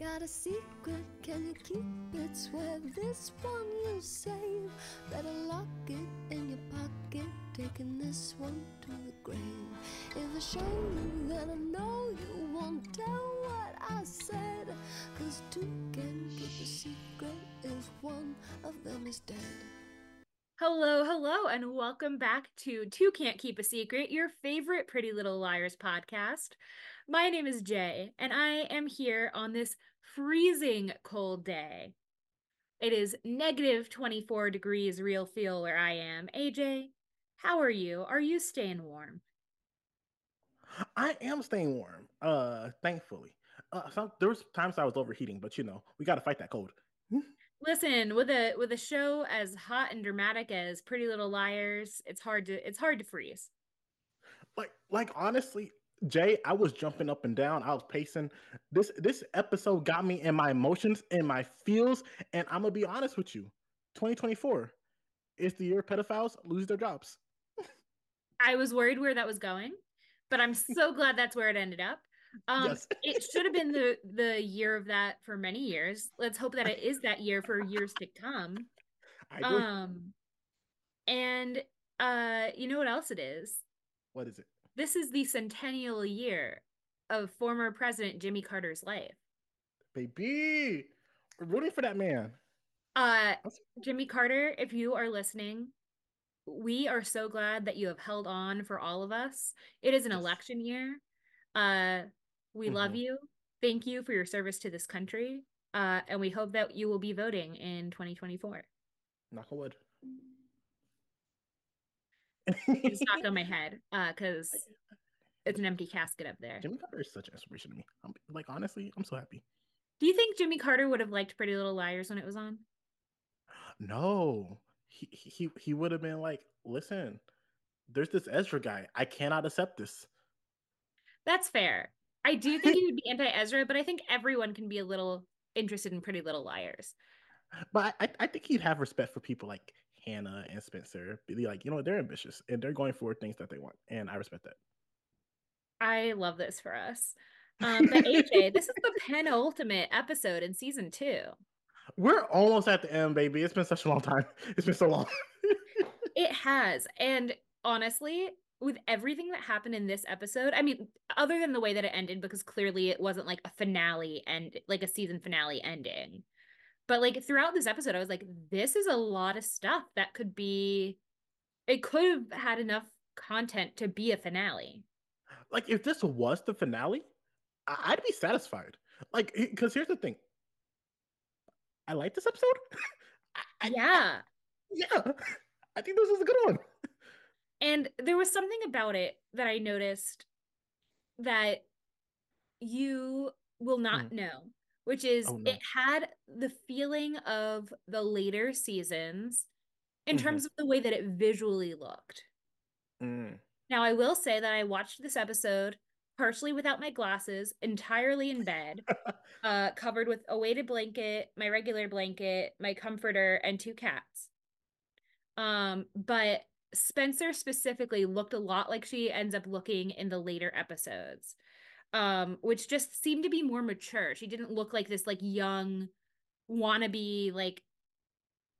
Got a secret, can you keep it? Swear this one you save. Better lock it in your pocket, taking this one to the grave. If I show you, then I know you won't tell what I said. Cause two can keep a secret if one of them is dead. Hello, hello, and welcome back to Two Can't Keep a Secret, your favorite Pretty Little Liars podcast. My name is Jay, and I am here on this freezing cold day. It is negative 24 degrees real feel where I am. AJ, how are you? Are you staying warm? I am staying warm. Uh, thankfully. Uh, some there was times I was overheating, but you know we got to fight that cold. Listen, with a with a show as hot and dramatic as Pretty Little Liars, it's hard to it's hard to freeze. Like, like honestly, Jay, I was jumping up and down. I was pacing. This this episode got me in my emotions, in my feels, and I'm gonna be honest with you. 2024 is the year pedophiles lose their jobs. I was worried where that was going, but I'm so glad that's where it ended up. Um, Yes. it should have been the the year of that for many years. Let's hope that it is that year for years to come. Um, and uh, you know what else it is? what is it? This is the centennial year of former President Jimmy Carter's life. Baby, we're rooting for that man. Uh, Jimmy Carter, if you are listening, we are so glad that you have held on for all of us. It is an election year. Uh, we love Mhm. you. Thank you for your service to this country. Uh, and we hope that you will be voting in 2024. Knock on wood. It's knocked on my head uh, because it's an empty casket up there. Jimmy Carter is such an inspiration to me. I'm like honestly, I'm so happy. Do you think Jimmy Carter would have liked Pretty Little Liars when it was on? No, he he he would have been like, listen, there's this Ezra guy. I cannot accept this. That's fair. I do think he would be anti Ezra, but I think everyone can be a little interested in Pretty Little Liars. But I, I think he'd have respect for people like Hannah and Spencer. Be like, you know, they're ambitious and they're going for things that they want, and I respect that. I love this for us. Um, but AJ, this is the penultimate episode in season two. We're almost at the end, baby. It's been such a long time. It's been so long. It has. And honestly, with everything that happened in this episode, I mean, other than the way that it ended, because clearly it wasn't like a finale and like a season finale ending. But like throughout this episode, I was like, this is a lot of stuff that could be, it could have had enough content to be a finale. like, if this was the finale, I- I'd be satisfied. Like, because here's the thing. I like this episode. I- I- Yeah. yeah. I think this was a good one. And there was something about it that I noticed that you will not mm. know, which is Oh, no. it had the feeling of the later seasons in Mhm. terms of the way that it visually looked. Mm. Now, I will say that I watched this episode partially without my glasses, entirely in bed, uh, covered with a weighted blanket, my regular blanket, my comforter, and two cats. Um, but Spencer specifically looked a lot like she ends up looking in the later episodes, um, which just seemed to be more mature. She didn't look like this like young wannabe like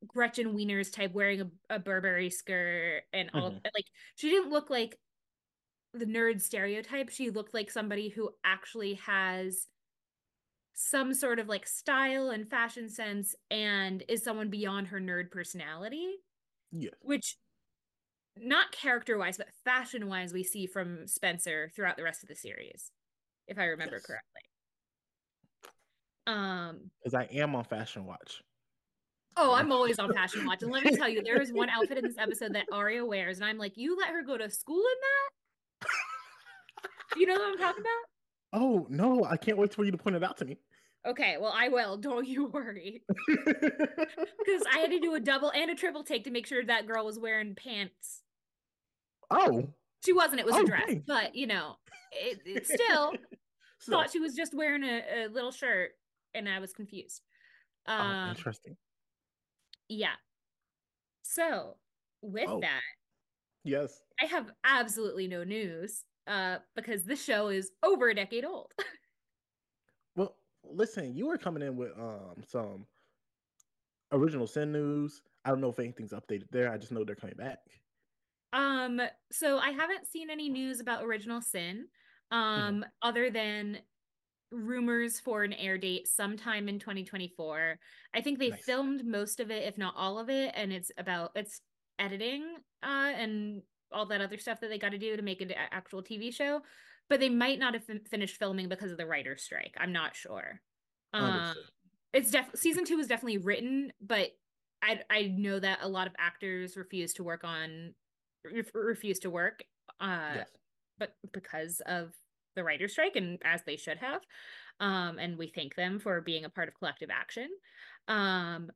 Gretchen Wieners type wearing a, a Burberry skirt and all Mhm. like she didn't look like the nerd stereotype. She looked like somebody who actually has some sort of like style and fashion sense and is someone beyond her nerd personality, Yes. which not character wise, but fashion wise, we see from Spencer throughout the rest of the series, if I remember Yes. correctly. Um, Because I am on Fashion Watch. oh, I'm always on fashion watch. And let me tell you, there is one outfit in this episode that Aria wears, and I'm like, you let her go to school in that? you know what I'm talking about? Oh no, I can't wait for you to point it out to me. Okay, well, I will. Don't you worry. Because I had to do a double and a triple take to make sure that girl was wearing pants. oh, She wasn't, it was a Oh, dress. dang. But, you know, it, it still so, thought she was just wearing a, a little shirt, and I was confused. oh, Um, interesting. yeah. So, with Oh. that, Yes. I have absolutely no news uh, because this show is over a decade old. Well, listen, you were coming in with um some original sin news. I don't know if anything's updated there. I just know they're coming back. Um, so I haven't seen any news about Original Sin, Mm-hmm. um, other than rumors for an air date sometime in 2024. I think they Nice. filmed most of it, if not all of it, and it's about it's editing uh and all that other stuff that they got to do to make an actual TV show. But they might not have fin- finished filming because of the writer's strike. I'm not sure. Um, it's def season two was definitely written, but I I know that a lot of actors refuse to work on ref- refuse to work uh yes. but because of the writer's strike and as they should have um and we thank them for being a part of collective action. Um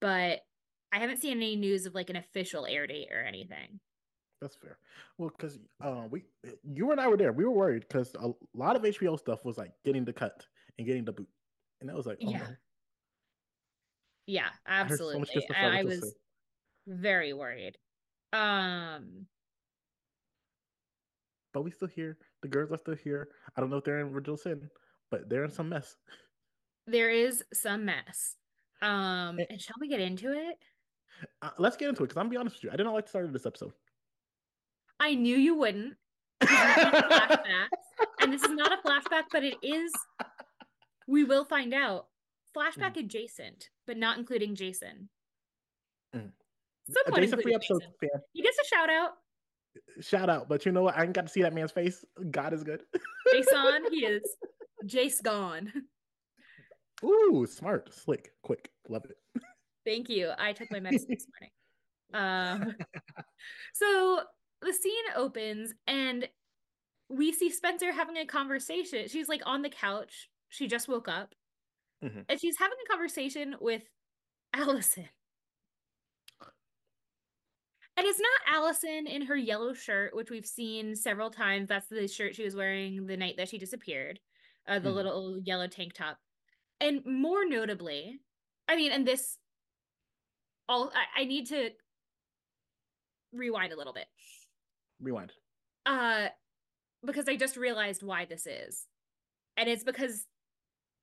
but i haven't seen any news of like an official air date or anything. That's fair. Well, because uh, we, you and I were there. We were worried because a lot of HBO stuff was like getting the cut and getting the boot, and that was like, oh Yeah, yeah I absolutely. good stuff i was so- very worried um But we still here. The girls are still here. I don't know if they're in original sin, but they're in some mess. there is some mess um Eh. and shall we get into it Uh, let's get into it because I'm gonna be honest with you. I didn't like the start of this episode. i knew you wouldn't and this is not a flashback, but it is. We will find out. Flashback adjacent, but not including Jason. Mm. Somewhat Jason free episode Jason. fan. He gets a shout out. Shout out. But you know what? I ain't got to see that man's face. God is good. Jason, he is. Jace gone. Ooh, smart, slick, quick. Love it. Thank you. I took my medicine this morning. Um, so the scene opens and we see Spencer having a conversation. She's like on the couch. She just woke up. Mhm. And she's having a conversation with Allison. And it's not Allison in her yellow shirt, which we've seen several times. That's the shirt she was wearing the night that she disappeared, uh, the Mhm. little yellow tank top. And more notably, I mean, and this, all I, I need to rewind a little bit, Rewind. uh, because I just realized why this is, and it's because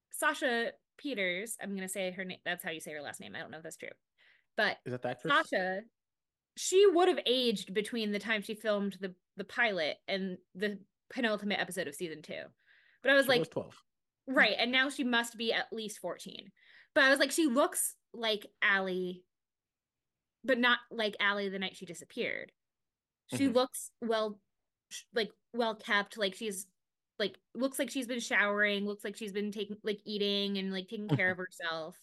Sasha Peters. I'm gonna say her name. That's how you say her last name. I don't know if that's true, but Is that the actress? Sasha, she would have aged between the time she filmed the the pilot and the penultimate episode of season two. But I was She like, was 12. right, and now she must be at least 14. But I was like, she looks like Allie, but not like Allie the night she disappeared. She Mhm. looks well like well kept, like she's like looks like she's been showering, looks like she's been taking like eating and like taking care of herself.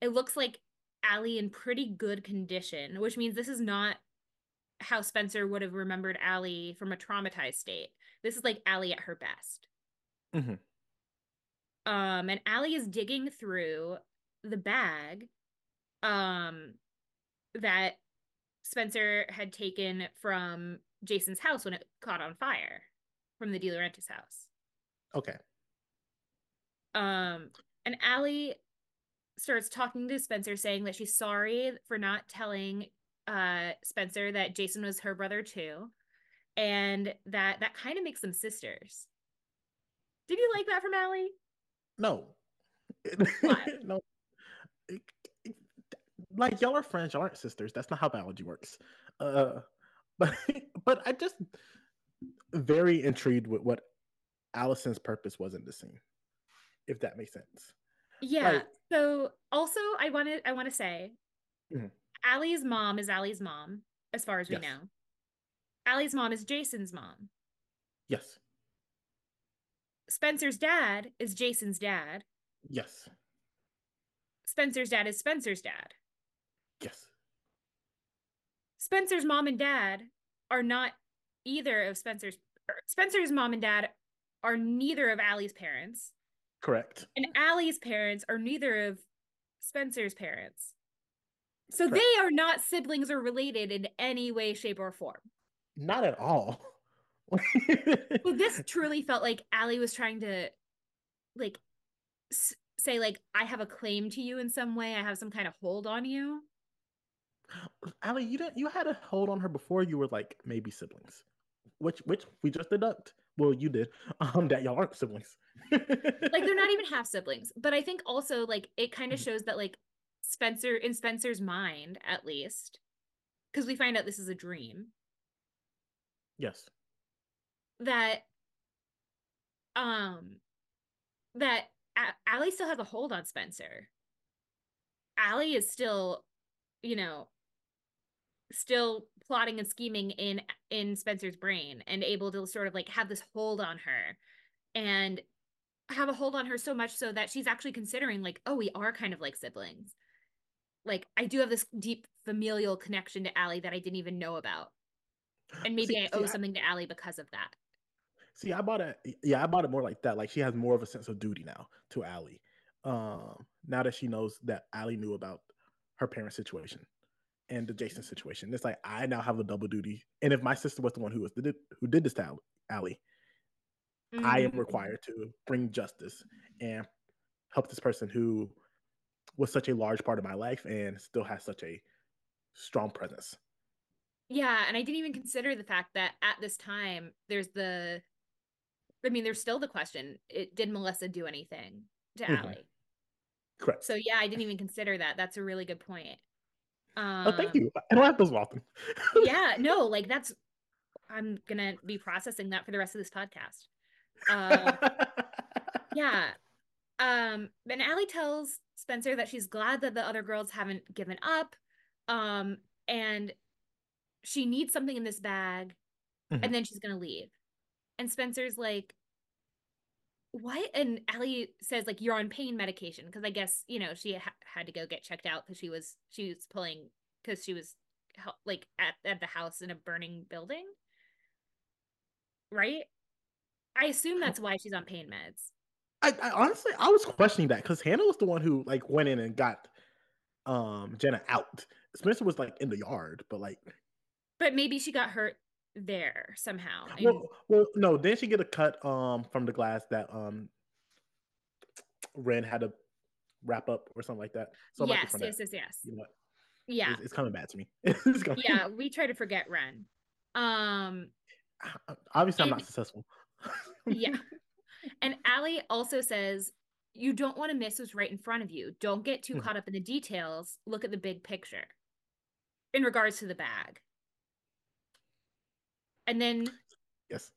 It looks like Allie in pretty good condition, which means this is not how Spencer would have remembered Allie from a traumatized state. This is like Allie at her best. Mhm. Um, and Allie is digging through the bag um that Spencer had taken from Jason's house when it caught on fire from the DiLaurentis house. Okay. Um, and Allie starts talking to Spencer, saying that she's sorry for not telling uh Spencer that Jason was her brother too, and that that kind of makes them sisters. Did you like that from Allie? No. No. Like y'all are friends, y'all aren't sisters. That's not how biology works. Uh, but but I just very intrigued with what Allison's purpose was in the scene, if that makes sense. Yeah. Like- so also I wanted I want to say Mhm. Allie's mom is Allie's mom, as far as we Yes. know. Allie's mom is Jason's mom. Yes. Spencer's dad is Jason's dad. Yes. Spencer's dad is Spencer's dad. Yes. Spencer's mom and dad are not either of Spencer's er, Spencer's mom and dad are neither of Allie's parents, Correct. and Allie's parents are neither of Spencer's parents. So Correct. they are not siblings or related in any way, shape, or form. Not at all. So this truly felt like Allie was trying to, like, s- say like I have a claim to you in some way. I have some kind of hold on you. Allie, you didn't you had a hold on her before you were like maybe siblings. Which which we just deduct well, you did, um, that y'all aren't siblings. like they're not even half siblings. But I think also like it kind of Mhm. shows that like Spencer in Spencer's mind, at least, because we find out this is a dream, Yes. that um that A- Allie still has a hold on Spencer. Allie is still, you know, still plotting and scheming in in Spencer's brain and able to sort of like have this hold on her and have a hold on her so much so that she's actually considering like, oh, we are kind of like siblings. Like I do have this deep familial connection to Allie that I didn't even know about. And maybe See- I see, owe I- something to Allie because of that. See, I bought it. Yeah, I bought it more like that. Like she has more of a sense of duty now to Allie. Um, now that she knows that Allie knew about her parents' situation and the Jason situation, it's like I now have a double duty. And if my sister was the one who was did who did this to Al- Allie, I am Mhm. required to bring justice and help this person who was such a large part of my life and still has such a strong presence. Yeah, and I didn't even consider the fact that at this time there's the I mean, there's still the question, it did Melissa do anything to Mhm. Allie? Correct. So yeah, I didn't even consider that. That's a really good point. Um oh, thank you. I don't have those often. yeah, no, like that's I'm gonna be processing that for the rest of this podcast. Uh, yeah. Um, and Allie tells Spencer that she's glad that the other girls haven't given up. Um, and she needs something in this bag, Mhm. and then she's gonna leave. And Spencer's like, what? And Allie says, like, you're on pain medication. Cause I guess, you know, she ha- had to go get checked out because she was she was pulling because she was like at, at the house in a burning building. Right? I assume that's why she's on pain meds. I, I honestly I was questioning that because Hannah was the one who like went in and got um Jenna out. Spencer was like in the yard, but like But maybe she got hurt there somehow. and- well, well no, didn't she get a cut um from the glass that um Wren had to wrap up or something like that? So be yes, yes, yes, yes. You know? Yeah. It's, it's coming back to me. Yeah, we try to forget Wren. Um Obviously, I'm not successful. yeah. And Allie also says you don't want to miss what's right in front of you. Don't get too Mhm. caught up in the details. Look at the big picture in regards to the bag. And then yes.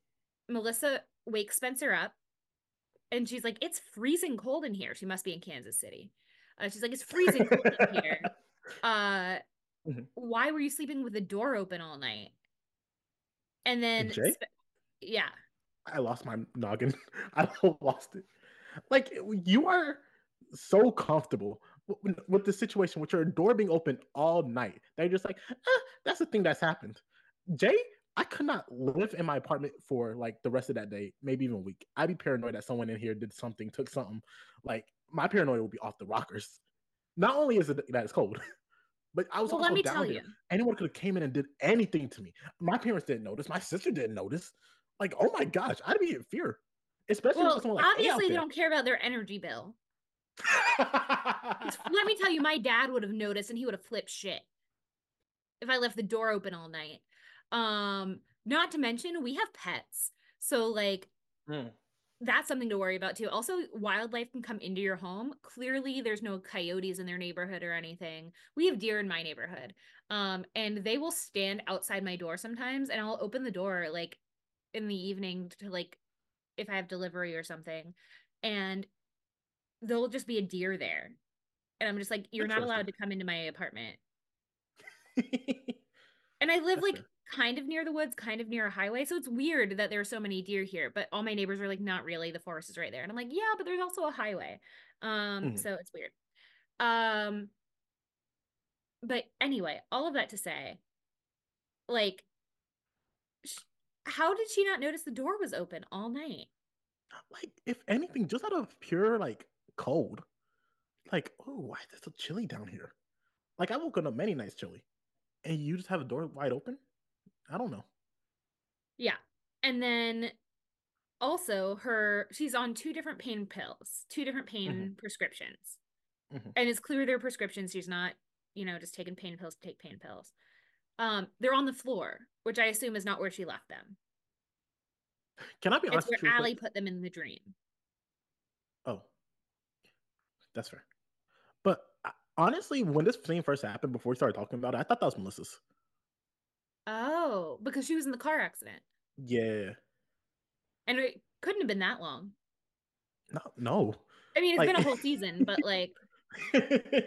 Melissa wakes Spencer up and she's like, It's freezing cold in here. She must be in Kansas City. Uh, she's like, It's freezing cold in here. Uh, Mhm. why were you sleeping with the door open all night? And then, Jay? Spe- yeah, I lost my noggin. I lost it. Like you are so comfortable with, the situation with your door being open all night. They're just like, eh, that's the thing that's happened. Jay, I could not live in my apartment for like the rest of that day, maybe even a week. I'd be paranoid that someone in here did something, took something. Like my paranoia would be off the rockers. Not only is it that it's cold, but I was well, also let me down tell there. you. Anyone could have came in and did anything to me. My parents didn't notice. My sister didn't notice. Like, oh my gosh, I'd be in fear. Especially Well, like obviously, they there. don't care about their energy bill. Let me tell you, my dad would have noticed and he would have flipped shit if I left the door open all night. Um, not to mention we have pets. So like Mm. that's something to worry about too. Also, wildlife can come into your home. Clearly, there's no coyotes in their neighborhood or anything. We have deer in my neighborhood. Um, and they will stand outside my door sometimes and I'll open the door like in the evening to like if I have delivery or something. And there'll just be a deer there. And I'm just like, you're not allowed to come into my apartment. And I live That's like fair. Kind of near the woods, kind of near a highway. So it's weird that there are so many deer here. But all my neighbors are like, not really. The forest is right there. And I'm like, yeah, but there's also a highway. Um, Mhm. so it's weird. Um, but anyway, all of that to say, like, sh- how did she not notice the door was open all night? like, if anything, just out of pure like cold. Like, oh, why is it so chilly down here? Like, I woke up many nights chilly, and you just have a door wide open. I don't know. Yeah. And then also her she's on two different pain pills, two different pain prescriptions. Mhm. And it's clear they're prescriptions. She's not, you know, just taking pain pills to take pain pills. Um, they're on the floor, which I assume is not where she left them. Can I be It's honest? where with Allie put them in the dream. Oh, that's fair. But uh, honestly, when this thing first happened, before we started talking about it, I thought that was Melissa's. Oh, because she was in the car accident. Yeah. And it couldn't have been that long. No, no. I mean, it's Like- been a whole season, but like,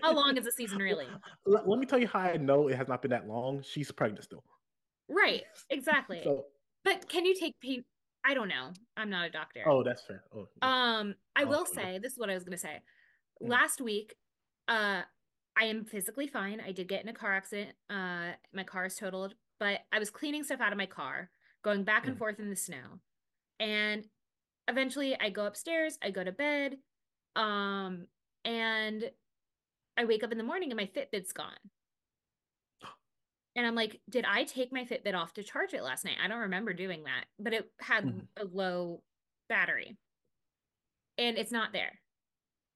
how long is a season really? Let, let me tell you how I know it has not been that long. She's pregnant still. Right, exactly. So, but can you take pain? I don't know. I'm not a doctor. oh, that's fair. Oh, yeah. Um, I Oh, will yeah. say this is what I was gonna say. Mm. Last week, uh, I am physically fine. I did get in a car accident. Uh, my car is totaled, but I was cleaning stuff out of my car, going back and Mm. forth in the snow, and eventually I go upstairs. I go to bed, um, and I wake up in the morning and my Fitbit's gone. And I'm like, did I take my Fitbit off to charge it last night? I don't remember doing that, but it had Mhm. a low battery. And it's not there.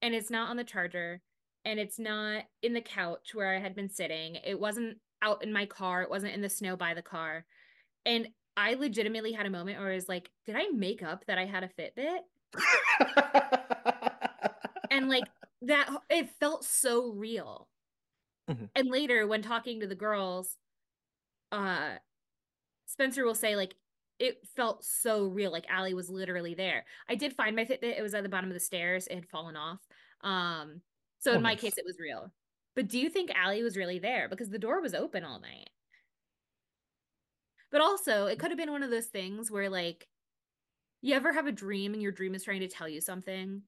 And it's not on the charger. And it's not in the couch where I had been sitting. It wasn't out in my car. It wasn't in the snow by the car. And I legitimately had a moment where I was like, did I make up that I had a Fitbit? and like that it felt so real Mhm. and later when talking to the girls uh spencer will say like it felt so real like Allie was literally there i did find my fitbit it was at the bottom of the stairs it had fallen off um so Oh, in my nice. case it was real but do you think Allie was really there because the door was open all night but also it could have been one of those things where like you ever have a dream and your dream is trying to tell you something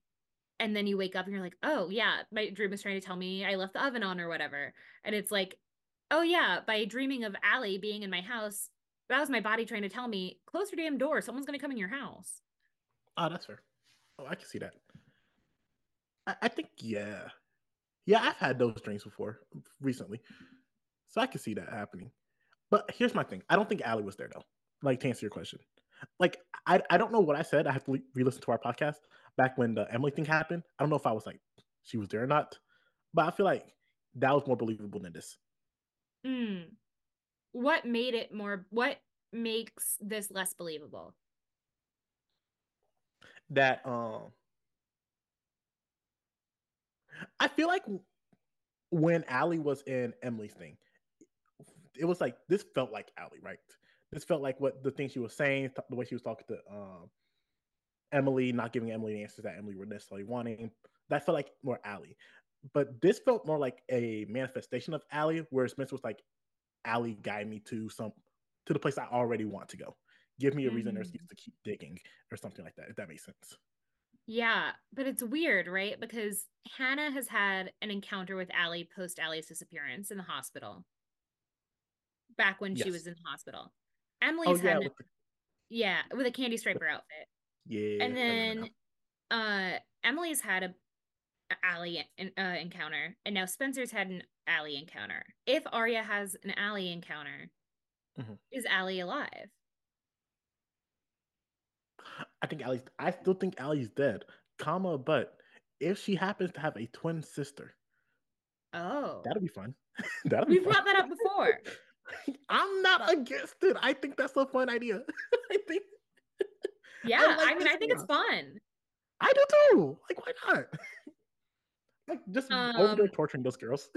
and then you wake up and you're like, oh yeah, my dream is trying to tell me I left the oven on or whatever. And it's like, oh yeah, by dreaming of Allie being in my house, that was my body trying to tell me, close your damn door. Someone's gonna come in your house. oh, that's fair. Oh, I can see that. I, I think, yeah. Yeah, I've had those dreams before recently. So I can see that happening. But here's my thing. I don't think Allie was there though. Like to answer your question. Like I, I don't know what I said. I have to re listen to our podcast back when the Emily thing happened. I don't know if I was like she was there or not. But I feel like that was more believable than this. Mm. What made it more what makes this less believable? That um I feel like when Allie was in Emily's thing, it was like this felt like Allie, right? This felt like what the thing she was saying, the way she was talking to um Emily, not giving Emily the answers that Emily were necessarily wanting. That felt like more Allie. But this felt more like a manifestation of Allie, where Spencer was like, Allie guide me to some to the place I already want to go. Give me a reason or Mm. excuse to keep digging or something like that, if that makes sense. Yeah, but it's weird, right? Because Hannah has had an encounter with Allie post Allie's disappearance in the hospital. Back when she was in the hospital. Oh Emily's yeah, had an- with the- yeah, with a candy striper outfit. yeah. and then uh Emily's had a, Allie en- uh, encounter, and now Spencer's had an Allie encounter. If Aria has an Allie encounter, Mhm. is Allie alive? I think Allie's. I still think Allie's dead, comma. But if she happens to have a twin sister, Oh, that'll be fun. that'll be we brought that up before. I'm not against it. I think that's a fun idea. I think Yeah, like I mean, I think it's fun. I do too. Like, why not? like, just over there Um, torturing those girls.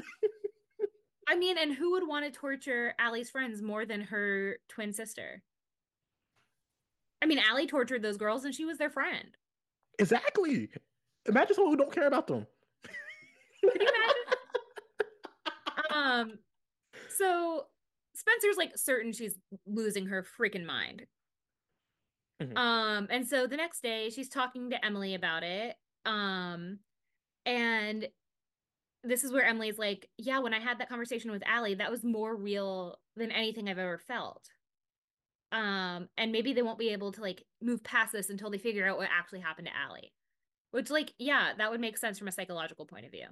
I mean, and who would want to torture Allie's friends more than her twin sister? I mean, Allie tortured those girls, and she was their friend. exactly. Imagine someone who don't care about them. Can you imagine? um so spencer's like certain she's losing her freaking mind Mhm. um and so the next day she's talking to emily about it um and this is where emily's like yeah when i had that conversation with Allie, that was more real than anything i've ever felt um and maybe they won't be able to like move past this until they figure out what actually happened to Allie. which like yeah that would make sense from a psychological point of view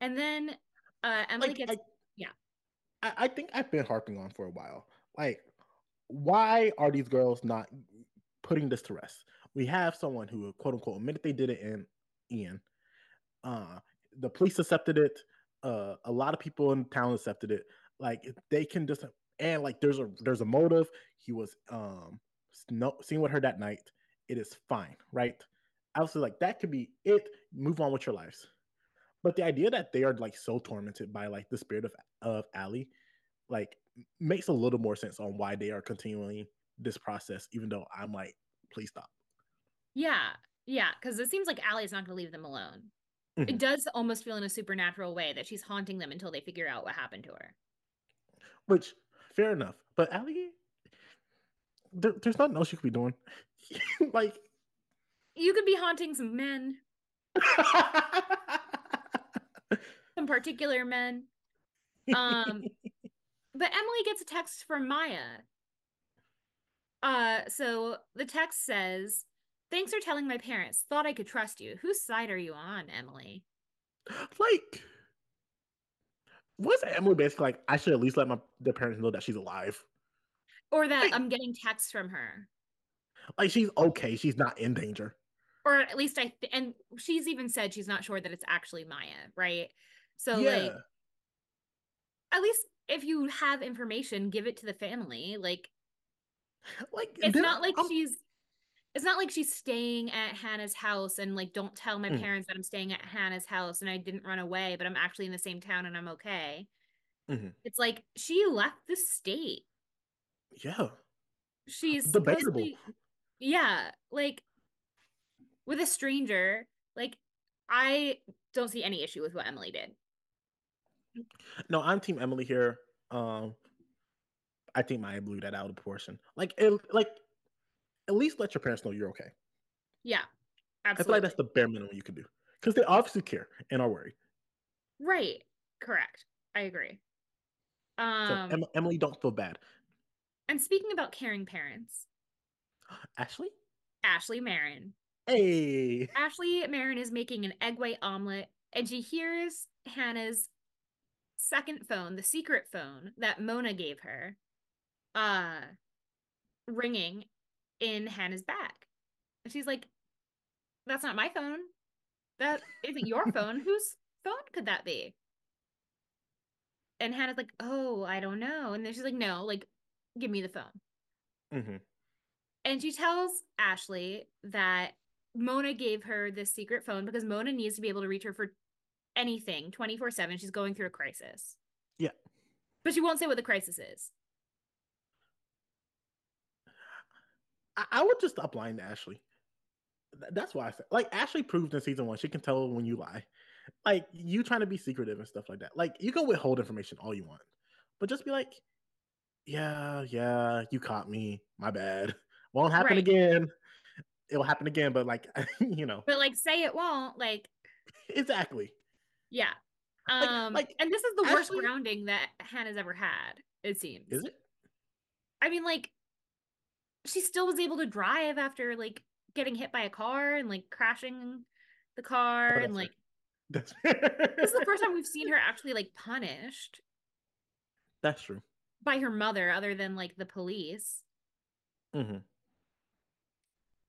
and then uh emily like, gets I, yeah. I, I think I've been harping on for a while. Like, why are these girls not putting this to rest? We have someone who, quote unquote, admitted they did it in Ian. Uh, the police accepted it. Uh, a lot of people in town accepted it. Like, they can just and like there's a there's a motive. He was um no, seeing with her that night, it is fine, right? I was like, that could be it. Move on with your lives. But the idea that they are like so tormented by like the spirit of of Allie, like makes a little more sense on why they are continuing this process, even though I'm like, please stop. Yeah, yeah, because it seems like Allie's not going to leave them alone. Mm-hmm. It does almost feel in a supernatural way that she's haunting them until they figure out what happened to her. Which, fair enough. But Allie, there, there's nothing else you could be doing. like, you could be haunting some men, some particular men. Um, but Emily gets a text from Maya. Uh, so the text says, "Thanks for telling my parents. Thought I could trust you. Whose side are you on, Emily?" Like, what's Emily basically like? I should at least let my the parents know that she's alive, or that like, I'm getting texts from her. Like she's okay. She's not in danger. Or at least I th- and she's even said she's not sure that it's actually Maya, right? So yeah. like at least if you have information, give it to the family. Like like it's not like I'm... she's it's not like she's staying at Hannah's house and like don't tell my mm. parents that I'm staying at Hannah's house and I didn't run away, but I'm actually in the same town and I'm okay. Mm-hmm. It's like she left the state. Yeah. She's debatable. Yeah, like with a stranger, like I don't see any issue with what Emily did. No, I'm team Emily here. Um I think Maya blew that out of proportion. Like it, like at least let your parents know you're okay. Yeah. Absolutely. I feel like that's the bare minimum you can do. Because they obviously care and are worried. Right. Correct. I agree. Um so, Emily, don't feel bad. And speaking about caring parents, Ashley? Ashley Marin. Hey. Ashley Marin is making an egg white omelet and she hears Hannah's second phone, the secret phone that Mona gave her, uh ringing in Hannah's bag. And she's like, That's not my phone. That isn't your phone. Whose phone could that be? And Hannah's like, Oh, I don't know. And then she's like, No, like, give me the phone. Mm-hmm. And she tells Ashley that Mona gave her this secret phone because Mona needs to be able to reach her for anything 24 7. She's going through a crisis. Yeah. But she won't say what the crisis is. I, I would just stop lying to Ashley. That's why I said, like, Ashley proved in season one she can tell when you lie. Like, you trying to be secretive and stuff like that. Like, you can withhold information all you want, but just be like, yeah, yeah, you caught me. My bad. Won't happen right. again. It'll happen again, but like, you know. But like, say it won't. Like, exactly. Yeah. Um, like, like and this is the worst grounding that Hannah's ever had, it seems. Is it? I mean, like, she still was able to drive after like getting hit by a car and like crashing the car oh, and like that's this is the first time we've seen her actually like punished. That's true. By her mother, other than like the police. Mm-hmm.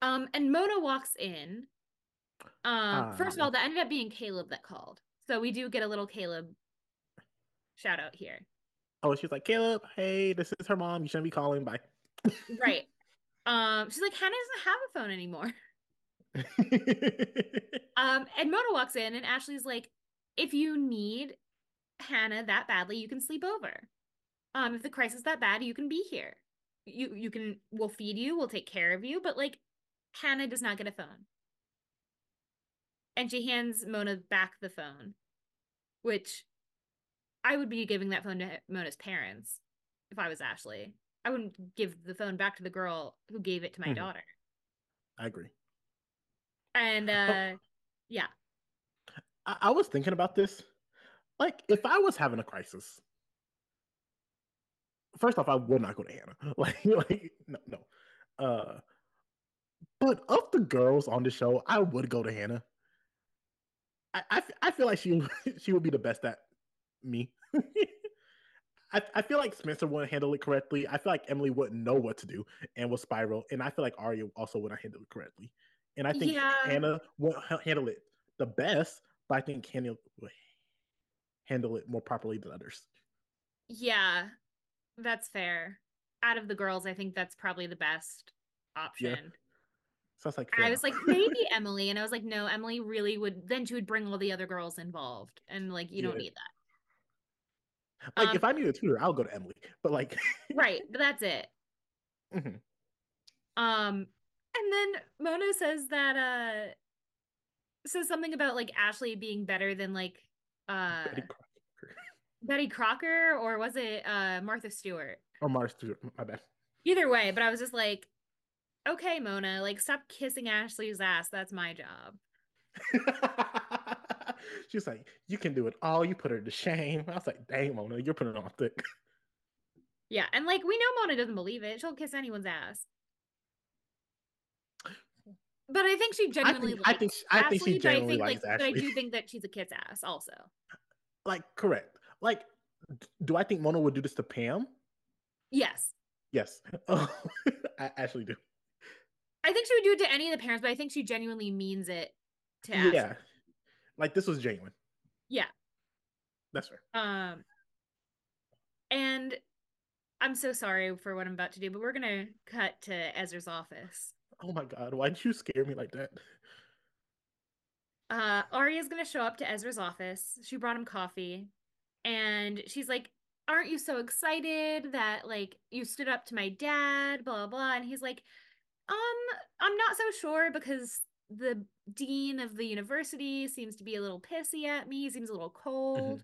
Um, and Mona walks in. Um, uh, first of all, that ended up being Caleb that called. So we do get a little Caleb shout out here. Oh, she's like, Caleb, hey, this is her mom. You shouldn't be calling. Bye. right. Um, she's like, Hannah doesn't have a phone anymore. um, and Mona walks in, and Ashley's like, if you need Hannah that badly, you can sleep over. Um, if the crisis is that bad, you can be here. You you can we'll feed you, we'll take care of you, but like Hannah does not get a phone and she hands Mona back the phone, which I would be giving that phone to Mona's parents if I was Ashley. I wouldn't give the phone back to the girl who gave it to my mm-hmm. daughter. I agree. And uh oh. yeah. I-, I was thinking about this. Like, if I was having a crisis, first off, I would not go to Hannah. Like, like no, no. Uh, but of the girls on the show, I would go to Hannah. I, I, feel like she she would be the best at me. I, I feel like Spencer wouldn't handle it correctly. I feel like Emily wouldn't know what to do and will spiral. And I feel like Aria also wouldn't handle it correctly. And I think yeah. Hannah won't handle it the best, but I think Hannah will handle it more properly than others. Yeah, that's fair. Out of the girls, I think that's probably the best. option. So it's like I was like, maybe Emily. And I was like, no, Emily really would then she would bring all the other girls involved. And like, you don't need that. Like um, if I need a tutor, I'll go to Emily. But like, Right. But that's it. mhm. Um, and then Mona says that uh says something about like Ashley being better than like uh Betty Crocker. Betty Crocker or was it uh Martha Stewart? or Martha Stewart. My bad. Either way, but I was just like, okay, Mona, like stop kissing Ashley's ass. That's my job. She's like, you can do it all. You put her to shame. I was like, dang, Mona, you're putting it on thick. Yeah, and like we know Mona doesn't believe it. She'll kiss anyone's ass. But I think she I genuinely think, I likes think, I think she Ashley, I genuinely think likes like, but I Ashley. do think that she's a kid's ass also. like, correct. Like, do I think Mona would do this to Pam? Yes. Yes. Oh, I actually do. I think she would do it to any of the parents, but I think she genuinely means it to Ashley. Yeah. Like, this was genuine. Yeah. That's fair. Um and I'm so sorry for what I'm about to do, but we're gonna cut to Ezra's office. Oh my God. Why did you scare me like that? uh Aria's gonna show up to Ezra's office. She brought him coffee, and she's like, "Aren't you so excited that like you stood up to my dad?" Blah blah. And he's like, "Um, I'm not so sure because the dean of the university seems to be a little pissy at me. Seems a little cold.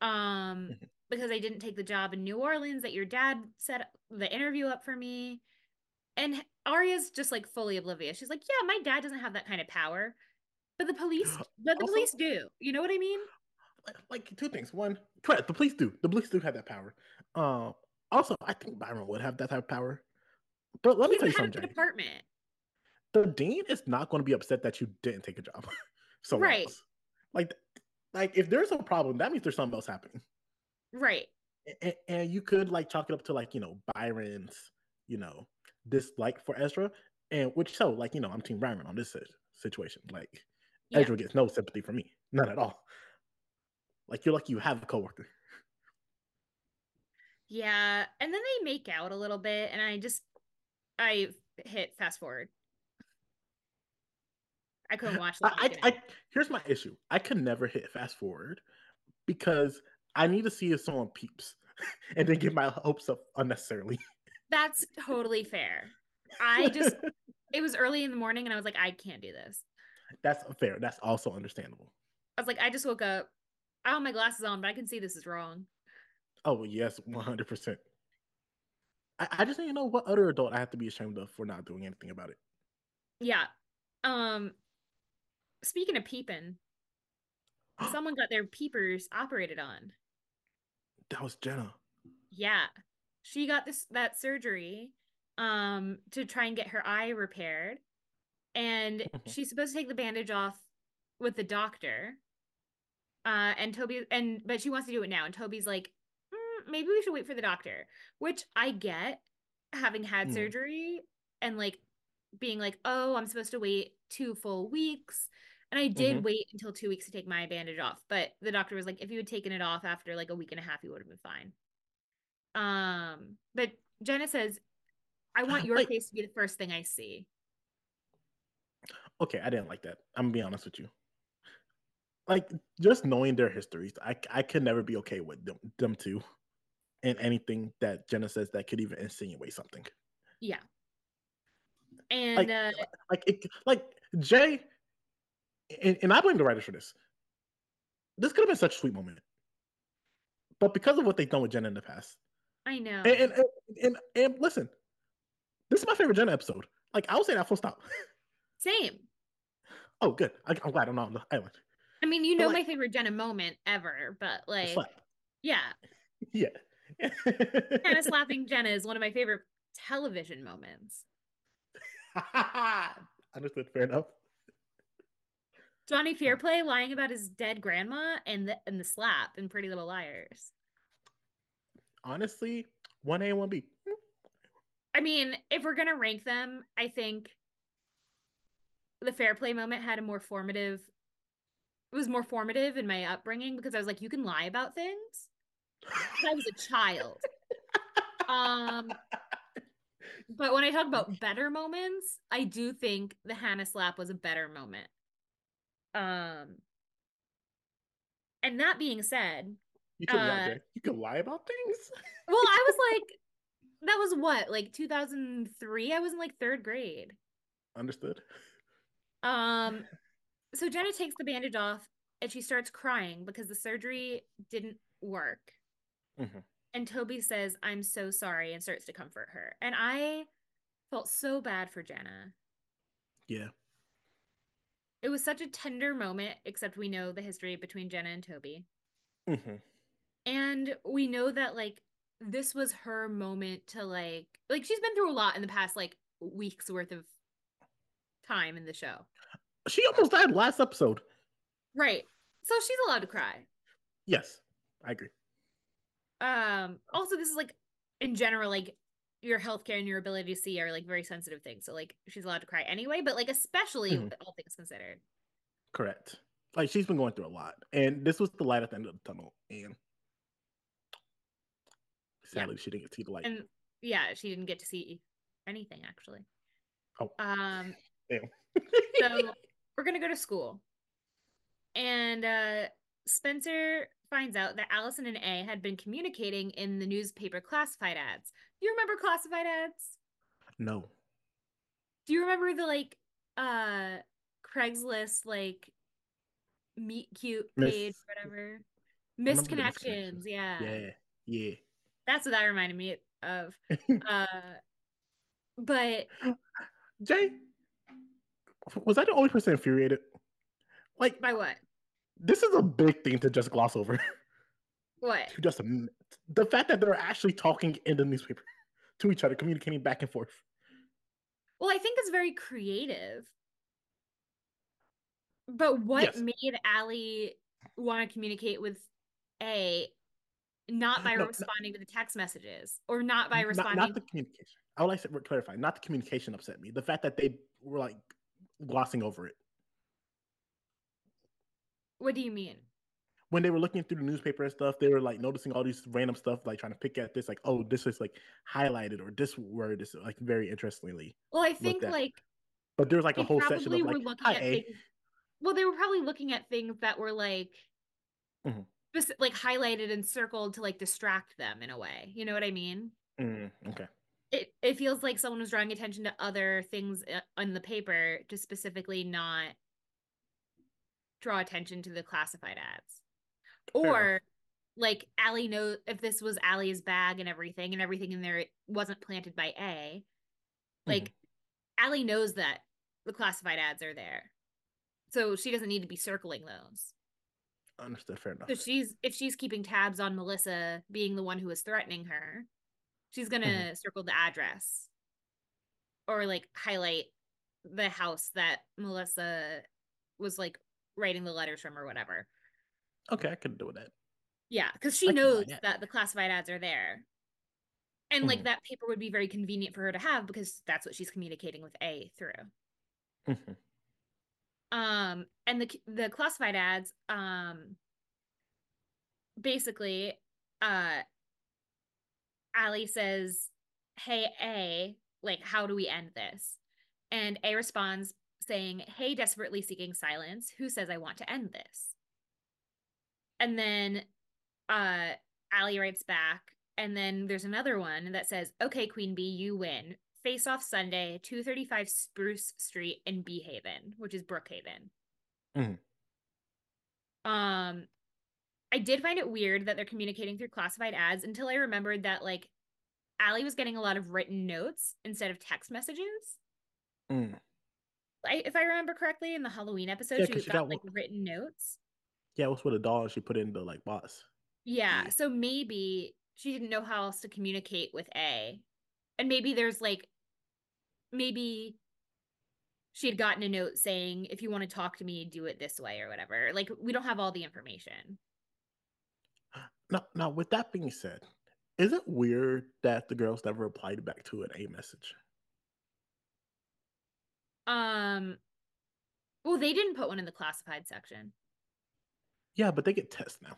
Um, Mhm. because I didn't take the job in New Orleans that your dad set the interview up for me." And Aria's just like fully oblivious. She's like, "Yeah, my dad doesn't have that kind of power." But the police, but the Also- police do. You know what I mean? Like, like two things. One, correct. The police do. The police do have that power. Uh, also, I think Byron would have that type of power. But let me tell you something, Jay. The dean is not going to be upset that you didn't take a job so Right. else. Like, like if there's a problem, that means there's something else happening. Right. and, and you could like chalk it up to like you know Byron's you know dislike for Ezra, and which so like you know I'm Team Byron on this situation. Like Yeah. Ezra gets no sympathy from me, none at all. Like you're lucky you have a coworker. Yeah. And then they make out a little bit, and I just I hit fast forward. I couldn't watch the I, I. I here's my issue. I can never hit fast forward because I need to see if someone peeps, and then get my hopes up unnecessarily. That's totally fair. I just it was early in the morning and I was like, I can't do this. That's fair. That's also understandable. I was like, I just woke up. I have my glasses on, but I can see this is wrong. Oh yes, one hundred percent. I I just need to know what other adult I have to be ashamed of for not doing anything about it. Yeah. Um speaking of peeping, someone got their peepers operated on. That was Jenna. Yeah. She got this that surgery um to try and get her eye repaired. And she's supposed to take the bandage off with the doctor. Uh and Toby and but she wants to do it now and Toby's like, "Mm, maybe we should wait for the doctor, which I get having had Mm. surgery and like being like, "Oh, I'm supposed to wait two full weeks." And I did Mhm. wait until 2 weeks to take my bandage off, but the doctor was like, "If you had taken it off after like a week and a half, you would have been fine." Um, but Jenna says, "I want your Like- face to be the first thing I see." Okay, I didn't like that. I'm gonna be honest with you. Like just knowing their histories, I I could never be okay with them them two, and anything that Jenna says that could even insinuate something. Yeah. And Like- uh Like it, like Jay, and, and I blame the writers for this. This could have been such a sweet moment, but because of what they've done with Jenna in the past, I know. and and, and, and, listen, this is my favorite Jenna episode. Like I'll say that full stop. Same. Oh, good. I, I'm glad I'm not on the island. I mean, you But, know like- my favorite Jenna moment ever, but like yeah, Yeah. Jenna slapping Jenna is one of my favorite television moments. Understood. Fair enough. Johnny Fairplay lying about his dead grandma and the and the slap in Pretty Little Liars. Honestly, one A and one B. I mean, if we're gonna rank them, I think the fair play moment had a more formative it was more formative in my upbringing because I was like, you can lie about things. I was a child. Um but when I talk about better moments, I do think the Hannah slap was a better moment. Um, and that being said, You can, lie, Uh, you can lie about things. well, I was like, that was what, like 2003? I was in like third grade. Understood. Um, so Jenna takes the bandage off and she starts crying because the surgery didn't work. Mhm. And Toby says, I'm so sorry, and starts to comfort her. And I felt so bad for Jenna. Yeah. It was such a tender moment, except we know the history between Jenna and Toby. hmm And we know that like this was her moment to like like she's been through a lot in the past like weeks worth of time in the show. She almost died last episode. Right. So she's allowed to cry. Yes, I agree. Um also this is like in general like your healthcare and your ability to see are like very sensitive things. So like she's allowed to cry anyway, but like especially Mhm. with all things considered. Correct. Like she's been going through a lot, and this was the light at the end of the tunnel. And sadly, she didn't get to see the light. And yeah, she didn't get to see anything actually. Oh. Um so we're gonna go to school and uh spencer finds out that Alison and a had been communicating in the newspaper classified ads do you remember classified ads no. do you remember the like uh craigslist like meet cute page whatever missed the missed connections connections. yeah. Yeah. Yeah. that's what that reminded me of uh but Jay, was I the only person infuriated? Like, by what this is a big thing to just gloss over. what to just the fact that they're actually talking in the newspaper to each other, communicating back and forth. Well, I think it's very creative. But what Yes. made Ali want to communicate with A not by No, responding to the text messages or not by Not- responding Not, the communication. I would like to clarify. Not the communication upset me. The fact that they were like glossing over it What do you mean? when they were looking through the newspaper and stuff. They were like noticing all these random stuff, like trying to pick at this, like, oh, this is like highlighted or this word is like very interestingly. Well, I think like But there's like a whole section of like, looking at A. things. Well, they were probably looking at things that were like Mhm. just like highlighted and circled to like distract them in a way. You know what I mean? Mm, okay. it it feels like someone was drawing attention to other things on the paper to specifically not draw attention to the classified ads Fair or like Ali know if this was Ali's bag and everything and everything in there wasn't planted by A like Ali knows that the classified ads are there so she doesn't need to be circling those Understood. Fair enough. so she's if she's keeping tabs on Melissa being the one who is threatening her, she's gonna Mm-hmm. circle the address or like highlight the house that Melissa was like writing the letters from or whatever. Okay, I could do that. Yeah, because she can buy knows that. the classified ads are there. And like Mhm. that paper would be very convenient for her to have because that's what she's communicating with A through. Mhm. um and the the classified ads um basically uh Ali says hey A like how do we end this and A responds saying hey desperately seeking silence. Who says I want to end this? And then uh Ali writes back and then there's another one that says okay queen bee you win. Face off sunday 235 spruce street in Beehaven, which is brookhaven. Mhm. um i did find it weird that they're communicating through classified ads until i remembered that like Ali was getting a lot of written notes instead of text messages. Mm. I, if i remember correctly in the halloween episode Yeah, she she got got like one- written notes Yeah, it was with a doll and she put in the like box. Yeah, Yeah. so maybe she didn't know how else to communicate with A. And maybe there's like maybe she had gotten a note saying if you want to talk to me, do it this way or whatever. Like we don't have all the information. Now, now, with that being said, is it weird that the girls never replied back to an A message? Um, well, they didn't put one in the classified section. Yeah, but they get tests now.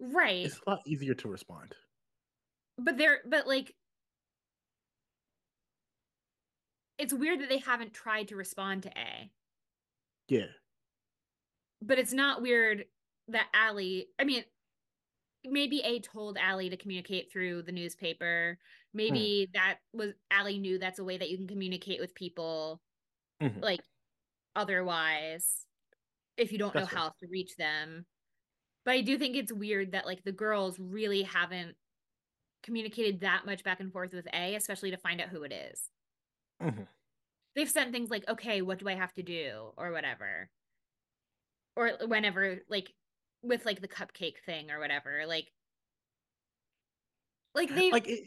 Right. It's a lot easier to respond. But they're but like it's weird that they haven't tried to respond to A. Yeah. But it's not weird that Ali, I mean, maybe A told Ali to communicate through the newspaper. Maybe mm. that was Ali knew that's a way that you can communicate with people mm-hmm. like otherwise if you don't that's know right. how to reach them. But I do think it's weird that like the girls really haven't communicated that much back and forth with A, especially to find out who it is. Mm-hmm. They've sent things like, okay, what do I have to do? Or whatever. Or whenever, like, with like the cupcake thing or whatever. Like, like they like it,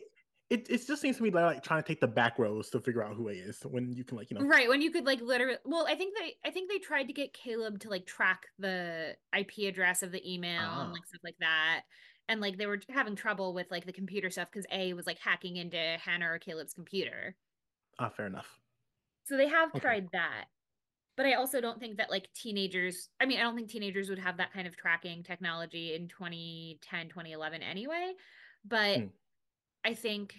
it, it just seems to me like trying to take the back rows to figure out who he is when you can like you know right when you could like literally well i think they i think they tried to get caleb to like track the ip address of the email and ah. like stuff like that and like they were having trouble with like the computer stuff because a was like hacking into hannah or caleb's computer ah fair enough so they have okay. tried that but i also don't think that like teenagers i mean i don't think teenagers would have that kind of tracking technology in 2010 2011 anyway but hmm I think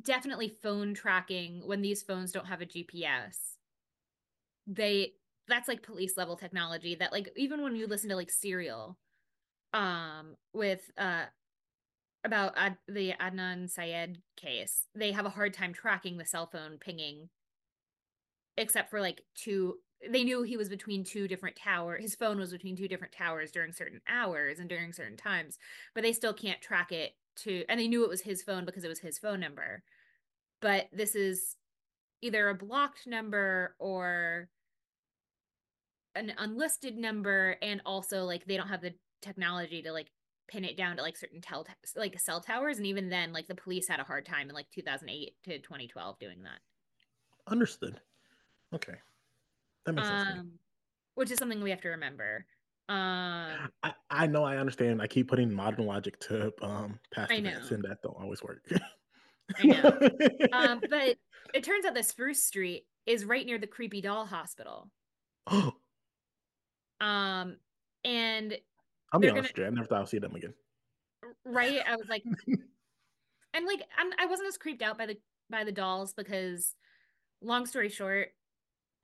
definitely phone tracking when these phones don't have a GPS. They that's like police level technology that like even when you listen to like Serial um with uh about Ad- the Adnan Syed case, they have a hard time tracking the cell phone pinging except for like two they knew he was between two different towers. His phone was between two different towers during certain hours and during certain times, but they still can't track it to, and they knew it was his phone because it was his phone number. But this is either a blocked number or an unlisted number, and also like they don't have the technology to like pin it down to like certain tel like cell towers, and even then, like the police had a hard time in like 2008 to 2012 doing that. Understood. Okay. That makes um, sense. Which is something we have to remember. Um, I, I know, I understand. I keep putting modern logic to um past events, and that don't always work. I know. um, but it turns out that Spruce Street is right near the creepy doll hospital. um, and I'll be honest, gonna... Jay, I never thought I'd see them again. Right? I was like, and like, I'm, I wasn't as creeped out by the by the dolls because, long story short,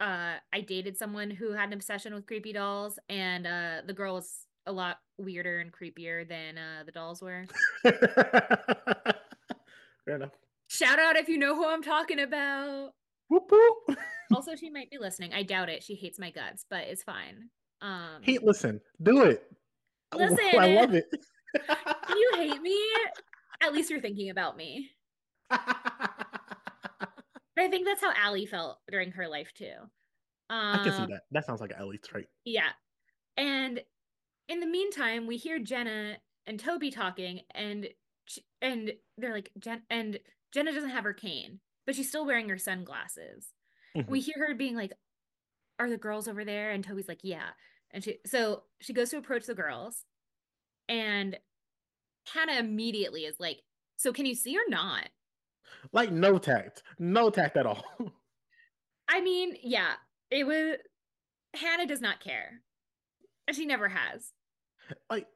uh I dated someone who had an obsession with creepy dolls and uh the girl was a lot weirder and creepier than uh the dolls were. Fair enough. Shout out if you know who I'm talking about. Whoop, whoop. also, she might be listening. I doubt it. She hates my guts, but it's fine. Um Hate listen. Do it. Listen. I love it. you hate me? At least you're thinking about me. I think that's how Ali felt during her life too. Um, I can see um, that. That sounds like Ali's trait. Yeah. And in the meantime, we hear Jenna and Toby talking, and and they're like, Jen and Jenna doesn't have her cane, but she's still wearing her sunglasses. Mm-hmm. We hear her being like, "Are the girls over there?" And Toby's like, "Yeah." And she so she goes to approach the girls, and Hannah immediately is like, "So can you see or not?" Like no tact, no tact at all. I mean, yeah, it was. Hannah does not care, and she never has. Like,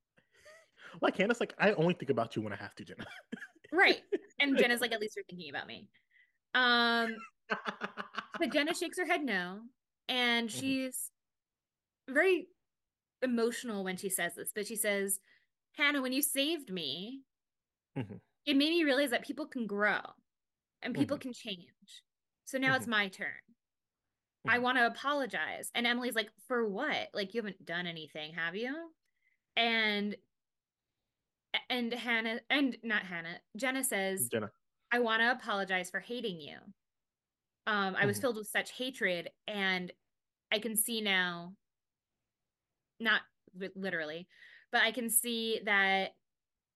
like Hannah's like, I only think about you when I have to, Jenna. right, and Jenna's like, at least you're thinking about me. Um, but Jenna shakes her head no, and mm-hmm. she's very emotional when she says this. But she says, "Hannah, when you saved me, mm-hmm it made me realize that people can grow and people mm-hmm. can change. So now mm-hmm. it's my turn. Mm-hmm. I want to apologize. And Emily's like, for what? Like, you haven't done anything, have you? And and Hannah and not Hannah, Jenna says, Jenna. I want to apologize for hating you. Um, I was mm-hmm. filled with such hatred, and I can see now, not literally, but I can see that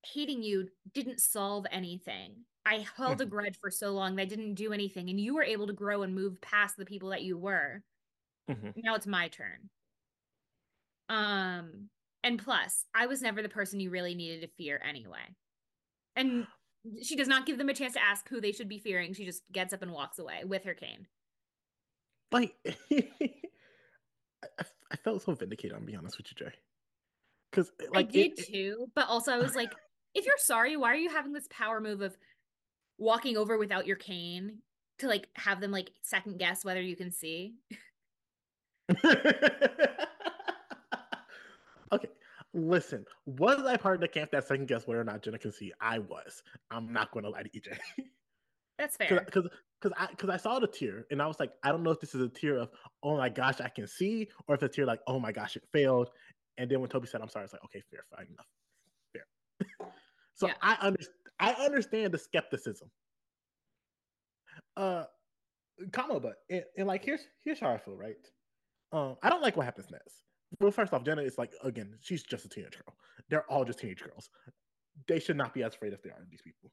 hating you didn't solve anything. I held a mm-hmm. grudge for so long that didn't do anything, and you were able to grow and move past the people that you were. Mm-hmm. Now it's my turn. Um, and plus, I was never the person you really needed to fear anyway. And she does not give them a chance to ask who they should be fearing. She just gets up and walks away with her cane. Like, I, I felt so vindicated. I'm be honest with you, Jay. Because like I did it, too, but also I was like, if you're sorry, why are you having this power move of walking over without your cane to like have them like second guess whether you can see. okay, listen. Was I part of the camp that second guess whether or not Jenna can see? I was. I'm not going to lie to AJ. That's fair. Because because I because I saw the tear and I was like, I don't know if this is a tear of oh my gosh I can see or if it's a tear like oh my gosh it failed. And then when Toby said I'm sorry, it's like okay fair fine enough. So Yeah. I understand I understand the skepticism. Uh, comma, but and, and like here's here's how I feel right. Um, I don't like what happens next. Well, first off, Jenna is like again, she's just a teenage girl. They're all just teenage girls. They should not be as afraid as they are of these people.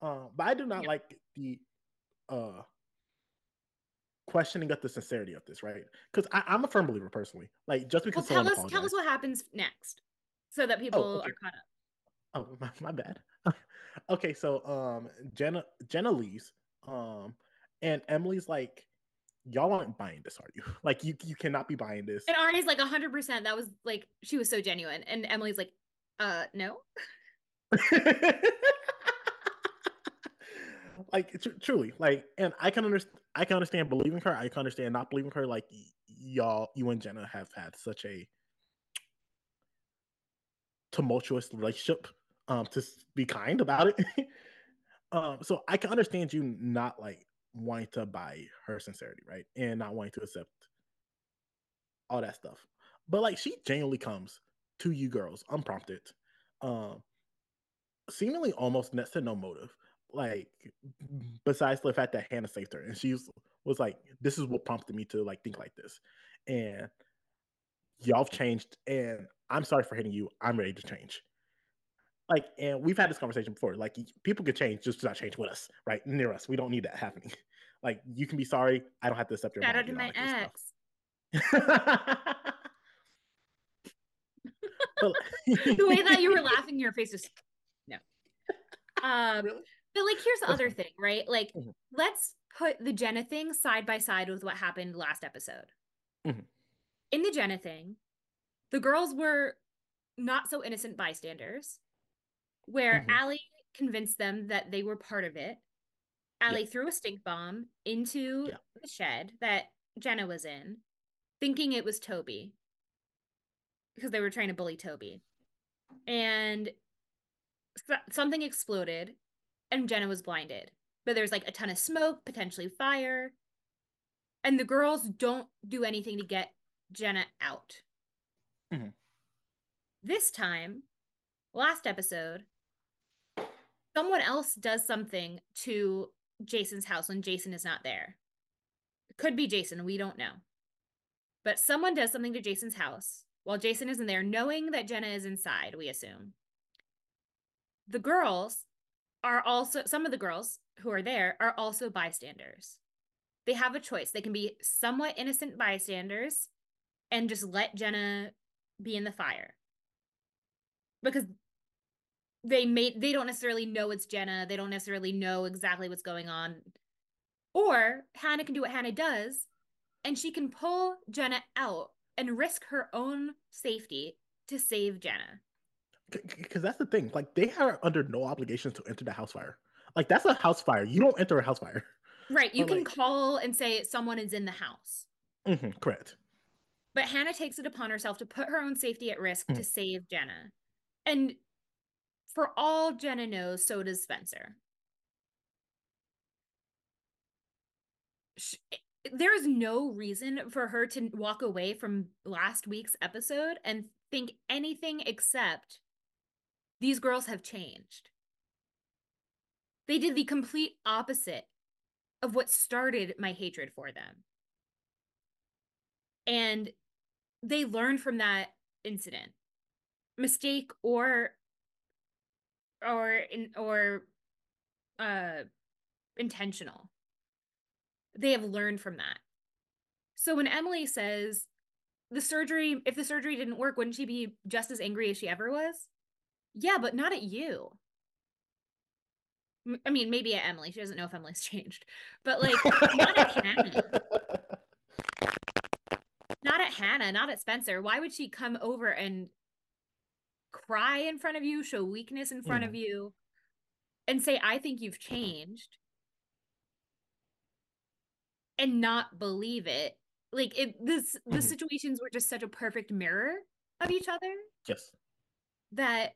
Um, but I do not Yeah. like the uh questioning of the sincerity of this, right? Because I'm a firm believer personally. Like just well, because tell someone us tell us what happens next, so that people okay. are caught up. Oh, my, my bad. okay, so um Jenna Jenna leaves. Um and Emily's like, Y'all aren't buying this, are you? Like you you cannot be buying this. And Ari's like hundred percent. That was like she was so genuine, and Emily's like, uh, no. like tr- truly, like, and I can understand. I can understand believing her. I can understand not believing her. Like y- y'all, you and Jenna have had such a tumultuous relationship. Um, to be kind about it. um, so I can understand you not like wanting to buy her sincerity, right, and not wanting to accept all that stuff. But like, she genuinely comes to you girls unprompted. Um, seemingly almost next to no motive. Like besides the fact that Hannah saved her, and she was, was like, "This is what prompted me to like think like this," and y'all have changed, and I'm sorry for hitting you. I'm ready to change. Like, and we've had this conversation before. Like, people can change, just not change with us, right near us. We don't need that happening. Like, you can be sorry. I don't have to accept your Shout out to my ex. But- the way that you were laughing, your face is no. Um, Really? but like, here's the other thing, right? Like, Mhm. let's put the Jenna thing side by side with what happened last episode. Mhm. In the Jenna thing, the girls were not so innocent bystanders, where Mhm. Ali convinced them that they were part of it. Ali threw a stink bomb into Yeah. the shed that Jenna was in, thinking it was Toby because they were trying to bully Toby. And so- something exploded and Jenna was blinded. But there's like a ton of smoke, potentially fire. And the girls don't do anything to get Jenna out. Mhm. This time, last episode, someone else does something to Jason's house when Jason is not there. Could be Jason, we don't know. But someone does something to Jason's house while Jason isn't there, knowing that Jenna is inside, we assume. The girls are also, some of the girls who are there are also bystanders. They have a choice. They can be somewhat innocent bystanders and just let Jenna be in the fire. Because they made they don't necessarily know it's Jenna. They don't necessarily know exactly what's going on. Or Hannah can do what Hannah does, and she can pull Jenna out and risk her own safety to save Jenna. because that's the thing. Like they are under no obligations to enter the house fire. Like that's a house fire. You don't enter a house fire. Right. You But, can like- call and say someone is in the house. hmm correct. But Hannah takes it upon herself to put her own safety at risk to Mhm. save Jenna. And for all Jenna knows, so does Spencer. Sh- eh, There is no reason for her to walk away from last week's episode and think anything except these girls have changed. They did the complete opposite of what started my hatred for them. And they learned from that incident mistake or or in or uh intentional. They have learned from that. So when emily says the surgery if the surgery didn't work wouldn't she be just as angry as she ever was? Yeah but not at you. I mean maybe at emily. She doesn't know if emily's changed. But like not at hannah. Not at Hannah, not at Spencer. Why would she come over and cry in front of you, show weakness in front of you, and say, I think you've changed and not believe it. Like it this the Mhm. situations were just such a perfect mirror of each other Yes. that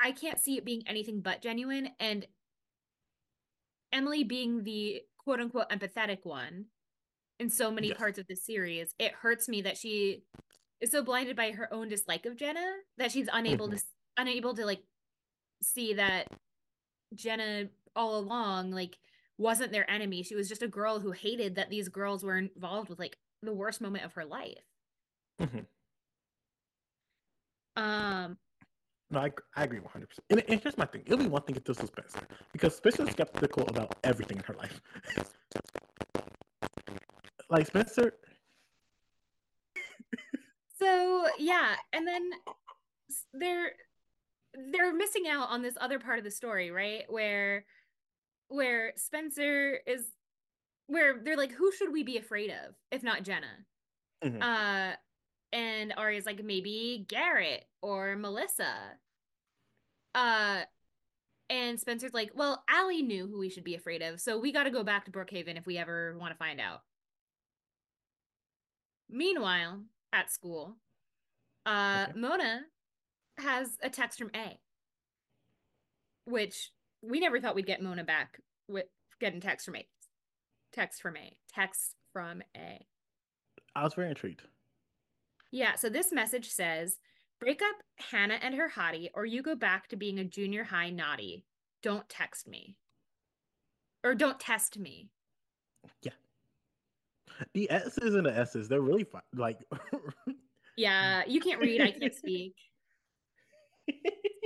I can't see it being anything but genuine. And Emily being the quote unquote empathetic one in so many Yes. parts of the series, it hurts me that she is so blinded by her own dislike of Jenna that she's unable to unable to like see that Jenna all along like wasn't their enemy. She was just a girl who hated that these girls were involved with like the worst moment of her life. Mm-hmm. Um No, I, I agree 100%. And, and here's my thing. It'll be one thing if this was Spencer. Because Spencer's skeptical about everything in her life. like, Spencer, So yeah, and then they're they're missing out on this other part of the story, right? Where where Spencer is where they're like, who should we be afraid of if not Jenna? Mhm. Uh and Aria's like maybe Garrett or Melissa. Uh and Spencer's like, well, Ali knew who we should be afraid of, so we got to go back to Brookhaven if we ever want to find out. Meanwhile, at school, uh, Okay. Mona has a text from A, which we never thought we'd get Mona back with getting text from A. Text from A. Text from A. I was very intrigued. Yeah, so this message says break up Hannah and her hottie, or you go back to being a junior high naughty. Don't text me. Or don't test me. The S's and the S's, they're really fun. Like, Yeah, you can't read, I can't speak.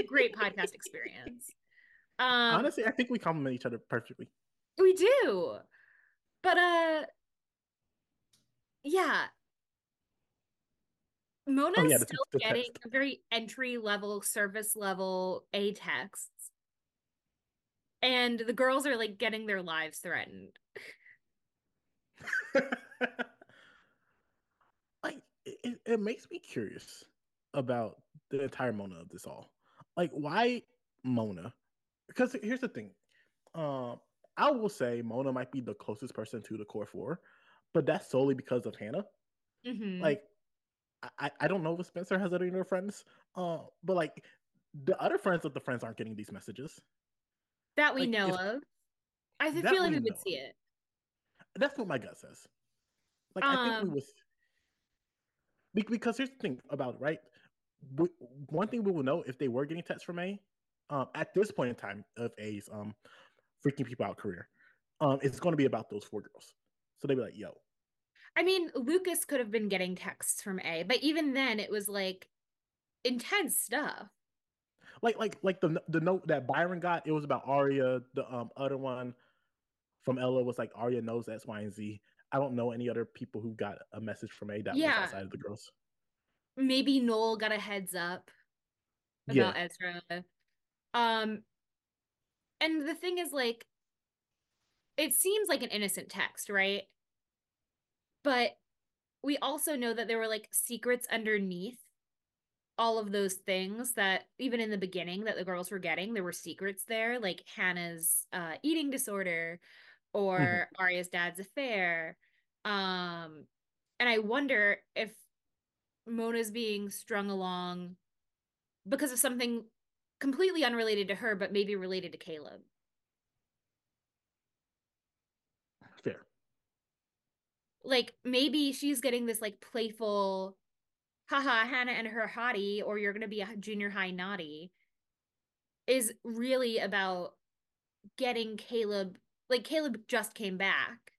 Great podcast experience. Um honestly, I think we complement each other perfectly. we do. But uh yeah. Mona's Oh, yeah, the- still the getting text. very entry level, service level A texts. And the girls are like getting their lives threatened. like it, it- makes me curious about the entire Mona of this all. Like, why Mona? Because here's the thing. Um, I will say Mona might be the closest person to the core four, but that's solely because of Hannah. Mhm. Like, I, I- don't know if Spencer has any other friends. Uh, but like the other friends of the friends aren't getting these messages. that we like, know of. I feel like we would see it. That's what my gut says. Like I think Um, we was Be- because here's the thing about it, right. One thing we will know if they were getting texts from A, um, at this point in time of A's um freaking people out career, um, it's going to be about those four girls. So they'd be like, "Yo, I mean, Lucas could have been getting texts from A, but even then it was like intense stuff. like like like the the note that Byron got, it was about Aria, The um other one from Ella was like Aria knows X, Y, and Z. I don't know any other people who got a message from A that Yeah. was outside of the girls. Maybe Noel got a heads up Yeah. about Ezra. Um and the thing is like it seems like an innocent text, right? But we also know that there were like secrets underneath all of those things that even in the beginning that the girls were getting, there were secrets there, like Hannah's uh eating disorder or Aria's dad's affair. Um and I wonder if Mona's being strung along because of something completely unrelated to her, but maybe related to Caleb. Fair. Like maybe she's getting this like playful, haha, Hannah and her hottie, or you're gonna be a junior high naughty, is really about getting Caleb. Like Caleb just came back.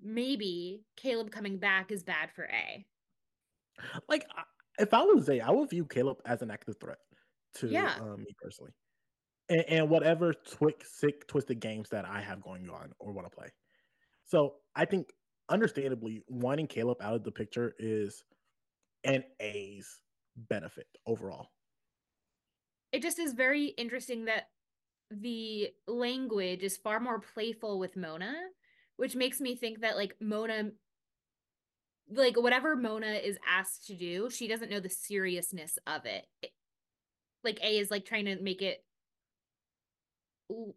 Maybe Caleb coming back is bad for A. Like if I was A, I would view Caleb as an active threat to Yeah. um, me personally, and, and whatever twick, sick, twisted games that I have going on or want to play. So I think, understandably, wanting Caleb out of the picture is an A's benefit overall. it just is very interesting that the language is far more playful with Mona, which makes me think that like Mona like whatever Mona is asked to do, she doesn't know the seriousness of it. It- Like A is like trying to make it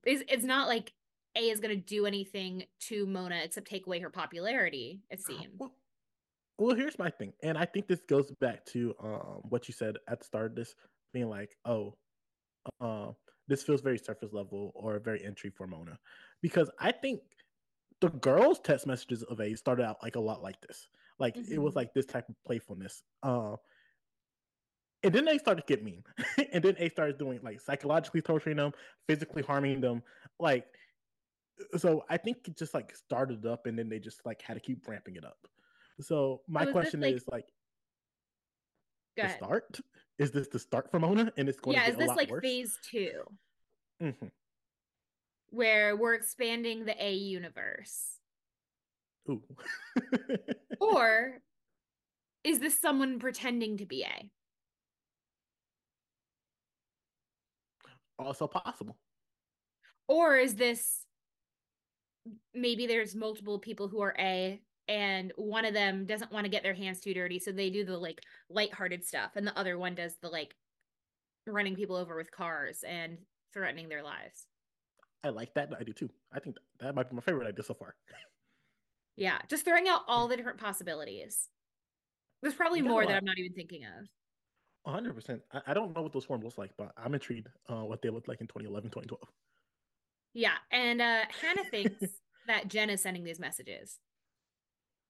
is it's not like A is going to do anything to Mona except take away her popularity. It seems. Well, well, here's my thing, and I think this goes back to um what you said at the start of this, being like, oh, uh, this feels very surface level or very entry for Mona, because I think the girls' text messages of A started out like a lot like this. Like mm-hmm. it was Mm-hmm. like this type of playfulness. Uh, and then they started to get mean, and then A started doing like psychologically torturing them, physically harming them. Like, so I think it just like started up, and then they just like had to keep ramping it up. So my question like- is like, Go the ahead. start? Is this the start for Mona, and it's going Yeah, to is a this like worse? phase two Mhm. where we're expanding the A universe? Ooh. Or is this someone pretending to be A? also possible. Or is this maybe there's multiple people who are A and one of them doesn't want to get their hands too dirty, so they do the like lighthearted stuff, and the other one does the like running people over with cars and threatening their lives. I like that. I do too. I think that, might be my favorite idea so far. Yeah, just throwing out all the different possibilities. There's probably You got a more that. I'm not even thinking of. 100%. I, I don't know what those forms look like, but I'm intrigued uh, what they look like in 2011, 2012. Yeah, and uh Hannah thinks that jen is sending these messages.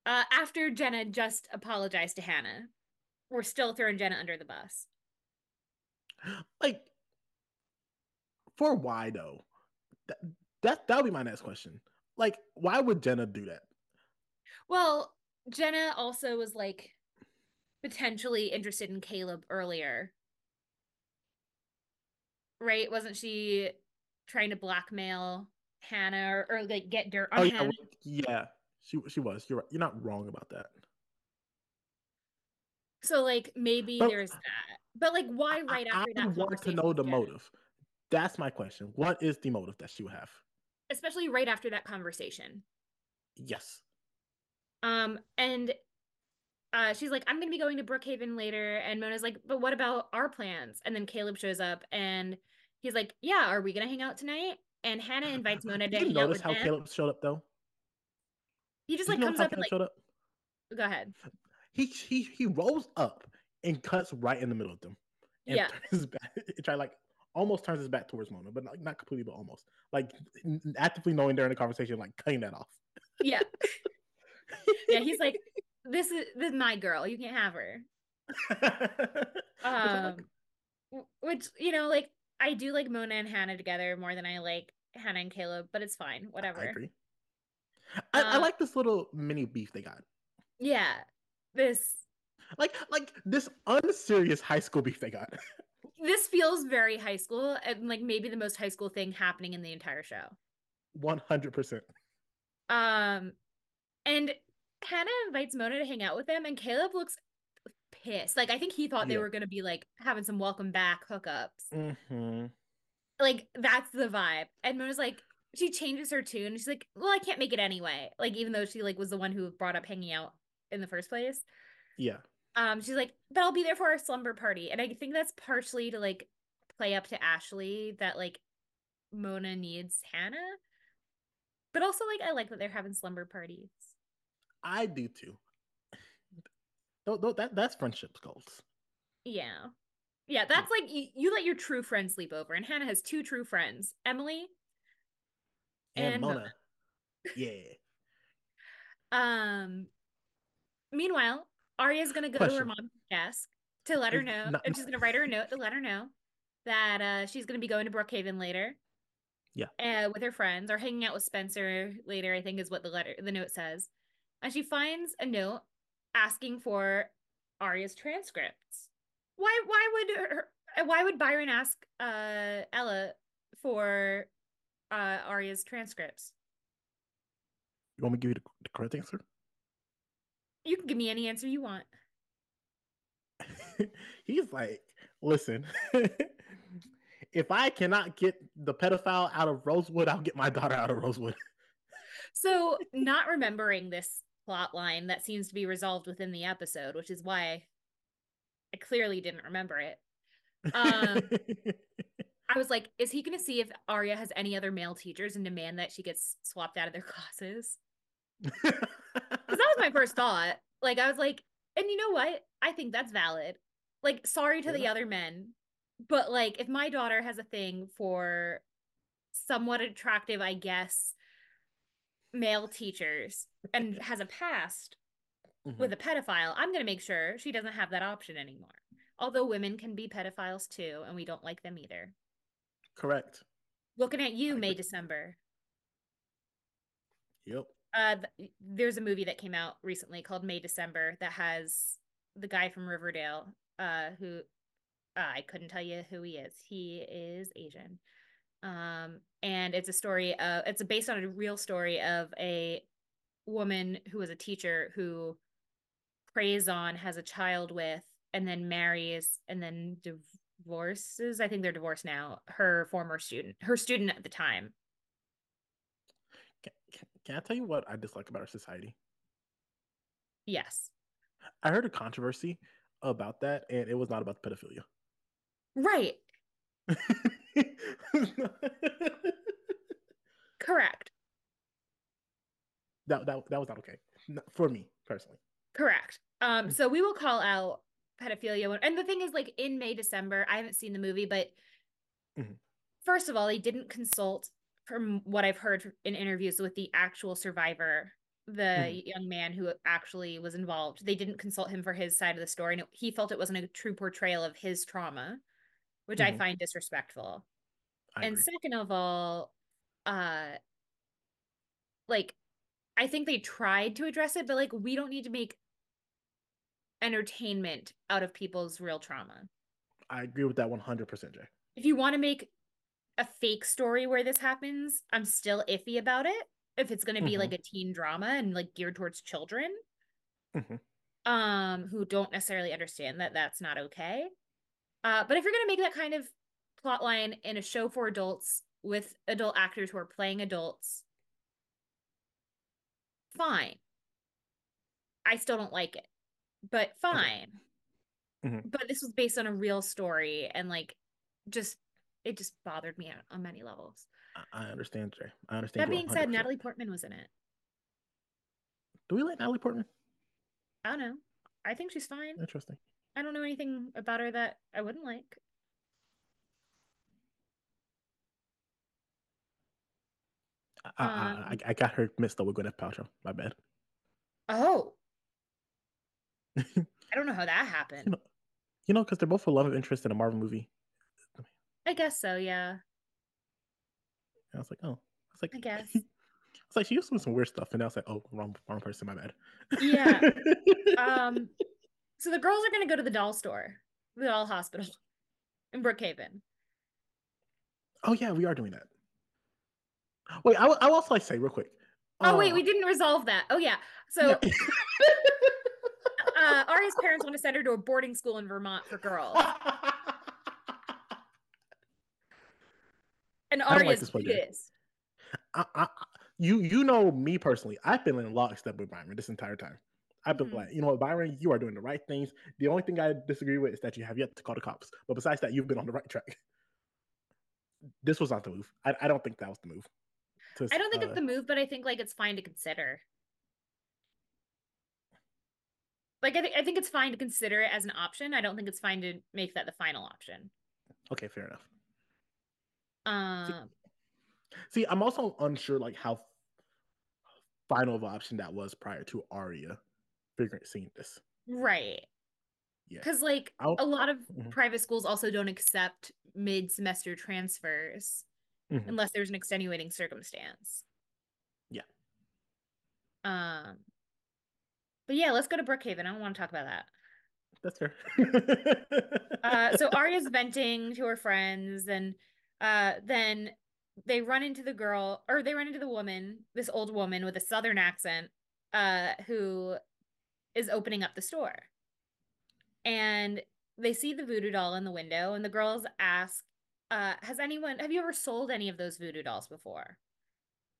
Uh after Jenna just apologized to Hannah, we're still throwing Jenna under the bus. Like, for why though? That, that that would be my next question. Like, why would Jenna do that? Well, Jenna also was like potentially interested in Caleb earlier. Right? Wasn't she trying to blackmail Hannah or, or like get dirt on Oh yeah, Hannah? yeah. She she was. You're right. You're not wrong about that. So like maybe But- there's that. But like why right I, after I that would want to know the motive. That's my question. What is the motive that she would have? Especially right after that conversation. Yes. Um, and uh, she's like, I'm gonna be going to Brookhaven later, and Mona's like, but what about our plans? And then Caleb shows up, and he's like, Yeah, are we gonna hang out tonight? And Hannah invites Mona to Did you notice how them. Caleb showed up though? He just like you comes up and like, up? go ahead. He he he rolls up and cuts right in the middle of them. And Yeah. turns his back. Try like almost turns his back towards Mona, but not, not completely, but almost. Like n- actively knowing during the conversation, like cutting that off. Yeah, yeah. He's like, This is this is my girl. You can't have her. Um, which you know, like I do like Mona and Hannah together more than I like Hannah and Caleb, but it's fine. Whatever. I. I, Uh, like this little mini beef they got. Yeah. This Like like this unserious high school beef they got. this feels very high school and like maybe the most high school thing happening in the entire show. One hundred percent. Um and Hannah invites Mona to hang out with them and Caleb looks pissed. Like I think he thought they were going to be like having some welcome back hookups. Mm-hmm. Like that's the vibe. And Mona's like she changes her tune. She's like, "Well, I can't make it anyway." Like even though she like was the one who brought up hanging out in the first place. Yeah. Um she's like, "But I'll be there for our slumber party." And I think that's partially to like play up to Ashley that like Mona needs Hannah. But also like I like that they're having slumber parties. I do too. Tho- that that's friendship goals. Yeah. Yeah, that's like you, you let your true friends sleep over, and Hannah has two true friends, Emily. And, And Mona. Mona. Yeah. Um. Meanwhile, Aria's gonna go to her mom's desk to let her know, not- and she's gonna write her a note to let her know that uh she's gonna be going to Brookhaven later. Yeah. Uh, with her friends or hanging out with Spencer later, I think is what the letter the note says. And she finds a note asking for Aria's transcripts. Why why would her why would Byron ask uh Ella for uh Aria's transcripts? You want me to give you the, the correct answer? You can give me any answer you want. He's like, listen, if I cannot get the pedophile out of Rosewood, I'll get my daughter out of Rosewood. So, not remembering this plot line that seems to be resolved within the episode, which is why I clearly didn't remember it. Um, I was like, is he going to see if Aria has any other male teachers and demand that she gets swapped out of their classes? Because that was my first thought. Like, I was like, and you know what? I think that's valid. Like, sorry to the other men, but like, if my daughter has a thing for somewhat attractive, I guess, male teachers and has a past Mhm. with a pedophile, I'm going to make sure she doesn't have that option anymore. Although women can be pedophiles too, and we don't like them either. Correct. Looking at you, May. December. Yep. Uh, th- there's a movie that came out recently called May December that has the guy from Riverdale, uh, who uh, I couldn't tell you who he is. He is Asian. Um, and it's a story of it's based on a real story of a woman who was a teacher who preys on, has a child with, and then marries and then divorces. I think they're divorced now. Her former student, her student at the time. Can, can, can I tell you what I dislike about our society? Yes. I heard a controversy about that, and it was not about the pedophilia. Right. Correct. that, that that was not okay for me personally. Correct. Um, Mm. so we will call out pedophilia. when- And the thing is, like in May, December, I haven't seen the movie, but Mhm. first of all, they didn't consult, from what I've heard in interviews with the actual survivor, the Mhm. young man who actually was involved. They didn't consult him for his side of the story, and it- he felt it wasn't a true portrayal of his trauma, which I Mhm. find disrespectful. I and agree. second of all, uh, like I think they tried to address it, but like we don't need to make entertainment out of people's real trauma. I agree with that one hundred percent, Jay. If you want to make a fake story where this happens, I'm still iffy about it. If it's going to be Mhm. like a teen drama and like geared towards children, Mhm. um, who don't necessarily understand that that's not okay. Uh, but if you're going to make that kind of plot line in a show for adults with adult actors who are playing adults, fine. I still don't like it, but fine. Mhm. But this was based on a real story and like just it just bothered me on, many levels. I, understand, Jay. I understand. That being said, 100%. Natalie Portman was in it. do we like Natalie Portman? I don't know. I think she's fine. Interesting. I don't know anything about her that I wouldn't like. I, I, I, Um, I got her mixed up with Gwyneth Paltrow. My bad. Oh, I don't know how that happened. You know- You know, because they're both a love of interest in a Marvel movie. I guess so, yeah. And I was like, oh, I was like, I guess. It's like she used to do some weird stuff, and I was like, oh, wrong, wrong person. My bad. Yeah. Um, so the girls are gonna go to the doll store, the doll hospital in Brookhaven. oh yeah, we are doing that. Wait, I also like say real quick. Oh wait, uh, we didn't resolve that. Oh yeah. So. Uh Aria's parents want to send her to a boarding school in Vermont for girls. And don't like this one, Jay. pissed. I, I, you you know me personally. I've been in lockstep with Byron this entire time. I've been Mhm. like, you know what, Byron, you are doing the right things. The only thing I disagree with is that you have yet to call the cops. But besides that, you've been on the right track. This was not the move. I, I don't think that was the move. To, I don't think uh, it's the move, but I think like it's fine to consider. Like I think I think it's fine to consider it as an option. I don't think it's fine to make that the final option. okay, fair enough. Um See, I'm also unsure like how final of option that was prior to Aria figuring seeing this. right. Yeah. Cuz like I'll- a lot of Mhm. private schools also don't accept mid-semester transfers Mhm. unless there's an extenuating circumstance. Yeah. Um But yeah, let's go to Brookhaven. I don't want to talk about that. That's fair. Uh, so Aria's venting to her friends, and uh, then they run into the girl, or they run into the woman, this old woman with a southern accent, uh, who is opening up the store. And they see the voodoo doll in the window, and the girls ask, uh, "Has anyone? Have you ever sold any of those voodoo dolls before?"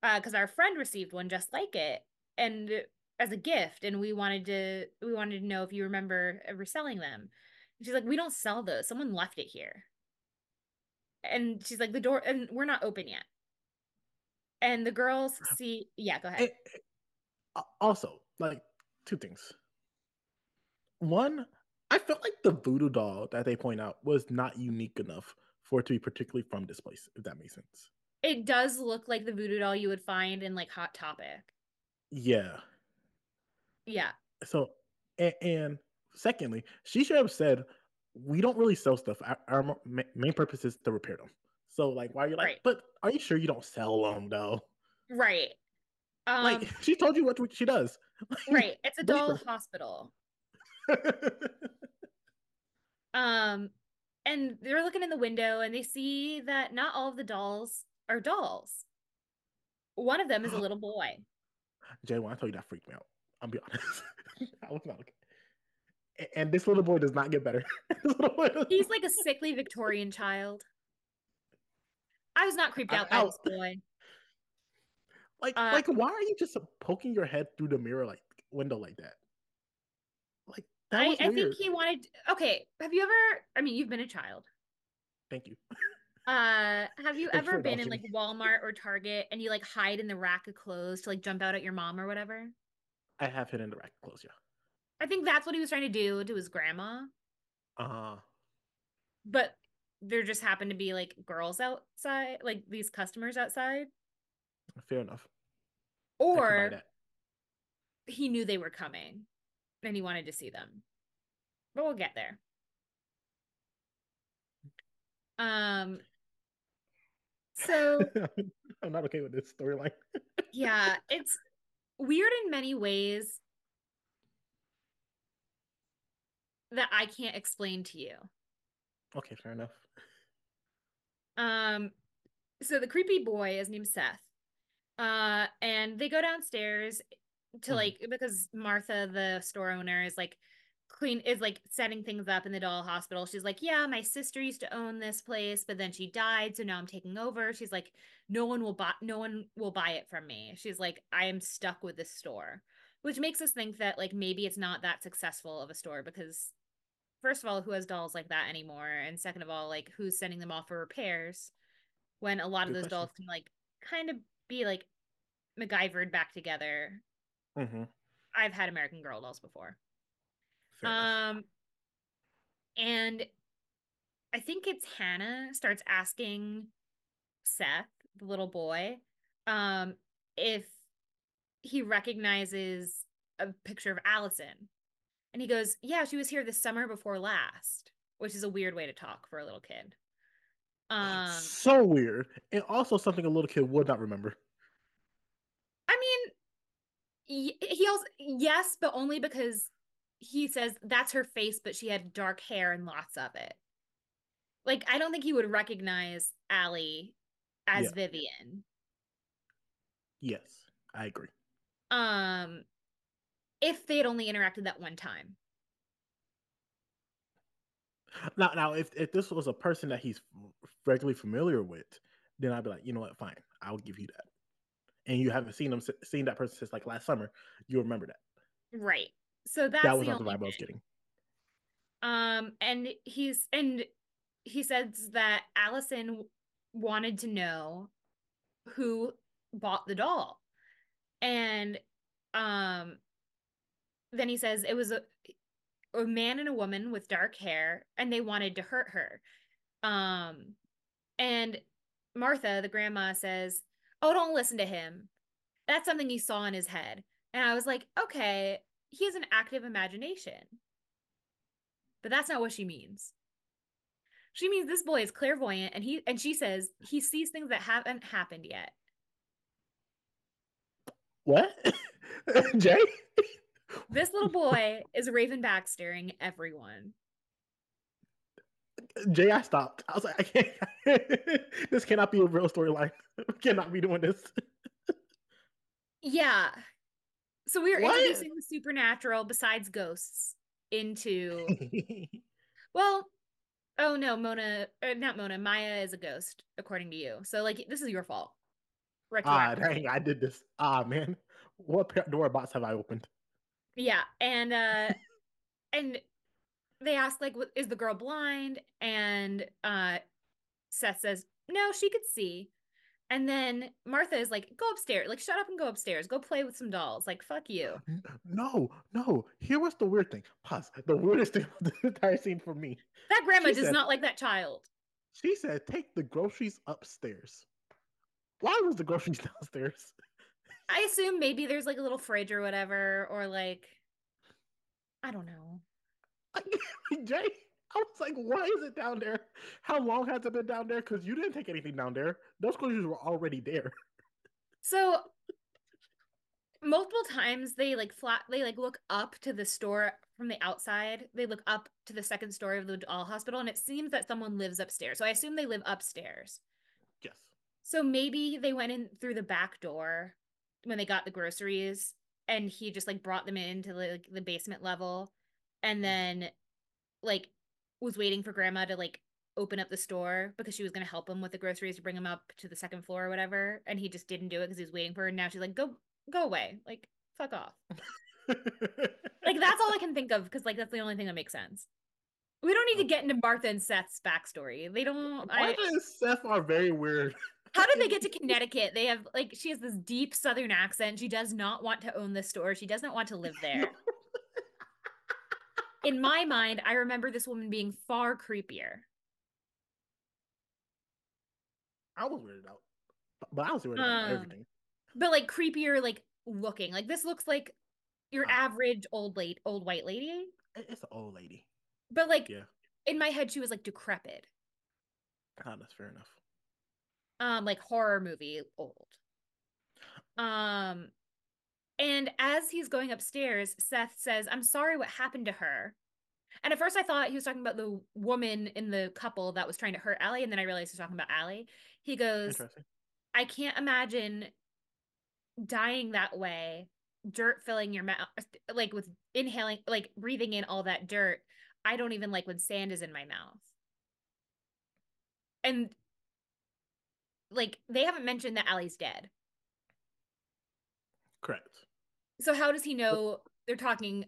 Because our friend received one just like it, and as a gift, and we wanted to we wanted to know if you remember ever selling them. And she's like, we don't sell those. Someone left it here. and she's like the door and we're not open yet. And the girls see yeah, go ahead. Also, like two things. One, I felt like the voodoo doll that they point out was not unique enough for it to be particularly from this place, if that makes sense. It does look like the voodoo doll you would find in like Hot Topic. Yeah. Yeah. So, and, and secondly, she should have said, "We don't really sell stuff. Our, our main purpose is to repair them." So, like, why are you like? Right. But are you sure you don't sell them though? Right. Um, like she told you what she does. right. It's a doll hospital. um, and they're looking in the window and they see that not all of the dolls are dolls. One of them is a little boy. Jay, when I tell you that freaked me out, I'll be honest. I was not okay. And this little boy does not get better. He's like a sickly Victorian child. I was not creeped out I, by I, this boy. Like, uh, like, why are you just poking your head through the mirror like window like that? Like, that I, I think he wanted. Okay, have you ever? I mean, you've been a child. Thank you. Uh, have you ever been in like Walmart or Target and you like hide in the rack of clothes to like jump out at your mom or whatever? I have hidden the rack clothes, yeah. I think that's what he was trying to do to his grandma. Uh huh. But there just happened to be like girls outside, like these customers outside. Fair enough. Or he knew they were coming and he wanted to see them. But we'll get there. Um so I'm not okay with this storyline. yeah, it's weird in many ways that I can't explain to you. Okay, fair enough. Um so the creepy boy is named Seth. Uh and they go downstairs to mm. like because Martha the store owner is like Queen is like setting things up in the doll hospital. She's like, Yeah, my sister used to own this place, but then she died. So now I'm taking over. She's like, No one will buy no one will buy it from me. She's like, I am stuck with this store. Which makes us think that like maybe it's not that successful of a store because first of all, who has dolls like that anymore? And second of all, like who's sending them off for repairs when a lot Good of those question. dolls can like kind of be like MacGyvered back together. Mm-hmm. I've had American Girl dolls before. Um, and I think it's Hannah starts asking Seth, the little boy, um, if he recognizes a picture of Alison. And he goes, Yeah, she was here this summer before last, which is a weird way to talk for a little kid. Um, so weird. And also something a little kid would not remember. I mean, he also, yes, but only because he says that's her face, but she had dark hair and lots of it. Like, I don't think he would recognize Ali as yeah. Vivian. Yes, I agree. Um, if they had only interacted that one time. Now, now, if if this was a person that he's regularly familiar with, then I'd be like, you know what, fine, I'll give you that. And you haven't seen them seen that person since like last summer, you remember that. Right. So that's that was not the vibe I was getting. Um, and he's and he says that Alison wanted to know who bought the doll, and um, then he says it was a a man and a woman with dark hair, and they wanted to hurt her. Um, and Martha, the grandma, says, "Oh, don't listen to him. That's something he saw in his head." And I was like, "Okay, he has an active imagination. But that's not what she means. She means this boy is clairvoyant and he and she says he sees things that haven't happened yet. What? Jay? this little boy is Raven Baxtering everyone. Jay, I stopped. I was like, I can't. this cannot be a real storyline. cannot be doing this. yeah, so we are what? introducing the supernatural besides ghosts into. well, oh no, Mona, uh, not Mona. Maya is a ghost, according to you. So like, this is your fault. Ah, dang! I did this. Ah, man, what door box have I opened? Yeah, and uh, and they ask like, "Is the girl blind?" And uh, Seth says, no, she could see. And then Martha is like, go upstairs. Like, shut up and go upstairs. Go play with some dolls. Like, fuck you. No, no. Here was the weird thing. Pause. The weirdest thing of the entire scene for me. That grandma She does said- not like that child. She said, take the groceries upstairs. Why was the groceries downstairs? I assume maybe there's like a little fridge or whatever, or like, I don't know. Jay, was like, why is it down there? How long has it been down there? Because you didn't take anything down there. Those groceries were already there. So multiple times they like flat they like look up to the store from the outside. They look up to the second story of the doll hospital and it seems that someone lives upstairs. So I assume they live upstairs. Yes. So maybe they went in through the back door when they got the groceries and he just like brought them into like the basement level and mm-hmm. then like was waiting for grandma to like open up the store because she was going to help him with the groceries to bring him up to the second floor or whatever and he just didn't do it because he was waiting for her and now she's like go go away like fuck off like that's all i can think of because like that's the only thing that makes sense we don't need to get into martha and seth's backstory they don't I, Martha and Seth are very weird. how did they get to Connecticut? They have like she has this deep southern accent. She does not want to own the store. She doesn't want to live there. In my mind, I remember this woman being far creepier. I was weirded out. But I was weirded out Um, everything. But like creepier like looking. Like this looks like your Ah. average old late old white lady. It's an old lady. But like Yeah. in my head she was like decrepit. Ah, that's fair enough. um like horror movie old um and as he's going upstairs seth says i'm sorry what happened to her and at first i thought he was talking about the woman in the couple that was trying to hurt Ali, and then i realized he's talking about Ali. he goes i can't imagine dying that way dirt filling your mouth like with inhaling like breathing in all that dirt i don't even like when sand is in my mouth and like they haven't mentioned that Ali's dead. Correct. So how does he know they're talking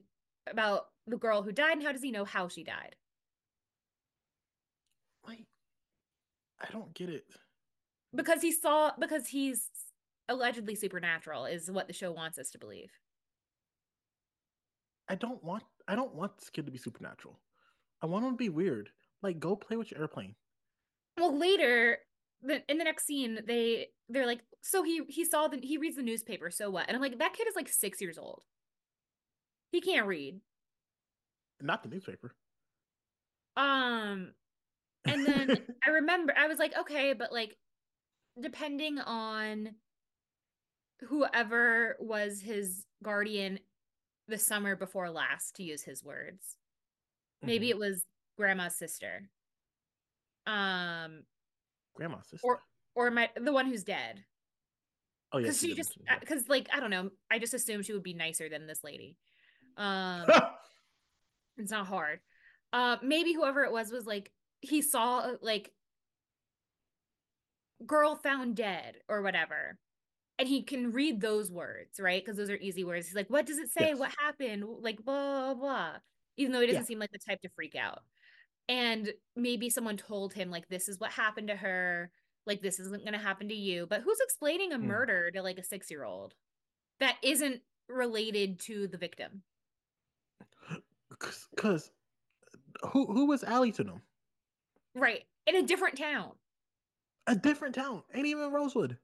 about the girl who died and how does he know how she died? Like, I don't get it. Because he saw because he's allegedly supernatural is what the show wants us to believe. I don't want. I don't want this kid to be supernatural. I want him to be weird. Like, go play with your airplane. Well, later the, in the next scene they they're like so he he saw the he reads the newspaper so what? And I'm like that kid is like 6 years old. He can't read. Not the newspaper. Um and then I remember I was like, okay, but like depending on whoever was his guardian the summer before last, to use his words. Maybe Mhm. it was grandma's sister. Um grandma's sister. or or my the one who's dead. oh yeah, Because she did just because like I don't know, I just assumed she would be nicer than this lady. Um. It's not hard. Uh, maybe whoever it was was like he saw uh, like girl found dead or whatever, and he can read those words, right? Because those are easy words. He's like, "What does it say? Yes. What happened?" Like blah blah. blah. Even though he doesn't Yeah. seem like the type to freak out. And maybe someone told him like, "This is what happened to her. Like this isn't going to happen to you." But who's explaining a Hmm. murder to like a six year old that isn't related to the victim? Because who who was Ali to them? Right. In a different town. A different town. Ain't even Rosewood.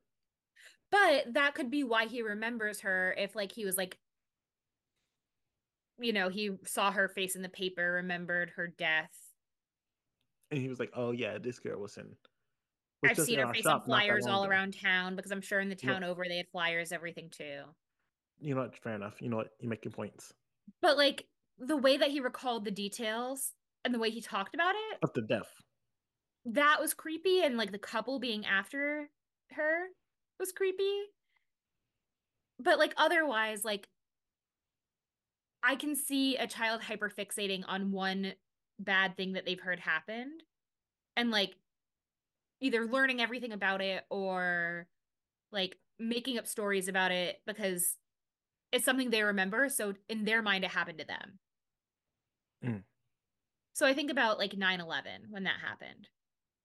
But that could be why he remembers her if like he was like you know, he saw her face in the paper, remembered her death. And he was like, "Oh yeah, this girl was in." was I've seen in her face on flyers all ago." around town because I'm sure in the town over they had flyers, everything too. You know what? Fair enough. You know what? You're making points. But like the way that he recalled the details and the way he talked about it, Of the death. that was creepy. And like the couple being after her was creepy. But like otherwise, like I can see a child hyperfixating on one bad thing that they've heard happened and like either learning everything about it or like making up stories about it because it's something they remember. So in their mind, it happened to them. Mm. So I think about like 9 11 when that happened.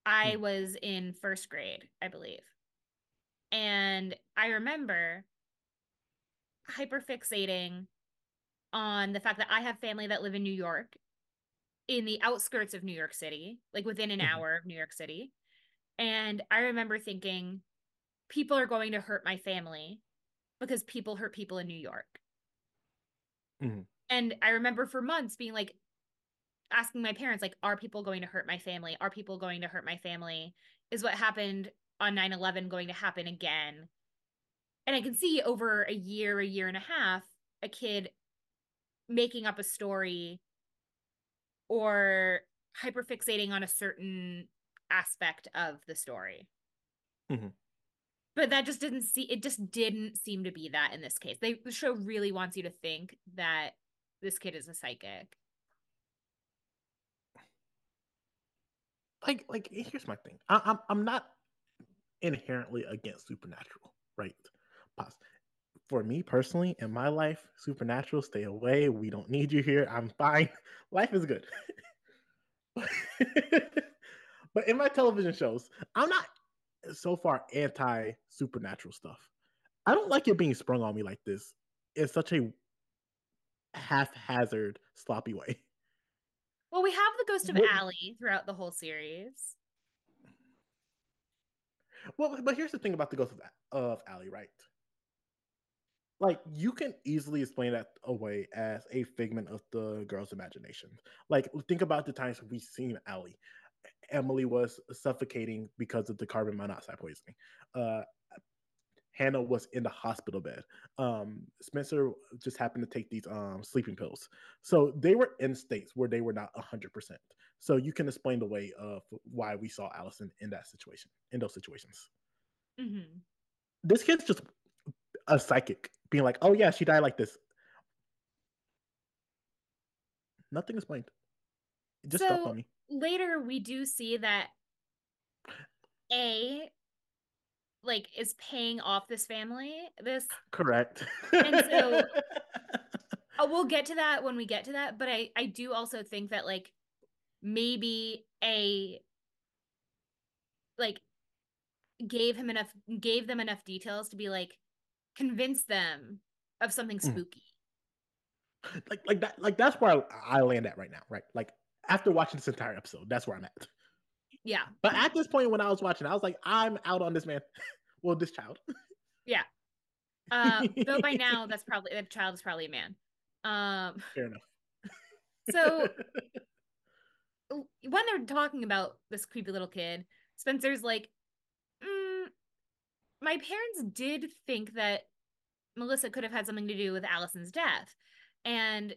I Mm. was in first grade, I believe. And I remember hyperfixating on the fact that I have family that live in New York, in the outskirts of New York City, like within an Mhm. hour of New York City. And I remember thinking, people are going to hurt my family because people hurt people in New York. Mhm. And I remember for months being like, asking my parents, like, are people going to hurt my family? Are people going to hurt my family? Is what happened on 9 11 going to happen again? And I can see over a year, a year and a half, a kid making up a story or hyperfixating on a certain aspect of the story. Mhm. But that just didn't see it just didn't seem to be that in this case. They the show really wants you to think that this kid is a psychic. like like here's my thing. I, I'm I'm not inherently against supernatural, right? For me personally, in my life, supernatural, stay away. We don't need you here. I'm fine. Life is good. but in my television shows, I'm not so far anti supernatural stuff. I don't like it being sprung on me like this in such a haphazard, sloppy way. Well, we have the ghost of What- Ali throughout the whole series. Well, but here's the thing about the ghost of, of Ali, right? Like you can easily explain that away as a figment of the girl's imagination. Like think about the times we've seen Ali. Emily was suffocating because of the carbon monoxide poisoning. Uh, Hannah was in the hospital bed. Um, Spencer just happened to take these um, sleeping pills. So they were in states where they were not 100%. So you can explain the way of why we saw Alison in that situation, in those situations. Mm-hmm. This kid's just a psychic being like, oh yeah, she died like this. Nothing explained. It just So- on me. Later, we do see that A, like, is paying off this family. This, Correct. And so- oh, we'll get to that when we get to that. But I, I do also think that like maybe A, like, gave him enough, gave them enough details to be like, convince them of something Mhm. spooky. like like that like that's where I, I land at right now, right? Like after watching this entire episode, that's where I'm at. Yeah. But at this point, when I was watching, I was like, I'm out on this man. well, this child. Yeah. Uh, though by now, that's probably that child is probably a man. Um, Fair enough. so when they're talking about this creepy little kid, Spencer's like, mm, my parents did think that Melissa could have had something to do with Alison's death. And,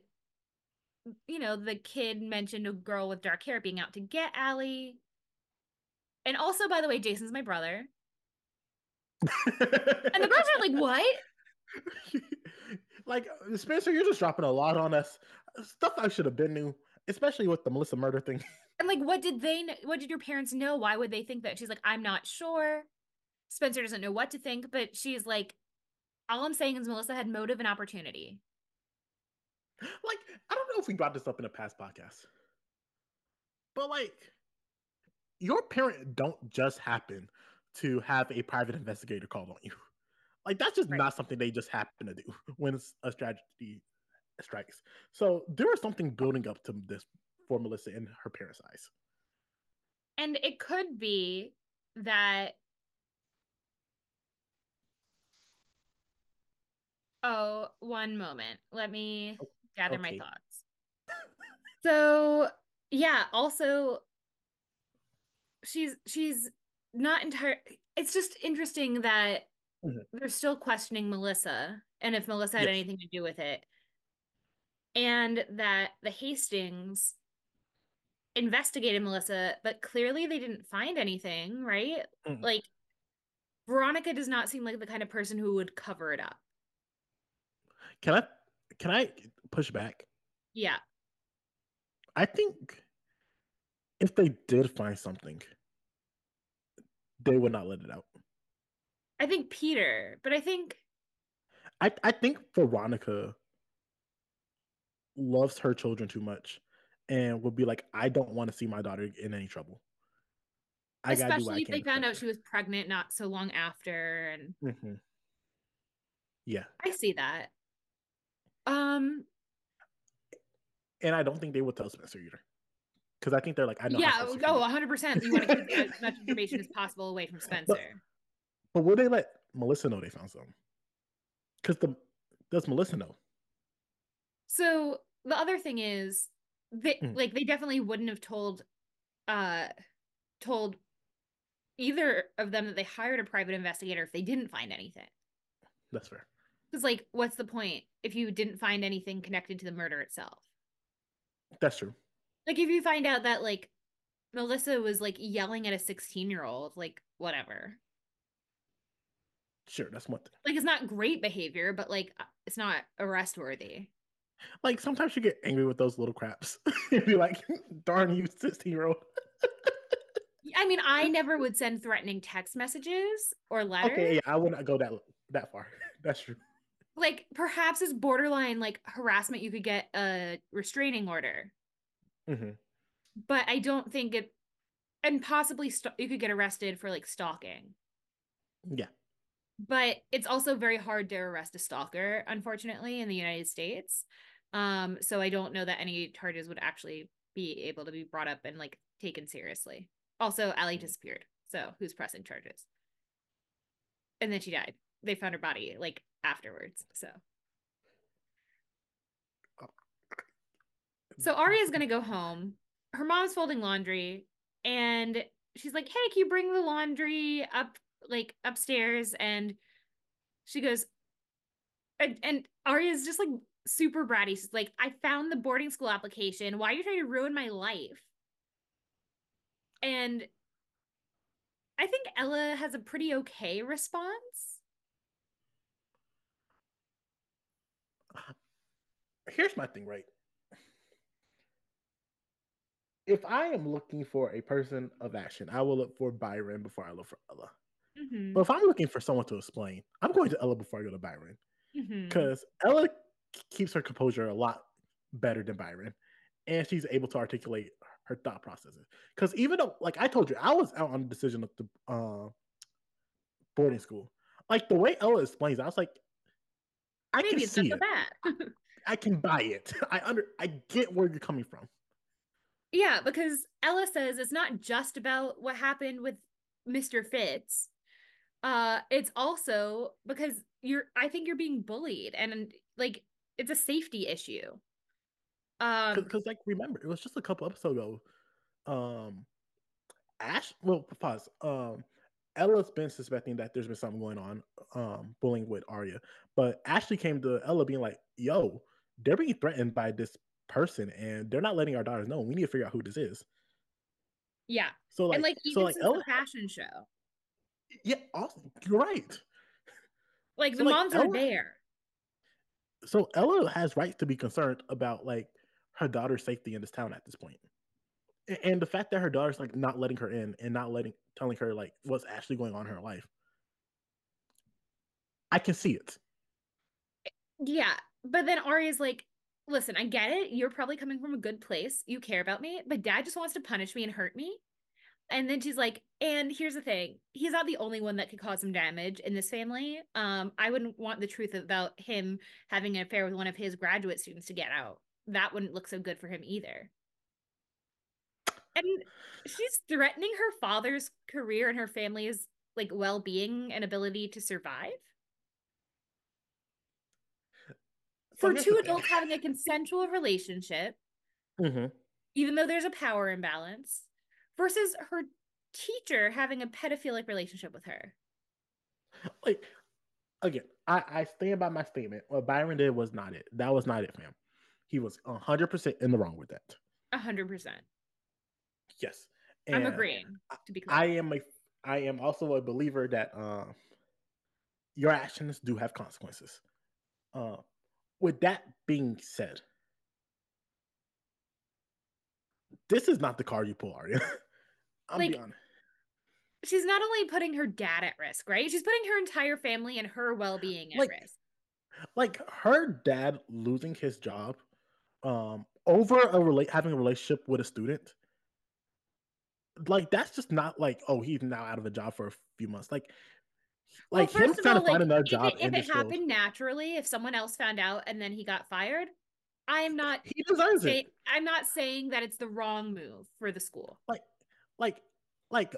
you know, the kid mentioned a girl with dark hair being out to get Ali. And also, by the way, Jason's my brother. And the brothers are like, what? like Spencer, you're just dropping a lot on us. Stuff I should have been knew, especially with the Melissa murder thing. And like, what did they? Know? What did your parents know? Why would they think that? She's like, I'm not sure. Spencer doesn't know what to think, but she's like, all I'm saying is Melissa had motive and opportunity. like, I don't know if we brought this up in a past podcast, but like, your parent don't just happen to have a private investigator called on you. Like, that's just Right. not something they just happen to do when a tragedy strikes. So there was something building up to this for Melissa in her parents' eyes. And it could be that. Oh, one moment. Let me gather my thoughts. So, yeah, also she's she's not entire it's just interesting that Mhm. they're still questioning Melissa and if Melissa had Yes. anything to do with it. And that the Hastings investigated Melissa, but clearly they didn't find anything, right? Mhm. Like Veronica does not seem like the kind of person who would cover it up. Can I can I push back? Yeah. I think if they did find something, they would not let it out. I think Peter, but I think I, I think Veronica loves her children too much and would be like, I don't want to see my daughter in any trouble. I gotta do what I Especially if they found out she was pregnant not so long after. And. Mhm. Yeah, I see that. Um, and I don't think they would tell Spencer either, because I think they're like, I know. yeah, oh, feels. 100%. You want to keep as much information as possible away from Spencer. But will they let Melissa know they found something? Because the does Melissa know? So the other thing is they Mm. like they definitely wouldn't have told uh told either of them that they hired a private investigator if they didn't find anything. That's fair. Because like what's the point if you didn't find anything connected to the murder itself? That's true. Like if you find out that like Melissa was like yelling at a 16 year old, like whatever. Sure, that's one thing. Like it's not great behavior, but like uh, it's not arrest worthy. Like sometimes you get angry with those little craps. You'd be like, darn you, 16 year old. I mean, I never would send threatening text messages or letters. Okay, yeah, I wouldn't go that that far. That's true. Like perhaps it's borderline like harassment you could get a restraining order. Hmm but i don't think it and possibly st- you could get arrested for like stalking. Yeah. but it's also very hard to arrest a stalker unfortunately in the united states. Um so i don't know that any charges would actually be able to be brought up and like taken seriously. Also ali disappeared. So who's pressing charges? And then she died. They found her body like afterwards so So Aria's gonna go home. Her mom's folding laundry, and she's like, "Hey, can you bring the laundry up, like upstairs?" And she goes, and, and Aria's just like super bratty. She's like, "I found the boarding school application. Why are you trying to ruin my life?" And I think Ella has a pretty okay response. Here's my thing, right? If I am looking for a person of action, I will look for Byron before I look for Ella. Mhm, But if I'm looking for someone to explain, I'm going to Ella before I go to Byron. because Ella keeps her composure a lot better than Byron, and she's able to articulate her thought processes. Because even though, like I told you, I was out on the decision of the uh, boarding school. Like the way Ella explains, I was like, I Maybe can see it. I can buy it. I under, I get where you're coming from. Yeah, because Ella says it's not just about what happened with Mr. Fitz. Uh, it's also because you're I think you're being bullied and like it's a safety issue. Um Because, like, remember, it was just a couple episodes ago. Um, Ash, well, pause. Um, Ella's been suspecting that there's been something going on, um, bullying with Aria, but Ashley came to Ella being like, "Yo, they're being threatened by this person, and they're not letting our daughters know. We need to figure out who this is." yeah. So, like, and like so like Ella, the fashion show. yeah, awesome. You're right. Like So, the like, moms are there. So Ella has rights to be concerned about like her daughter's safety in this town at this point. And the fact that her daughter's like not letting her in and not letting telling her like what's actually going on in her life. I can see it. Yeah. But then Aria's like, listen, I get it. You're probably coming from a good place. You care about me, but dad just wants to punish me and hurt me. And then she's like, and here's the thing. He's not the only one that could cause some damage in this family. Um, I wouldn't want the truth about him having an affair with one of his graduate students to get out. That wouldn't look so good for him either. And she's threatening her father's career and her family's like well-being and ability to survive. So for two adults having a consensual relationship, Mhm. even though there's a power imbalance, versus her teacher having a pedophilic relationship with her. Like again, I, I stand by my statement. What Byron did was not it. That was not it, fam. He was hundred percent in the wrong with that. A hundred percent. Yes. I'm agreeing, to be clear. I am a I am also a believer that uh, your actions do have consequences. Uh, with that being said, this is not the card you pull, Aria. I'm Like, be honest. She's not only putting her dad at risk, right? She's putting her entire family and her well-being at Like, risk. Like her dad losing his job, um, over a relate having a relationship with a student. like that's just not like oh he's now out of a job for a few months. Like Well, like him first of trying all, to find like, another if it, if it field, happened naturally, if someone else found out and then he got fired, I am not he deserves say, it. I'm not saying that it's the wrong move for the school. Like like like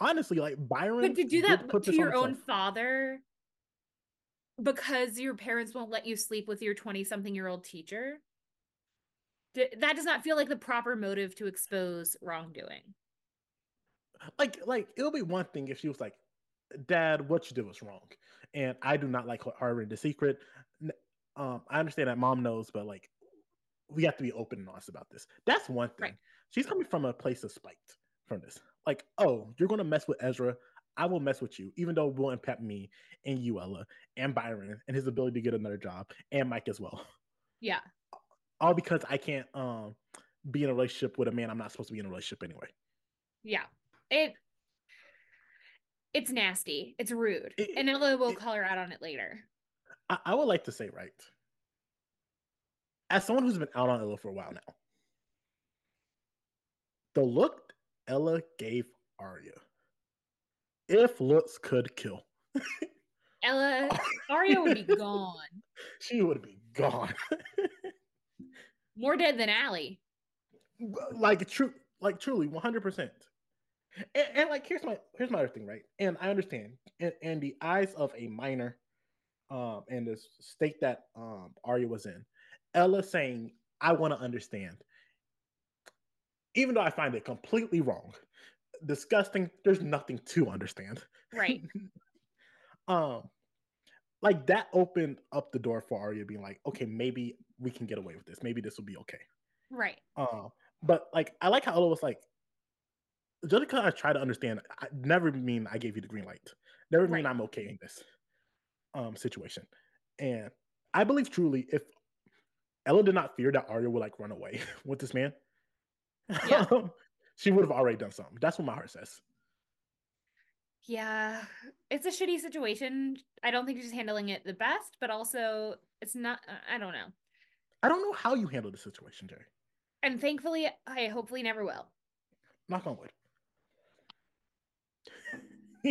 honestly, like Byron. But to do that put to your own himself. father because your parents won't let you sleep with your 20 something year old teacher, that does not feel like the proper motive to expose wrongdoing. like like it'll be one thing if she was like dad what you did was wrong. And i do not like harboring the secret. Um i understand that mom knows but like we have to be open and honest about this. That's one thing. Right. she's coming from a place of spite from this. Like oh you're gonna mess with ezra. I will mess with you even though it will impact me and you ella and byron and his ability to get another job and mike as well. Yeah. all because i can't um be in a relationship with a man i'm not supposed to be in a relationship anyway. Yeah. It it's nasty. It's rude. It- and Ella will it- call her out on it later. I, I would like to say right. As someone who's been out on Ella for a while now, the look Ella gave Aria, if looks could kill, Ella Aria would be gone. she would be gone. More dead than Ali. like true, like truly, one hundred percent. And, and like here's my here's my other thing, right? And I understand, in, in the eyes of a minor, um, and the state that um Aria was in, Ella saying, "I want to understand," even though I find it completely wrong, disgusting. There's nothing to understand. Right. um, like that opened up the door for Aria being like, okay, maybe we can get away with this. Maybe this will be okay. Right. Uh, but like I like how Ella was like, just because I try to understand, I never mean I gave you the green light. Never mean Right. I'm okay in this um situation. And I believe truly if Ella did not fear that Aria would like run away with this man, Yeah. she would have already done something. That's what my heart says. Yeah. It's a shitty situation. I don't think she's handling it the best, but also it's not I don't know. I don't know how you handle the situation, Jerry. And thankfully I hopefully never will. Knock on wood.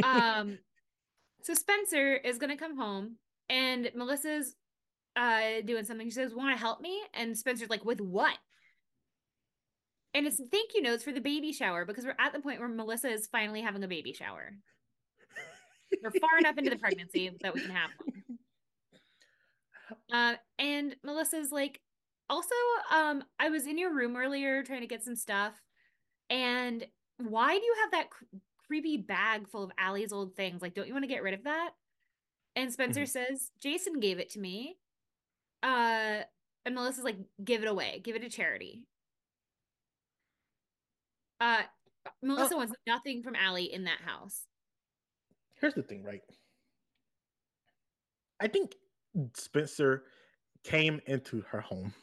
Um so spencer is gonna come home and melissa's uh doing something. She says want to help me? And spencer's like with what? And it's thank you notes for the baby shower because we're at the point where melissa is finally having a baby shower. We're far enough into the pregnancy that we can have one. Uh and melissa's like also um i was in your room earlier trying to get some stuff. And why do you have that creepy bag full of Ali's old things? Like, don't you want to get rid of that? And Spencer Mhm. says, Jason gave it to me. Uh, and Melissa's like, give it away, give it to charity. Uh, Melissa wants nothing from Ali in that house. Here's the thing, right? I think Spencer came into her home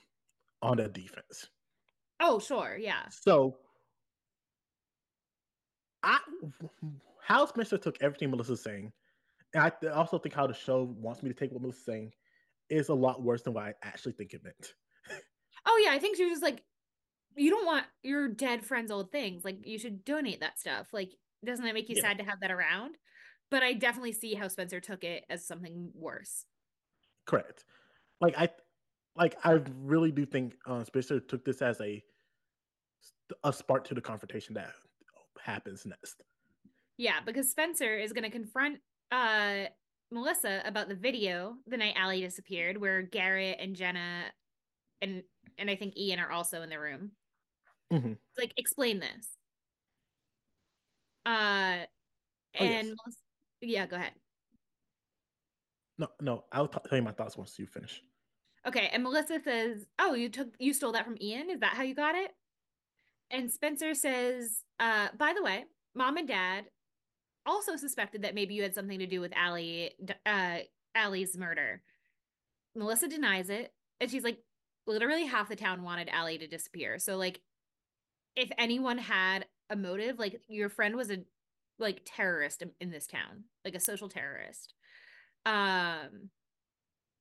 on a defense. Oh, sure, yeah, So I how Spencer took everything Melissa's saying, and I also think how the show wants me to take what Melissa's saying is a lot worse than what I actually think it meant. Oh yeah, I think she was just like, you don't want your dead friend's old things. Like you should donate that stuff. Like, doesn't that make you Yeah. sad to have that around? But I definitely see how Spencer took it as something worse. Correct. Like I like I really do think uh, Spencer took this as a a spark to the confrontation that happens next. Yeah, because Spencer is going to confront uh Melissa about the video the night Ali disappeared, where Garrett and Jenna and and I think Ian are also in the room. Mhm. Like, explain this. Uh, Oh, yes. and Melissa- yeah, go ahead. No, no, I'll t- tell you my thoughts once you finish. Okay, and Melissa says, "Oh, you took you stole that from Ian? Is that how you got it?" And Spencer says, uh, "By the way, mom and dad also suspected that maybe you had something to do with Ali, uh, Ali's murder." Melissa denies it, and she's like, "Literally half the town wanted Ali to disappear. So like, if anyone had a motive, like your friend was a like terrorist in this town, like a social terrorist." Um.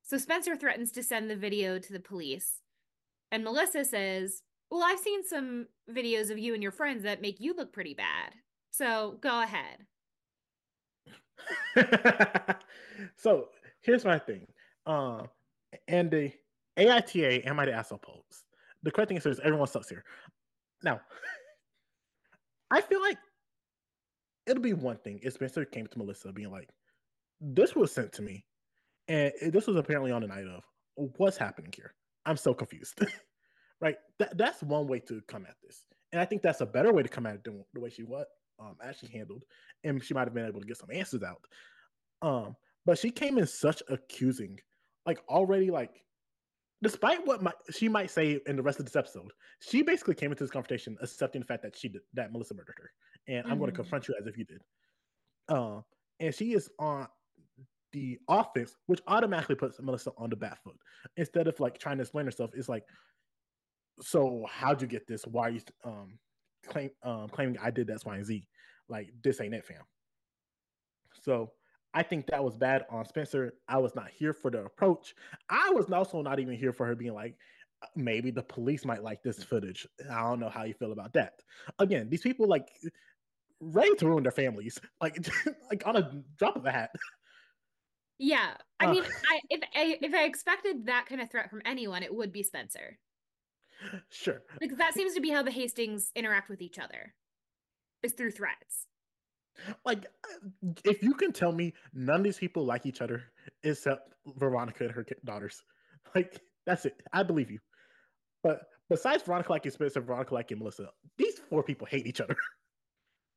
So Spencer threatens to send the video to the police. And Melissa says, Well, I've seen some videos of you and your friends that make you look pretty bad. So go ahead. so here's my thing. Um, and the AITA, am I the asshole pose? The correct thing is everyone sucks here. Now, I feel like it'll be one thing if Spencer came to Melissa being like, this was sent to me. And this was apparently on the night of what's happening here. I'm so confused. right? That that's one way to come at this. And I think that's a better way to come at it than the way she was um actually handled. And she might have been able to get some answers out. Um, but she came in such accusing, like already like despite what my, she might say in the rest of this episode, she basically came into this confrontation accepting the fact that she did that Melissa murdered her, and mm-hmm. I'm going to confront you as if you did. Uh, and she is on the offense, which automatically puts Melissa on the back foot instead of like trying to explain herself. It's like, so how'd you get this? Why are you um claim um claiming I did X, Y, and Z? Like this ain't it, fam. So I think that was bad on Spencer. I was not here for the approach. I was also not even here for her being like, uh, maybe the police might like this footage. I don't know how you feel about that. Again, these people like ready to ruin their families, like like on a drop of a hat. Yeah, I uh, mean, I if I if I expected that kind of threat from anyone, it would be Spencer. Sure, because that seems to be how the Hastings interact with each other, is through threats. Like, if you can tell me none of these people like each other except Veronica and her daughters, like that's it. I believe you. But besides Veronica liking Spencer, Veronica liking Melissa, these four people hate each other.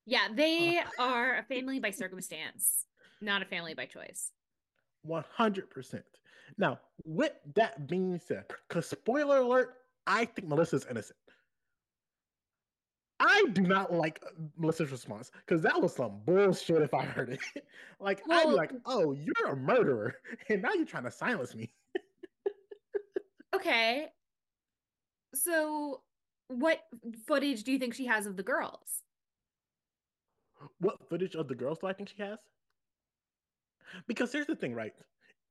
Yeah, they uh, are a family by circumstance, not a family by choice. 100%. Now, with that being said, because spoiler alert, I think Melissa's innocent. I do not like Melissa's response because that was some bullshit if I heard it. like, well, I'd be like, oh, you're a murderer. And now you're trying to silence me. okay. So, what footage do you think she has of the girls? What footage of the girls do I think she has? Because here's the thing, right?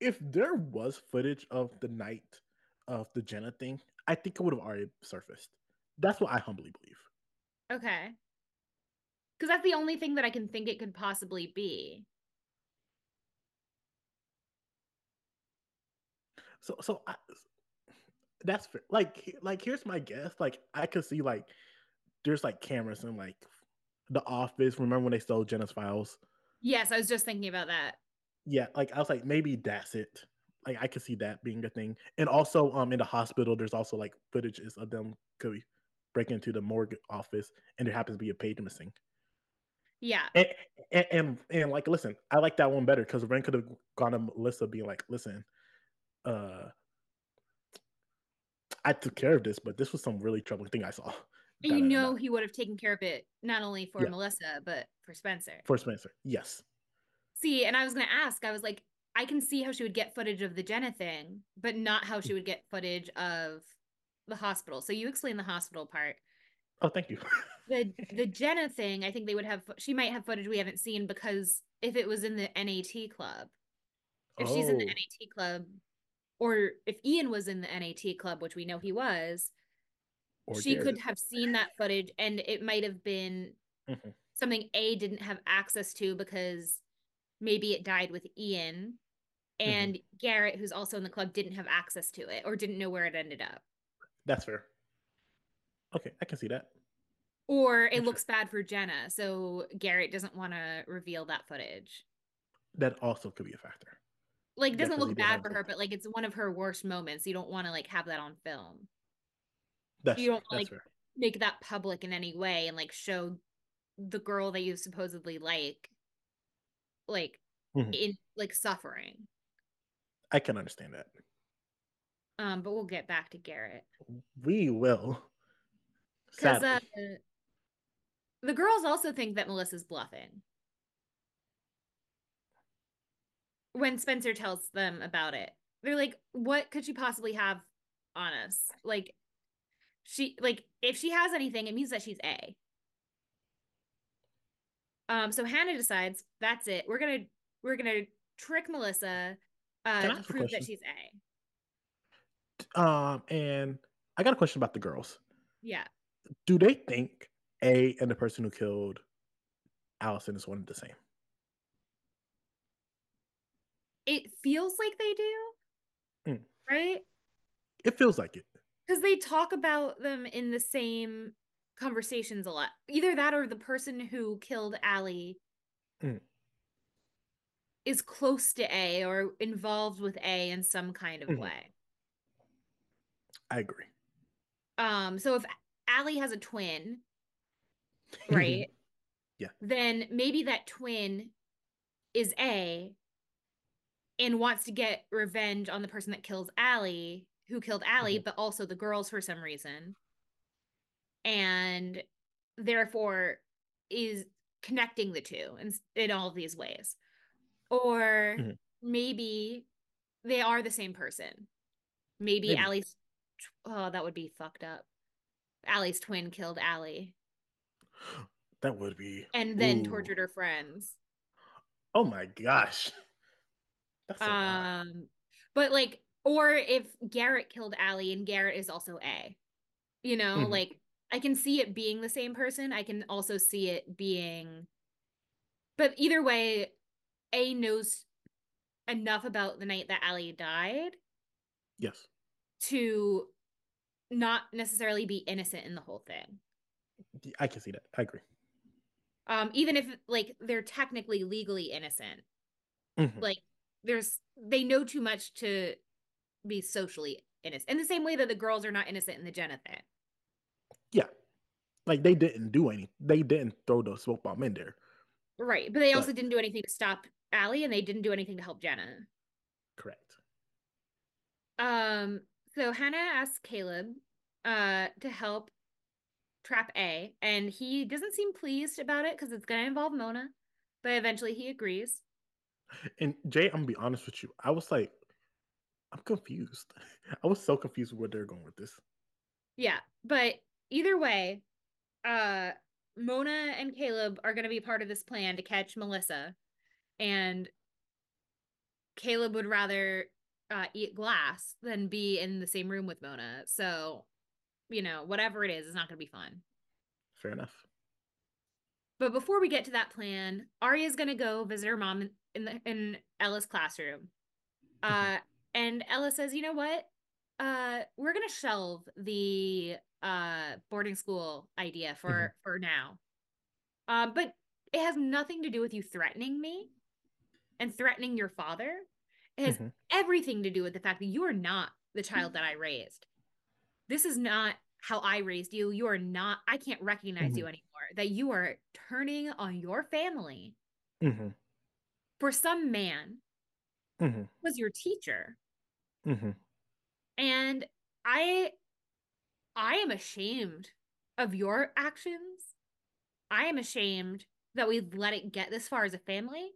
If there was footage of the night of the Jenna thing, I think it would have already surfaced. That's what I humbly believe. Okay. Because that's the only thing that I can think it could possibly be. So, so I, that's fair. like, like here's my guess. Like, I could see like there's like cameras in like the office. Remember when they stole Jenna's files? Yes, I was just thinking about that. Yeah, like I was like maybe that's it. Like I could see that being a thing. And also, um, in the hospital, there's also like footages of them could break into the morgue office and there happens to be a page missing. Yeah. And and, and, and like listen, I like that one better because Wren could have gone to Melissa being like, listen, uh I took care of this, but this was some really troubling thing I saw. And you know he would have taken care of it not only for yeah. Melissa, but for Spencer. For Spencer, yes. See, and I was gonna ask, I was like, I can see how she would get footage of the Jenna thing, but not how she would get footage of the hospital. So you explain the hospital part. Oh, thank you. the the Jenna thing, I think they would have. She might have footage we haven't seen because if it was in the NAT club, if oh. she's in the oh. NAT club, or if Ian was in the NAT club, which we know he was, or she could have seen that footage, and it might have been mm-hmm. something A didn't have access to because maybe it died with Ian, and mm-hmm. Garrett, who's also in the club, didn't have access to it or didn't know where it ended up. That's fair. Okay, I can see that. Or it looks bad for Jenna, so Garrett doesn't want to reveal that footage. That also could be a factor. Like, it doesn't look bad for her, but like it's one of her worst moments. You don't want to like have that on film. That's you don't like fair. make that public in any way and like show the girl that you supposedly like, like mm-hmm. in like suffering. I can understand that. Um, but we'll get back to Garrett. We will. Because uh, the girls also think that Melissa's bluffing. When Spencer tells them about it, they're like, "What could she possibly have on us? Like, she like if she has anything, it means that she's A." Um, so Hannah decides that's it. We're gonna we're gonna trick Melissa uh, to prove that she's A. Um, and I got a question about the girls. Yeah. Do they think A and the person who killed Alison is one of the same? It feels like they do. Mm. Right? It feels like it. Because they talk about them in the same conversations a lot. Either that or the person who killed Ali Mm. Is close to A or involved with A in some kind of Mhm. way. I agree. Um, so if Ali has a twin, right? Yeah. Then maybe that twin is A and wants to get revenge on the person that kills Ali, who killed Ali, Mhm. but also the girls for some reason. And therefore is connecting the two in, in all of these ways. Or Mhm. maybe they are the same person. Maybe, Maybe. Ali's oh, that would be fucked up. Ali's twin killed Ali That would be. and then Ooh. tortured her friends. Oh my gosh. That's. Um, but like, or if Garrett killed Ali and Garrett is also A, you know, Mhm. like I can see it being the same person. I can also see it being, but either way, A knows enough about the night that Ali died Yes. to not necessarily be innocent in the whole thing. I can see that. I agree. Um, even if like they're technically legally innocent, Mhm. like there's they know too much to be socially innocent. In the same way that the girls are not innocent in the Jenna thing. Yeah. Like they didn't do any. They didn't throw the smoke bomb in there. Right. But they also But- didn't do anything to stop Ali and they didn't do anything to help Jenna. Correct. Um, so Hannah asks Caleb uh to help trap A, and he doesn't seem pleased about it because it's gonna involve Mona, but eventually he agrees. And Jay, I'm gonna be honest with you. I was like, I'm confused. I was so confused with where they're going with this. Yeah, but either way, uh Mona and Caleb are gonna be part of this plan to catch Melissa, and Caleb would rather uh, eat glass than be in the same room with Mona. So, you know, whatever it is, it's not gonna be fun. Fair enough. But before we get to that plan, Aria's gonna go visit her mom in- the in Ella's classroom. Uh, and Ella says, "You know what? Uh, we're gonna shelve the uh boarding school idea for for now. Um, but it has nothing to do with you threatening me and threatening your father. Has Mhm. everything to do with the fact that you are not the child that I raised. This is not how I raised you. You are not. I can't recognize you anymore. That you are turning on your family Mm-hmm. for some man Mm-hmm. who was your teacher Mm-hmm. and i i am ashamed of your actions i am ashamed that we let it get this far as a family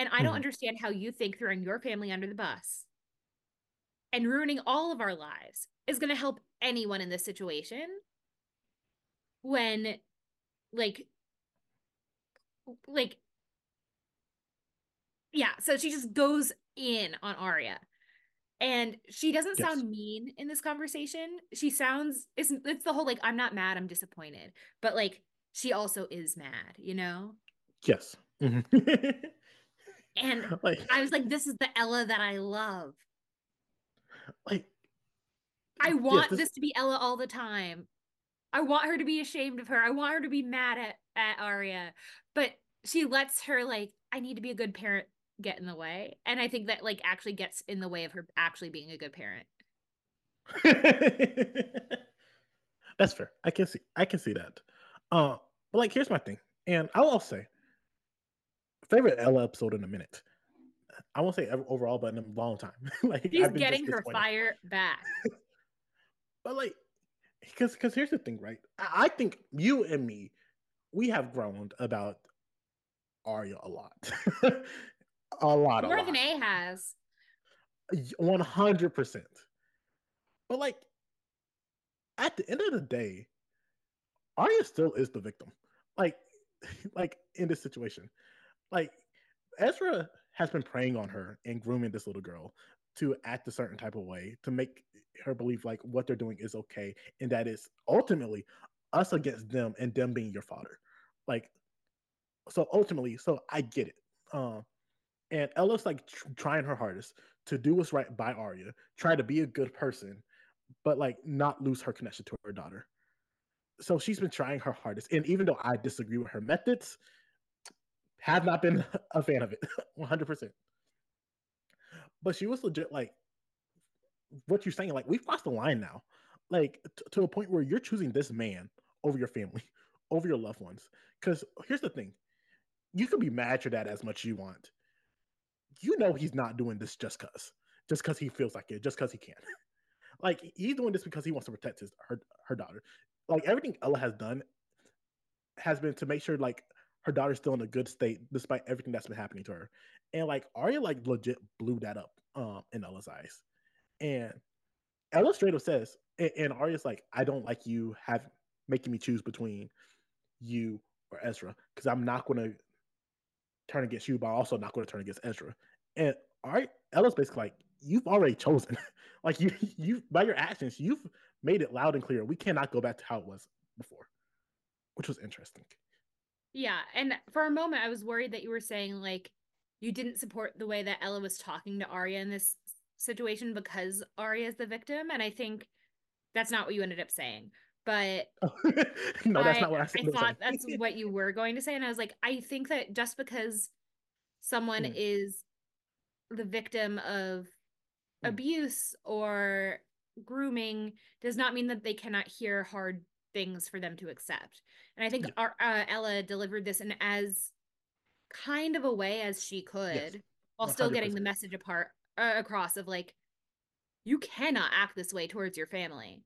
and i don't Mhm. understand how you think throwing your family under the bus and ruining all of our lives is going to help anyone in this situation when like like yeah so she just goes in on Aria and she doesn't Yes. sound mean in this conversation she sounds it's it's the whole like I'm not mad I'm disappointed but like she also is mad you know Yes. hmm and like, I was like this is the Ella that I love like, I want this to be Ella all the time I want her to be ashamed of her I want her to be mad at at Aria but she lets her like I need to be a good parent get in the way and I think that like actually gets in the way of her actually being a good parent That's fair. I can see. I can see that. Uh, but like, here's my thing, and I'll also say, favorite Ella episode in a minute. I won't say overall, but in a long time. like, she's I've been getting her fire back But like, because because here's the thing, right? I, I think you and me, we have groaned about Aria a lot, a lot, a more lot. than A has One hundred percent. But like, at the end of the day, Aria still is the victim. Like, like in this situation, like Ezra has been preying on her and grooming this little girl to act a certain type of way to make her believe like what they're doing is okay and that is ultimately us against them and them being your father like so ultimately so i get it. Um and ella's like tr- trying her hardest to do what's right by aria try to be a good person but like not lose her connection to her daughter. So she's been trying her hardest and even though i disagree with her methods have not been a fan of it 100% but she was legit like what you're saying like we've crossed the line now. Like t- to a point where you're choosing this man over your family over your loved ones. Because here's the thing you can be mad at your dad as much as you want. You know he's not doing this just because just because he feels like it just because he can. Like he's doing this because he wants to protect his her her daughter. Like everything ella has done has been to make sure like her daughter's still in a good state despite everything that's been happening to her and like Aria like legit blew that up um in Ella's eyes. And Ella straight up says, and, and Aria's like, I don't like you have making me choose between you or Ezra, because I'm not gonna turn against you, but I'm also not gonna turn against Ezra. And Aria Ella's basically like, you've already chosen. like you you by your actions, you've made it loud and clear. We cannot go back to how it was before. Which was interesting. Yeah, and for a moment I was worried that you were saying like you didn't support the way that Ella was talking to Aria in this situation because Aria is the victim, and I think that's not what you ended up saying. But no, that's I, not what I said. I thought that's what you were going to say, and I was like, I think that just because someone Mm. is the victim of Mm. abuse or grooming does not mean that they cannot hear hard things for them to accept. And I think Yeah. our, uh, Ella delivered this in as kind of a way as she could while still getting the message apart uh, across of like you cannot act this way towards your family.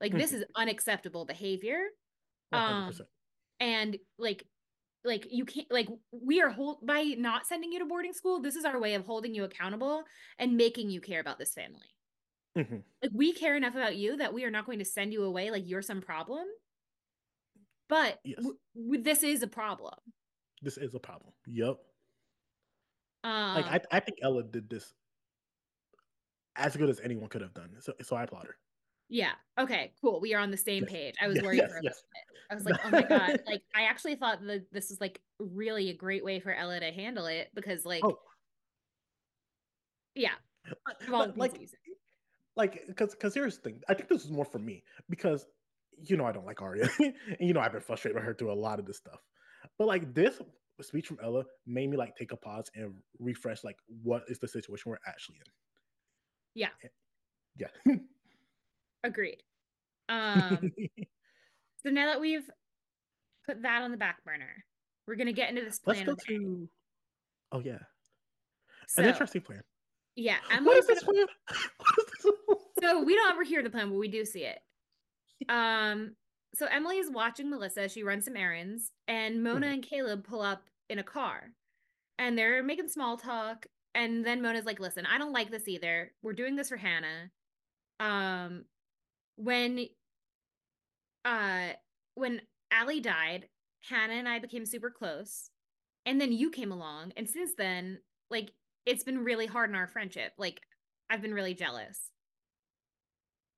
Like this Mhm. is unacceptable behavior. Um, hundred percent. and like like you can't like we are hold by not sending you to boarding school this is our way of holding you accountable and making you care about this family Mhm. like we care enough about you that we are not going to send you away like you're some problem but Yes. w- w- this is a problem This is a problem. Yep. um Like I, I think Ella did this as good as anyone could have done. So, so I applaud her. yeah okay cool we are on the same Yes. page i was Yes, worried yes, for a yes. minute. i was like oh my god like i actually thought that this was like really a great way for ella to handle it because like Oh. yeah of all the But, things like, that you said. Like, because, because here's the thing. I think this is more for me because you know I don't like Aria, and you know I've been frustrated with her through a lot of this stuff. But like this speech from Ella made me like take a pause and refresh. Like, what is the situation we're actually in? Yeah. Yeah. agreed um So now that we've put that on the back burner, we're gonna get into this plan Let's go to. Oh yeah, so an interesting plan. yeah, Emily's is this plan? What is this plan? so we don't ever hear the plan, but we do see it. Um, so Emily is watching Melissa. She runs some errands, and Mona Mhm. and Caleb pull up in a car, and they're making small talk. And then Mona's like, "Listen, I don't like this either. We're doing this for Hannah. Um, when, uh, when Ali died, Hannah and I became super close, and then you came along, and since then, like, it's been really hard in our friendship. Like, I've been really jealous."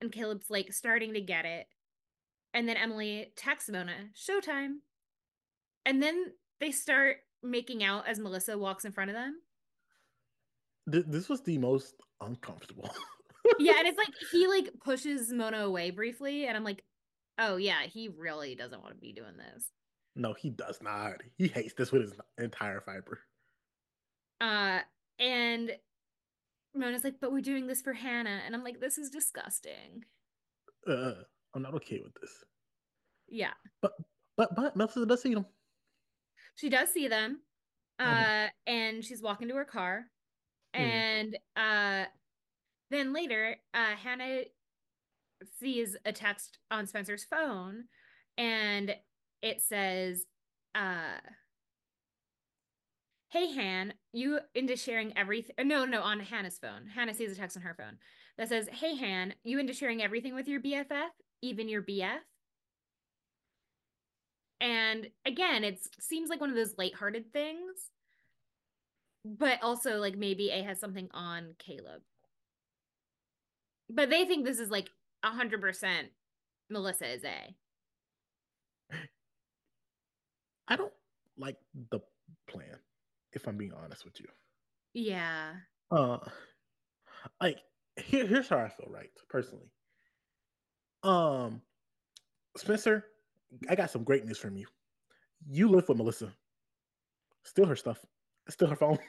And Caleb's like starting to get it. And then Emily texts Mona, Showtime. And then they start making out as Melissa walks in front of them. Th- This was the most uncomfortable. Yeah, and it's like he like pushes Mona away briefly, and I'm like, oh yeah, he really doesn't want to be doing this. no, he does not. He hates this with his entire fiber. Uh, and Mona's like, but we're doing this for Hannah, and I'm like, this is disgusting. Uh, I'm not okay with this. Yeah, But but but Melissa does see them. she does see them, uh, Mhm. and she's walking to her car, Mhm. and uh, then later, uh, Hannah sees a text on Spencer's phone, and it says, uh, "Hey Han, you into sharing everything?" No, no, on Hannah's phone. Hannah sees a text on her phone that says, "Hey Han, you into sharing everything with your BFF, even your BF?" And again, it seems like one of those lighthearted things, but also like maybe A has something on Caleb. But they think this is like hundred percent Melissa is A. I don't like the if I'm being honest with you. Yeah. Uh like here, here's how I feel, right? Personally. Um Spencer, I got some great news from you. You live with Melissa. Steal her stuff. Steal her phone.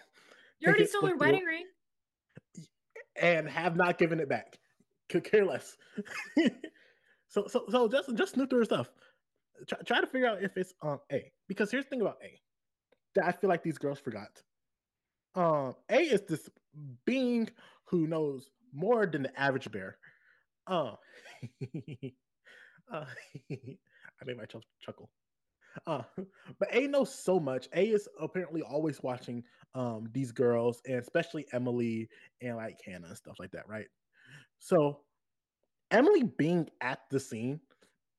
You already stole her wedding ring. And have not given it back. Could care less. so so so just just snoop through her stuff. Try, try to figure out if it's um A. Because here's the thing about A that I feel like these girls forgot. Um, A is this being who knows more than the average bear. Uh, uh I made my ch- chuckle. Uh, but A knows so much. A is apparently always watching um these girls and especially Emily and like Hannah and stuff like that, right? So Emily being at the scene,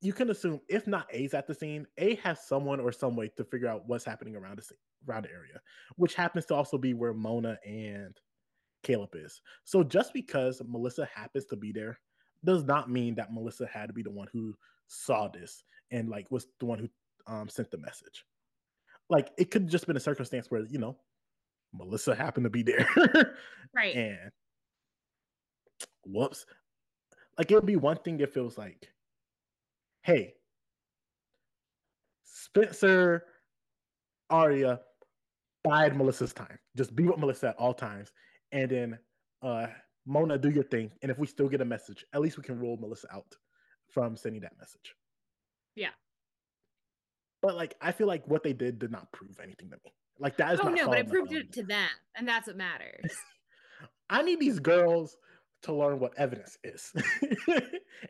you can assume if not A's at the scene, A has someone or some way to figure out what's happening around the scene, around the area, which happens to also be where Mona and Caleb is. So just because Melissa happens to be there does not mean that Melissa had to be the one who saw this and like was the one who um, sent the message. Like it could just been a circumstance where you know Melissa happened to be there, right? And whoops, like it would be one thing if it was like, hey, Spencer, Aria, bide Melissa's time. Just be with Melissa at all times, and then uh Mona, do your thing. And if we still get a message, at least we can roll Melissa out from sending that message. Yeah. But like, I feel like what they did did not prove anything to me. Like that is. Oh no, but it proved it to them, and that's what matters. I need these girls to learn what evidence is,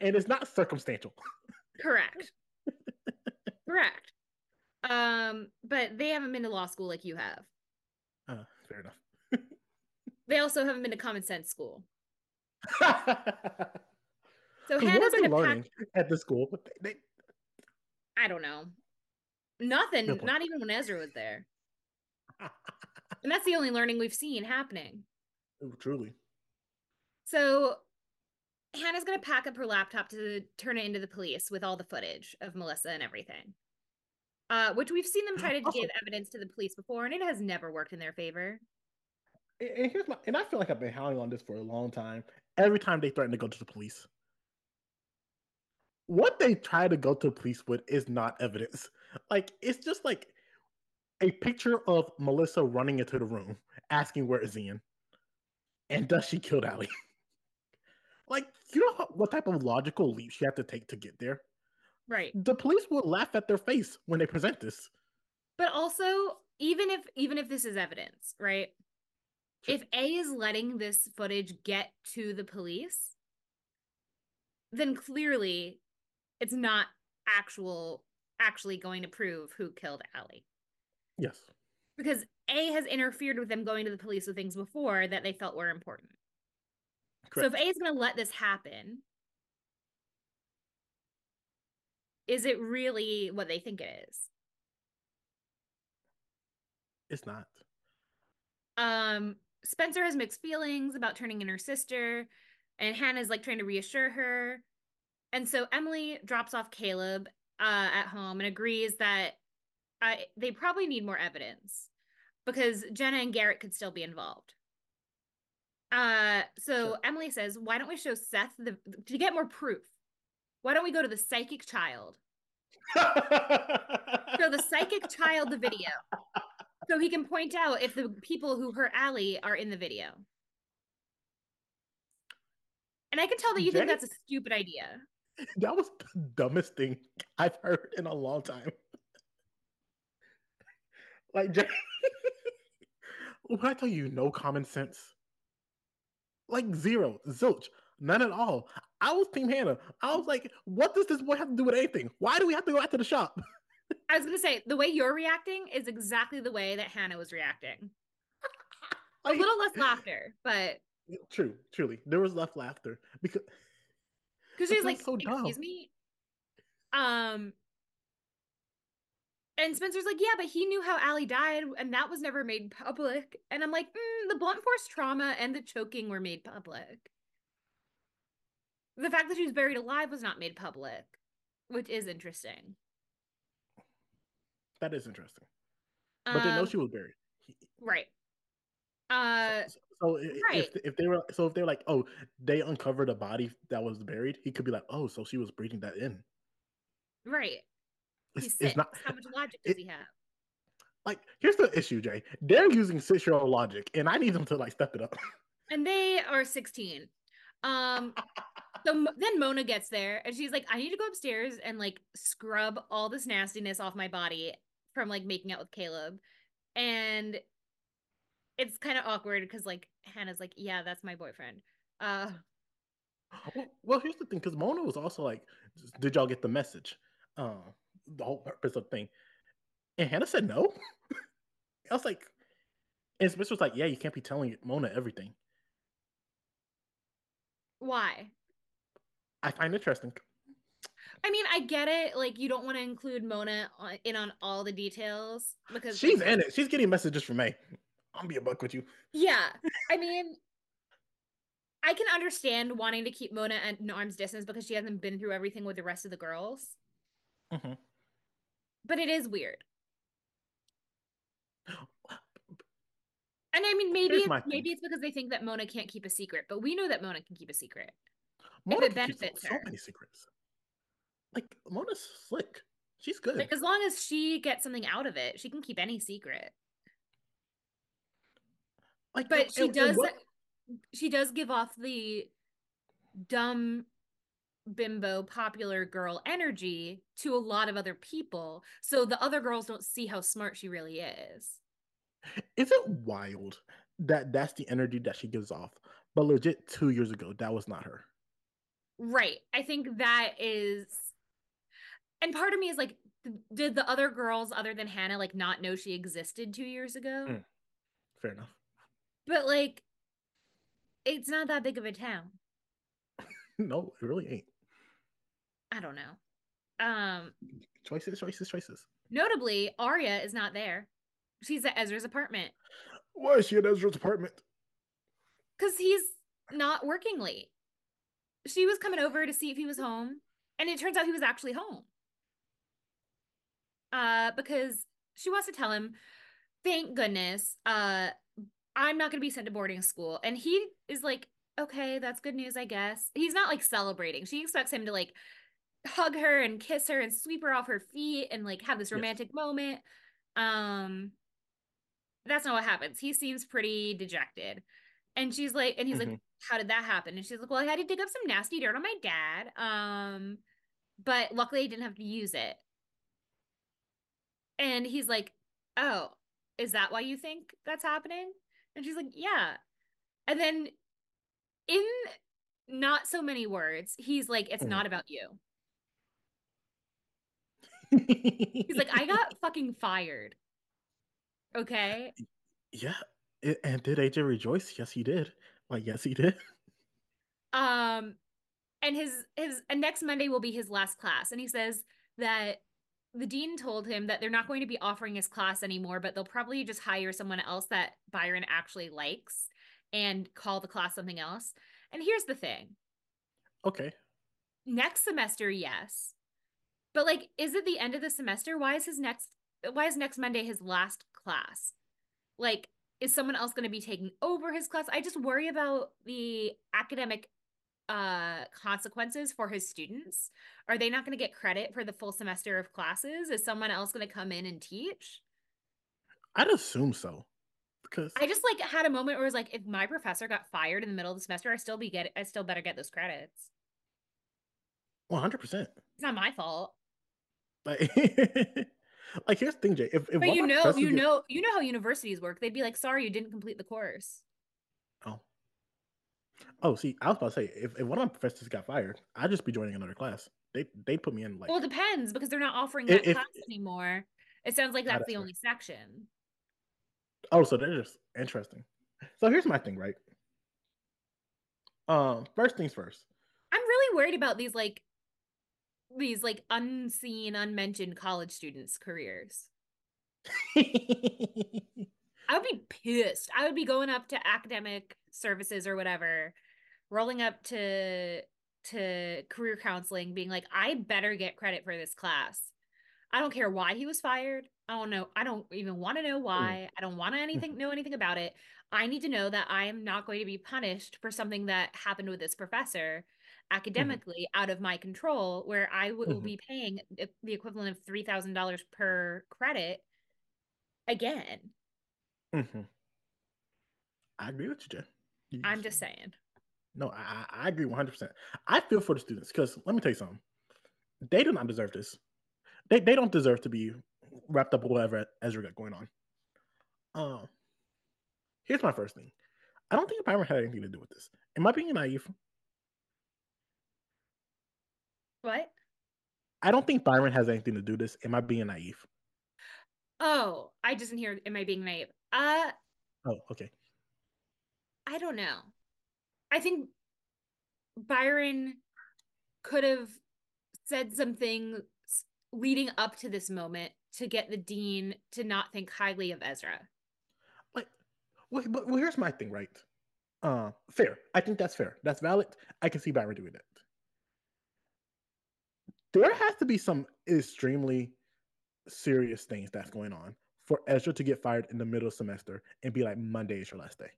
and it's not circumstantial. Correct. Correct. Um, but they haven't been to law school like you have. Uh, fair enough. they also haven't been to common sense school. so Hannah's been learning pack... at the school. They, they... I don't know. Nothing. No not even when Ezra was there. and that's the only learning we've seen happening. Oh, truly. So Hannah's gonna pack up her laptop to turn it into the police with all the footage of Melissa and everything. Uh, which we've seen them try to also, give evidence to the police before, and it has never worked in their favor. And here's my, and I feel like I've been hounding on this for a long time. Every time they threaten to go to the police, what they try to go to the police with is not evidence. Like it's just like a picture of Melissa running into the room, asking where is Ian, and does she kill Ali? like you know what type of logical leaps you have to take to get there. Right. The police will laugh at their face when they present this. But also, even if even if this is evidence, right? Sure. If A is letting this footage get to the police, then clearly it's not actual actually going to prove who killed Ali. Yes. Because A has interfered with them going to the police with things before that they felt were important. Correct. So if A is going to let this happen, is it really what they think it is? It's not. Um, Spencer has mixed feelings about turning in her sister, and Hannah's like trying to reassure her. And so Emily drops off Caleb uh, at home and agrees that uh, they probably need more evidence because Jenna and Garrett could still be involved. Uh, so sure. Emily says, "Why don't we show Seth the to get more proof? Why don't we go to the psychic child? show the psychic child the video, so he can point out if the people who hurt Ali are in the video." And I can tell that you think that's a stupid idea. That was the dumbest thing I've heard in a long time. like, when I tell you no common sense, like zero, zilch, none at all. I was Team Hannah. I was like, what does this boy have to do with anything? Why do we have to go out to the shop? I was gonna say the way you're reacting is exactly the way that Hannah was reacting. like, a little less laughter, but true, truly, there was less laughter because because she's like, so excuse me. Um, and Spencer's like, yeah, but he knew how Ali died, and that was never made public. And I'm like, mm, the blunt force trauma and the choking were made public. the fact that she was buried alive was not made public, which is interesting. That is interesting. But they know Um, she was buried. Right. Uh, so so i- right. if if they were so if they're like, oh, they uncovered a body that was buried, he could be like, oh, so she was breathing that in. right. He's six. not How much logic does it- he have? like here's the issue, Jay. They're using six year old logic, and I need them to like step it up. And they are 16. Um, so then Mona gets there and she's like, I need to go upstairs and like scrub all this nastiness off my body from like making out with Caleb. And it's kind of awkward because like Hannah's like, Yeah, that's my boyfriend. Uh, well, here's the thing, because Mona was also like, did y'all get the message? Uh, the whole purpose of the thing. And Hannah said no. I was like, and Spencer was like, yeah, you can't be telling Mona everything. why? I find it interesting. I mean, I get it. Like, you don't want to include Mona on, in on all the details because She's in it. She's getting messages from me. I'm be a buck with you. Yeah. I mean, I can understand wanting to keep Mona at an arm's distance because she hasn't been through everything with the rest of the girls. Mhm. But it is weird. And I mean, maybe it's, maybe it's because they think that Mona can't keep a secret, but we know that Mona can keep a secret. Mona it can keep so- benefits so many secrets. Like Mona's slick. She's good. Like as long as she gets something out of it, she can keep any secret. Like, But she does she does give off the dumb bimbo popular girl energy to a lot of other people. So the other girls don't see how smart she really is. Is it wild that that's the energy that she gives off? But legit, two years ago, that was not her. Right. I think that is and part of me is like did the other girls other than Hannah like not know she existed 2 years ago? Mm. Fair enough. But like it's not that big of a town. no, it really ain't. I don't know. Um Choices, choices, choices. notably Aria is not there. She's at Ezra's apartment Why is she at Ezra's apartment? cuz he's not working late. She was coming over to see if he was home and it turns out he was actually home. Uh because she wants to tell him thank goodness uh I'm not going to be sent to boarding school and he is like okay, that's good news, I guess. He's not like celebrating. She expects him to like hug her and kiss her and sweep her off her feet and like have this Yes. romantic moment. Um that's not what happens. He seems pretty dejected. And she's like and he's like Mhm. how did that happen? And she's like, "Well, I had to dig up some nasty dirt on my dad. Um but luckily I didn't have to use it." And he's like, "Oh, is that why you think that's happening?" And she's like, "Yeah." And then in not so many words, he's like, "It's Mhm. not about you." He's like, "I got fucking fired." Okay? yeah. it- and did AJ rejoice? Yes, he did. Like, yes, he did. Um and his his and next Monday will be his last class and he says that the dean told him that they're not going to be offering his class anymore, but they'll probably just hire someone else that Byron actually likes and call the class something else. And here's the thing. Okay. Next semester, yes. But like is it the end of the semester? Why is his next why is next Monday his last class? Like is someone else going to be taking over his class? I just worry about the academic uh consequences for his students. Are they not going to get credit for the full semester of classes? Is someone else going to come in and teach? I'd assume so. Because I just like had a moment where it was like if my professor got fired in the middle of the semester, I still be get I still better get those credits. 100%. It's not my fault. Like, like here's the thing, Jay. If, if But you know, you know, you know how universities work. They'd be like, "Sorry, you didn't complete the course." Oh. Oh, see, I was about to say, if, if one of my professors got fired, I'd just be joining another class. They they'd put me in like well, it depends because they're not offering that if- class anymore. It sounds like that's the only section. Oh, so they're just interesting. So here's my thing, right? Um, first things first. I'm really worried about these like these like unseen, unmentioned college students' careers. I would be pissed. I would be going up to academic services or whatever, rolling up to to career counseling being like, I better get credit for this class. I don't care why he was fired. I don't know. I don't even want to know hmm. why. I don't want to hmm. anything know anything about it. I need to know that I am not going to be punished for something that happened with this professor academically out of my control where I will Mhm. be paying the equivalent of $3,000 per credit again. Mhm. I agree with you, Jay. You- I'm just saying. No, I, I I agree 100%. I feel for the students because let me tell you something. They do not deserve this. They, they don't deserve to be wrapped up with whatever Ezra got going on. Um, here's my first thing. I don't think the Byron had anything to do with this. Am I being naive? What? I don't think Byron has anything to do with this. Am I being naive? Oh, I just didn't hear am I being naive? Uh Oh, okay. I don't know. I think Byron could have said something leading up to this moment to get the dean to not think highly of Ezra. Like, well, but well, here's my thing, right? Uh, fair. I think that's fair. That's valid. I can see Byron doing that. There has to be some extremely serious things that's going on for Ezra to get fired in the middle of semester and be like, Monday is your last day,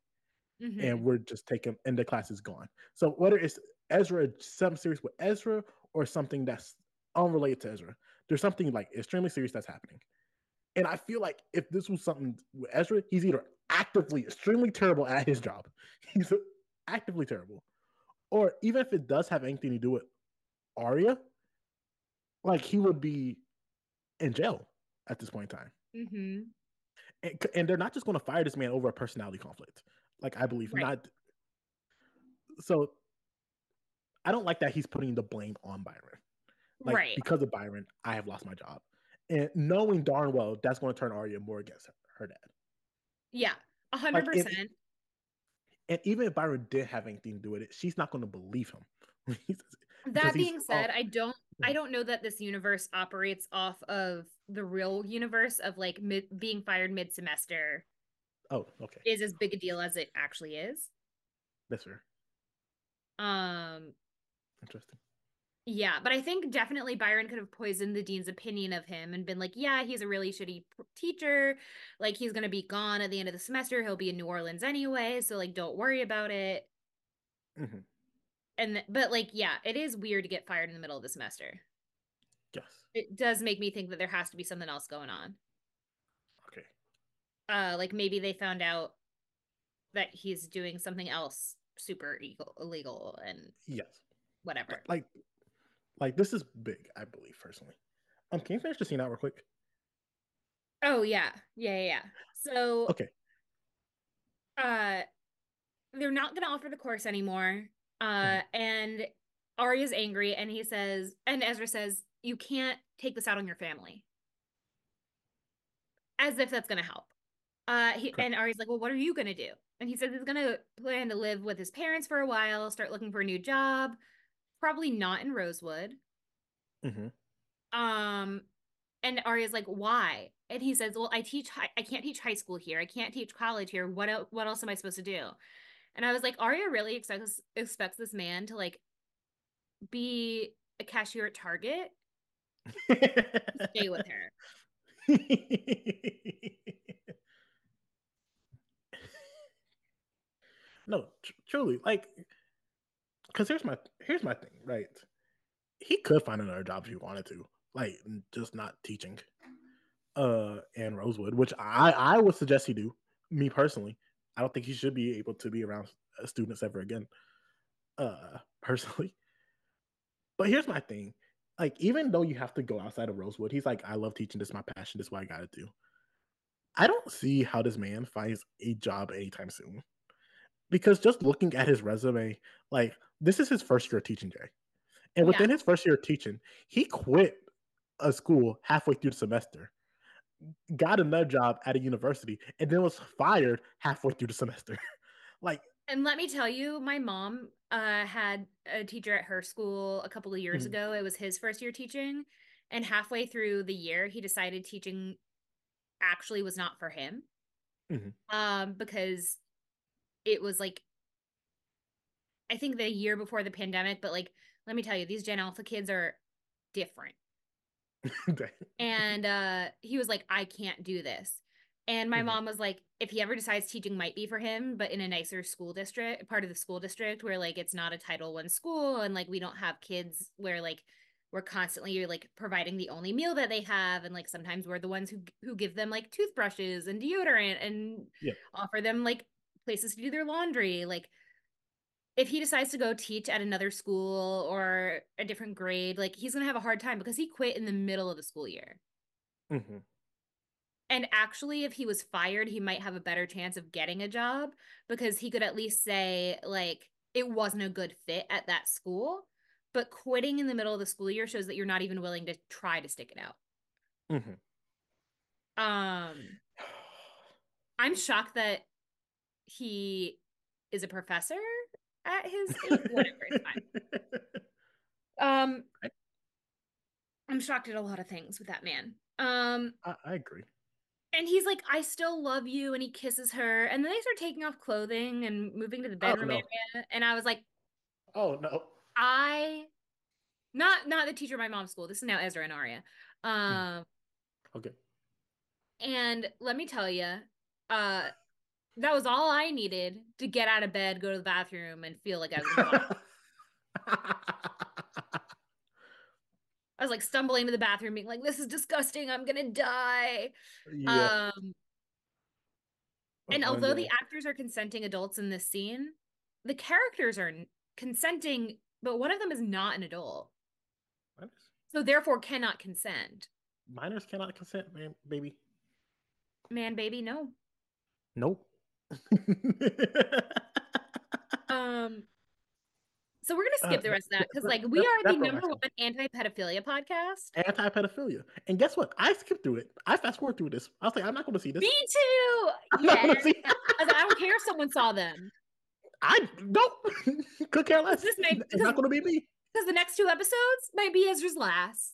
Mhm. and we're just taking, and the class is gone. So whether it's Ezra, something serious with Ezra, or something that's unrelated to Ezra, there's something like extremely serious that's happening. And I feel like if this was something with Ezra, he's either actively extremely terrible at his job, he's actively terrible, or even if it does have anything to do with Aria, like he would be in jail at this point in time. Mhm. And, and they're not just going to fire this man over a personality conflict. Like I believe Right. not. So I don't like that he's putting the blame on Byron. Like right. because of Byron, I have lost my job, and knowing darn well that's going to turn Aria more against her, her dad. Yeah. A hundred Like, percent. And even if Byron did have anything to do with it, she's not going to believe him. when he says it. That being said, all- I don't I don't know that this universe operates off of the real universe of like mid, being fired mid semester oh, okay, is as big a deal as it actually is. that's fair. Um Interesting. Yeah, but I think definitely Byron could have poisoned the dean's opinion of him and been like, yeah, he's a really shitty teacher. Like, he's going to be gone at the end of the semester. He'll be in New Orleans anyway. So, like, don't worry about it. hmm And, th- but like, yeah, it is weird to get fired in the middle of the semester. Yes. It does make me think that there has to be something else going on. Okay. Uh, like, maybe they found out that he's doing something else super illegal, illegal and Yes. whatever. Like, like this is big. I believe personally. Um, can you finish the scene out real quick? Oh, yeah. Yeah, yeah, yeah. So, Okay. uh they're not gonna offer the course anymore uh and Aria's angry and he says and Ezra says you can't take this out on your family. As if that's gonna help. Uh he, Correct. and Aria's like well what are you gonna do? And he says he's gonna plan to live with his parents for a while start looking for a new job probably not in Rosewood. Hmm um and Aria's like why? And he says well I teach I can't teach high school here. I can't teach college here. What what else am I supposed to do and I was like Aria really expects expects this man to like be a cashier at Target stay with her no, tr- truly, like, because here's my here's my thing, right? He could find another job if he wanted to, like, just not teaching, uh, in Rosewood, which I I would suggest he do. Me personally, I don't think he should be able to be around uh, students ever again, uh, personally. But here's my thing, like, even though you have to go outside of Rosewood, he's like, I love teaching. This is my passion. This is what I gotta do. I don't see how this man finds a job anytime soon. Because just looking at his resume, like this is his first year of teaching, Jay. And Yeah. within his first year of teaching, he quit a school halfway through the semester, got another job at a university, and then was fired halfway through the semester. like, and let me tell you my mom uh had a teacher at her school a couple of years Mhm. ago it was his first year teaching and halfway through the year he decided teaching actually was not for him Mhm. um because it was like i think the year before the pandemic but like let me tell you, these Gen Alpha kids are different. and uh he was like, I can't do this. And my Mhm. mom was like, if he ever decides teaching might be for him, but in a nicer school district, part of the school district where like it's not a Title One school and like we don't have kids where like we're constantly like providing the only meal that they have and like sometimes we're the ones who who give them like toothbrushes and deodorant and Yeah. offer them like places to do their laundry like if he decides to go teach at another school or a different grade like he's going to have a hard time because he quit in the middle of the school year Mhm. and actually, if he was fired, he might have a better chance of getting a job because he could at least say, like, it wasn't a good fit at that school. But quitting in the middle of the school year shows that you're not even willing to try to stick it out. Mhm. Um, I'm shocked that he is a professor at his age. Whatever, it's fine. Um, I'm shocked at a lot of things with that man. Um, I, I agree. and he's like, I still love you. And he kisses her. And then they start taking off clothing and moving to the bedroom no. area. And I was like, Oh no. I not not the teacher at my mom's school. This is now Ezra and Aria. Um, Okay. and let me tell you, uh, that was all I needed to get out of bed, go to the bathroom, and feel like I was. I was like stumbling to the bathroom, being like, "This is disgusting. I'm gonna die." yeah. Um, and Oh, although the actors are consenting adults in this scene, the characters are consenting, but one of them is not an adult, Minors- so therefore cannot consent. minors cannot consent, man, baby. Man, baby, no. Nope. Um, so we're gonna skip Uh, the rest of that because, like, we are the number one anti-pedophilia podcast. Anti-pedophilia, and guess what? I skipped through it. I fast forward through this. I was like, I'm not to see this. Me too. I'm not Yeah. gonna see. I, like, I don't care if someone saw them I don't. Could care less. This may- it's not to be me. because the next two episodes might be Ezra's last.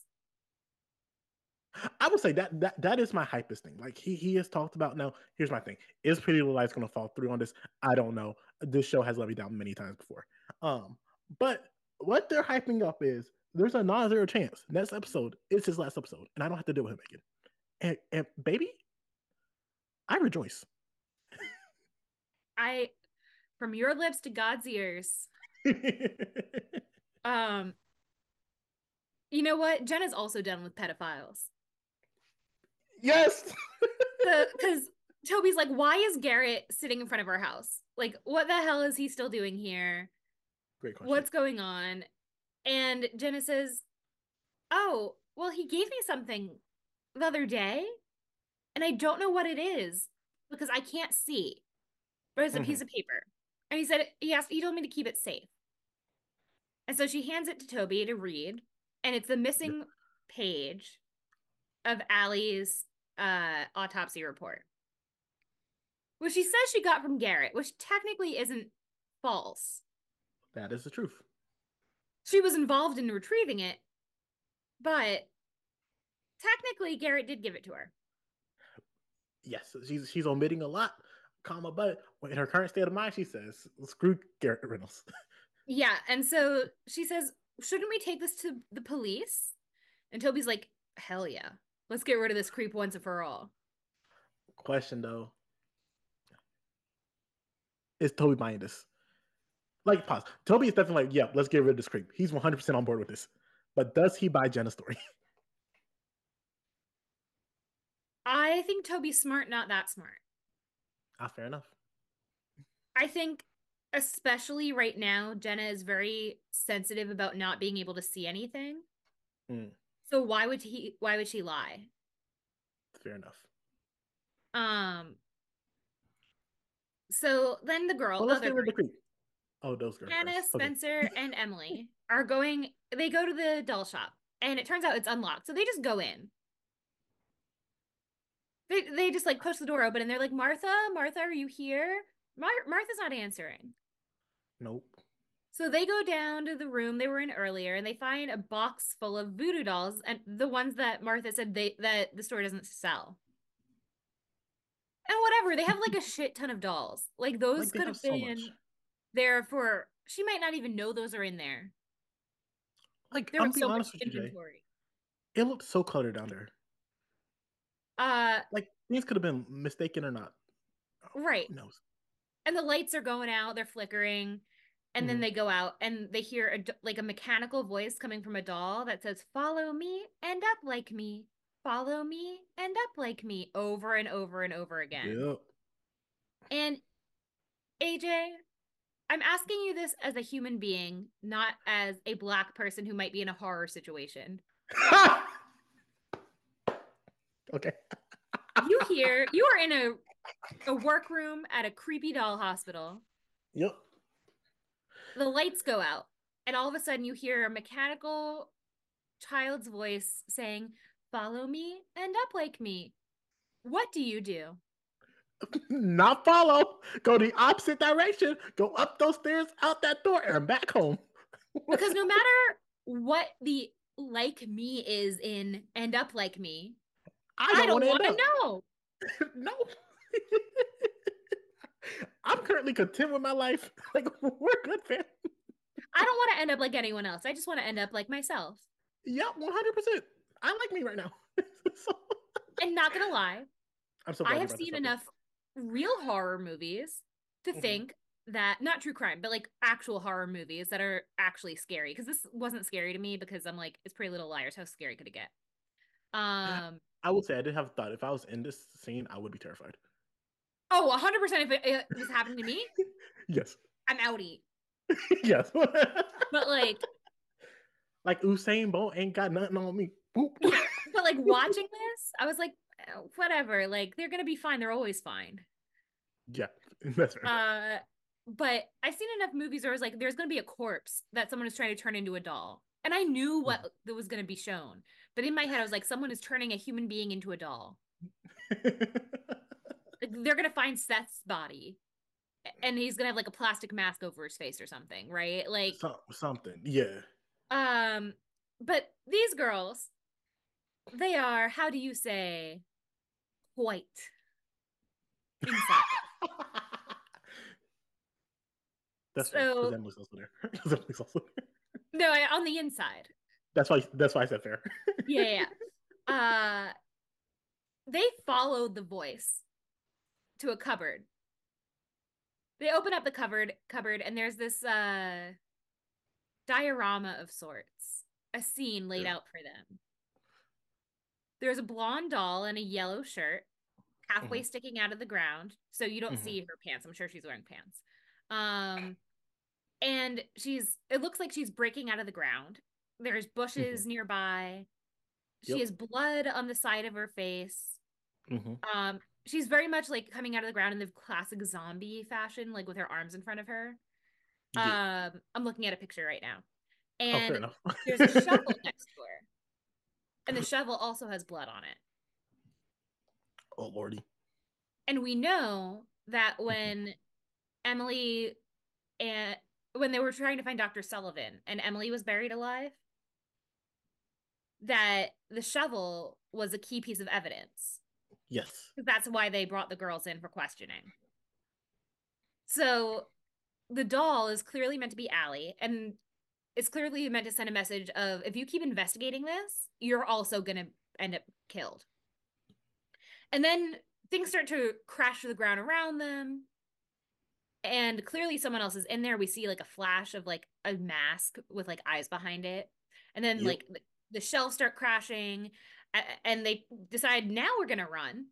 I would say that that that is my hypest thing. Like he he has talked about. Now, here's my thing: is Pretty Little Liars going to fall through on this? I don't know. This show has let me down many times before. Um, but what they're hyping up is there's a non-zero chance next episode is his last episode, and I don't have to deal with him again. And and baby, I rejoice. I, from your lips to God's ears. Um, you know what? Jen Jenna's also done with pedophiles. Yes. Because Toby's like, why is Garrett sitting in front of our house? Like, what the hell is he still doing here? Great question. What's going on? And Jenna says, Oh, well, he gave me something the other day, and I don't know what it is because I can't see. But it's a piece mm-hmm. of paper. And he said, he asked, he told me to keep it safe. And so she hands it to Toby to read, and it's the missing page of Ali's uh, autopsy report, which she says she got from Garrett, which technically isn't false. That is the truth. She was involved in retrieving it, but technically Garrett did give it to her. Yes, she's she's omitting a lot, comma, but in her current state of mind, she says, "Screw Garrett Reynolds." Yeah, and so she says, "Shouldn't we take this to the police?" And Toby's like, "Hell yeah. Let's get rid of this creep once and for all." Question though, is Toby buying this? Like, pause. Toby is definitely like, yeah, let's get rid of this creep. He's 100 percent on board with this. But does he buy Jenna's story? I think Toby's smart, not that smart. ah, fair enough. I think especially right now, Jenna is very sensitive about not being able to see anything. Mm. So why would he why would she lie? Fair enough. Um so then the girl, Well, let's other get rid of girl, the. Oh, those girls. Hannah, first. Okay. Spencer, and Emily are going they go to the doll shop and it turns out it's unlocked. So they just go in. They they just like push the door open and they're like, "Martha, Martha, are you here?" Mar- Martha's not answering. Nope. So they go down to the room they were in earlier and they find a box full of voodoo dolls and the ones that Martha said they that the store doesn't sell. And whatever, they have like a shit ton of dolls. Like those Like, could have have so been much. there for she might not even know those are in there. Like There I'm was so much honest with you, inventory. It looked so cluttered down there. Uh, Like things could have been mistaken or not. Right. Who knows? and the lights are going out, they're flickering, and then Mhm. they go out, and they hear a, like a mechanical voice coming from a doll that says, "Follow me, end up like me. Follow me, end up like me," over and over and over again. Yep. And AJ, I'm asking you this as a human being, not as a black person who might be in a horror situation. okay. You hear you are in a a workroom at a creepy doll hospital. Yep. The lights go out, and all of a sudden you hear a mechanical child's voice saying, "Follow me, end up like me." What do you do? Not follow. Go the opposite direction. Go up those stairs, out that door, and back home. Because no matter what the like me is in end up like me, I don't, don't want to know. no. I'm currently content with my life. Like we're good, fam. I don't want to end up like anyone else. I just want to end up like myself. Yep, 100. percent I like me right now. So- And not gonna lie, I'm so. I have seen enough real horror movies to Mhm. think that not true crime, but like actual horror movies that are actually scary. Because this wasn't scary to me because I'm like, it's Pretty Little Liars. How scary could it get? Um. I would say I did have a thought. If I was in this scene, I would be terrified. Oh, 100 percent. If it, was happening to me, Yes. I'm outie. yes. But like, like Usain Bolt ain't got nothing on me. But like watching this, I was like, "Oh, whatever. Like they're gonna be fine. They're always fine. yeah, that's fair. Uh, but I've seen enough movies where it's like there's gonna be a corpse that someone is trying to turn into a doll, and I knew what that was gonna be shown. But in my head, I was like, someone is turning a human being into a doll. They're gonna find Seth's body, and he's gonna have like a plastic mask over his face or something, right? Like, Some, something. Yeah. um, but these girls, they are, how do you say, white inside. that's So- because Emily's also there. Emily's also there. no, I- on the inside. That's why. That's why I said fair. yeah, yeah. yeah. Uh they followed the voice to a cupboard. They open up the cupboard cupboard and there's this uh diorama of sorts, a scene laid Yeah. out for them. There's a blonde doll in a yellow shirt, halfway sticking out of the ground, so you don't Mhm. see her pants. I'm sure she's wearing pants. Um and she's it looks like she's breaking out of the ground. There's bushes nearby. She Yep. has blood on the side of her face. hmm Um, she's very much like coming out of the ground in the classic zombie fashion, like with her arms in front of her. Yeah. Um, I'm looking at a picture right now, oh, and enough. there's a shovel next to her, and the shovel also has blood on it. oh lordy. And we know that when Emily and when they were trying to find Dr. Sullivan and Emily was buried alive, that the shovel was a key piece of evidence. Yes. That's why they brought the girls in for questioning. So the doll is clearly meant to be Ali, and it's clearly meant to send a message of if you keep investigating this, you're also gonna end up killed. And then things start to crash to the ground around them. And clearly someone else is in there. We see like a flash of like a mask with like eyes behind it. And then Yep. like the, shelves start crashing and they decide now we're gonna run.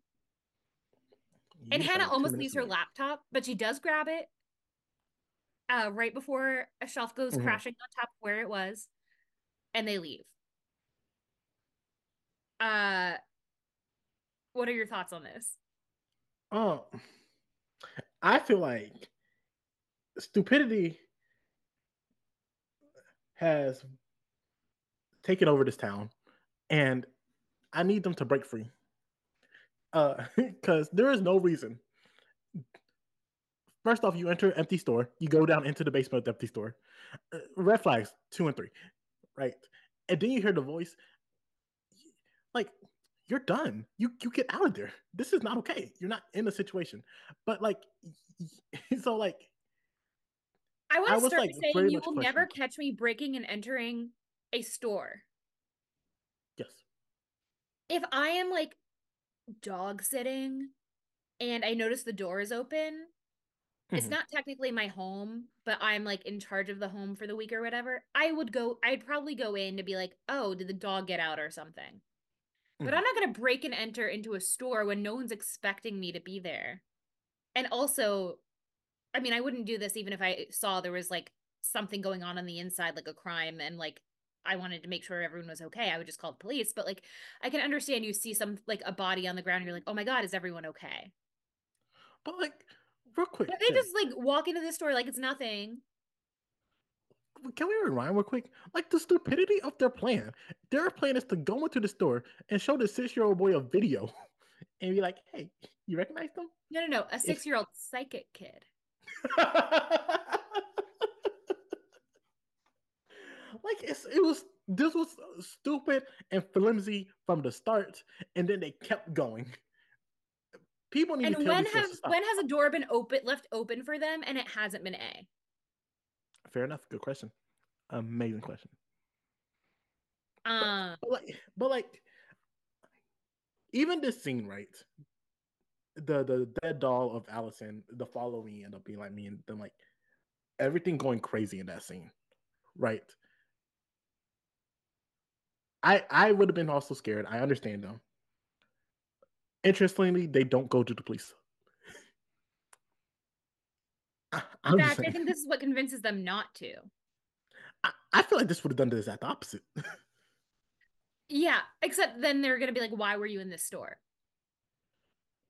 And Hanna almost leaves her laptop, but she does grab it uh, right before a shelf goes Mhm. crashing on top of where it was, and they leave. Uh, what are your thoughts on this? Oh, I feel like stupidity has taken over this town, and I need them to break free. Uh, because there is no reason. First off, you enter an empty store, you go down into the basement of the empty store. Uh, red flags two and three, right? And then you hear the voice. Like you're done. You you get out of there. This is not okay. You're not in a situation. But like, so like, I want I to was, start like, saying you will never catch me breaking and entering a store. If I am like dog sitting and I notice the door is open, it's Mhm. not technically my home, but I'm like in charge of the home for the week or whatever. I would go, I'd probably go in to be like, oh, did the dog get out or something? But Mhm. I'm not going to break and enter into a store when no one's expecting me to be there. And also, I mean, I wouldn't do this even if I saw there was like something going on on the inside, like a crime, and like I wanted to make sure everyone was okay. I would just call the police. But like, I can understand you see some like a body on the ground, and you're like, oh my God, is everyone okay? But like, real quick, But they just like walk into the store like it's nothing. can we rewind real quick? Like the stupidity of their plan. Their plan is to go into the store and show the six-year-old boy a video and be like, "Hey, you recognize them?" No, no, no. A six year old psychic kid. like it's it was this was stupid and flimsy from the start, and then they kept going. People need And to tell when these girls have to when has a door been open left open for them and it hasn't been A? Fair enough. Good question. Amazing question. Um But like, but like, even this scene, right? The the dead doll of Alison, the following end up being like me, and then like everything going crazy in that scene, right? I I would have been also scared. I understand them. Interestingly, they don't go to the police. I, I'm in just fact, I think this is what convinces them not to. I, I feel like this would have done the exact opposite. Yeah, except then they're gonna be like, "Why were you in this store?"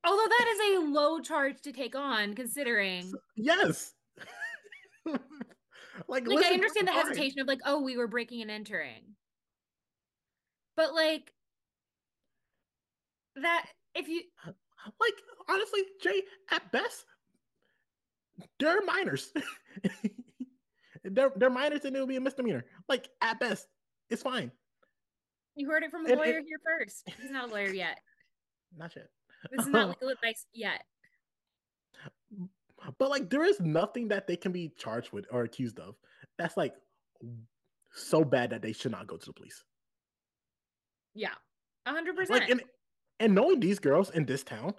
Although that is a low charge to take on, considering. yes. like, Like, I understand the hesitation of like, "Oh, we were breaking and entering," but like that. If you Like, honestly, Jay, at best, they're minors. they're they're minors and it'll be a misdemeanor. Like, at best, it's fine. you heard it from a And- lawyer and- here first, he's not a lawyer yet. Not yet. This is not legal advice yet. But like, there is nothing that they can be charged with or accused of that's like so bad that they should not go to the police. Yeah, a hundred percent. Like, and and knowing these girls in this town,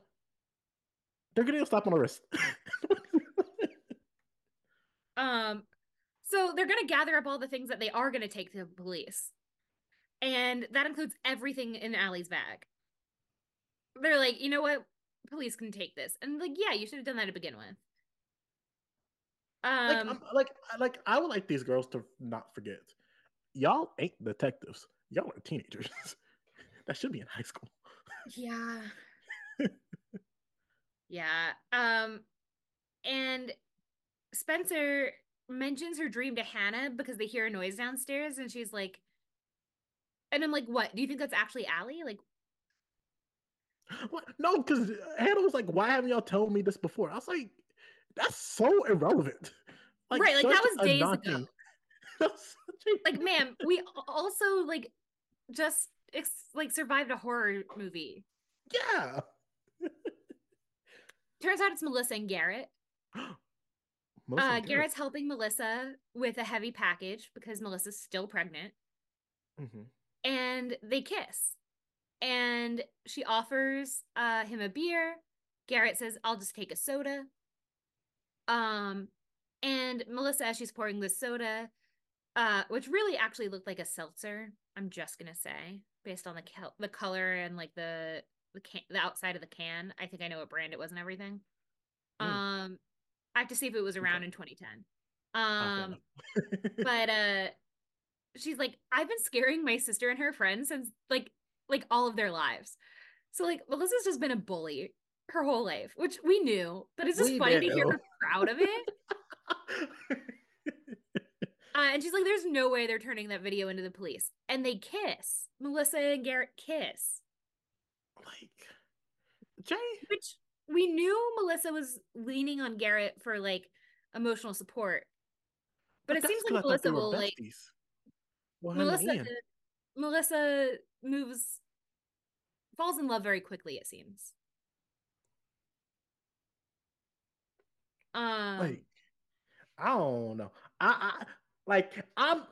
they're getting a slap on the wrist. Um, so they're gonna gather up all the things that they are gonna take to the police, and that includes everything in Ali's bag. They're like, you know what, police can take this, and like, yeah, you should have done that to begin with. Um, like, like, like, I would like these girls to not forget, y'all ain't detectives. Y'all are teenagers. that should be in high school. yeah, yeah. Um, and Spencer mentions her dream to Hanna because they hear a noise downstairs, and she's like, and I'm like, what? Do you think that's actually Ali? Like, What? No, because Hanna was like, "Why haven't y'all told me this before?" I was like, "That's so irrelevant." Right, like, that was days ago. non-thing. That's such a- like ma'am we also like just ex- like survived a horror movie. Yeah. turns out it's melissa and garrett. Melissa uh Garrett. garrett's helping melissa with a heavy package because melissa's still pregnant. Mhm. and they kiss. And she offers uh him a beer. Garrett says i'll just take a soda. Um and melissa as she's pouring the soda uh which really actually looked like a seltzer i'm just gonna say based on the cal- the color and like the the can the outside of the can i think i know what brand it was and everything. Mm. um i have to see if it was around Okay. in 2010 Ah, um but uh she's like i've been scaring my sister and her friends since like like all of their lives. So like melissa's just been a bully her whole life which we knew but it's just We funny to hear her proud of it uh, and she's like there's no way they're turning that video into the police and they kiss melissa and garrett kiss like Jay. which we knew melissa was leaning on garrett for like emotional support but, it seems like I thought they melissa will like. Well, Melissa Melissa moves falls in love very quickly it seems. Um like I don't know. I, I like I'm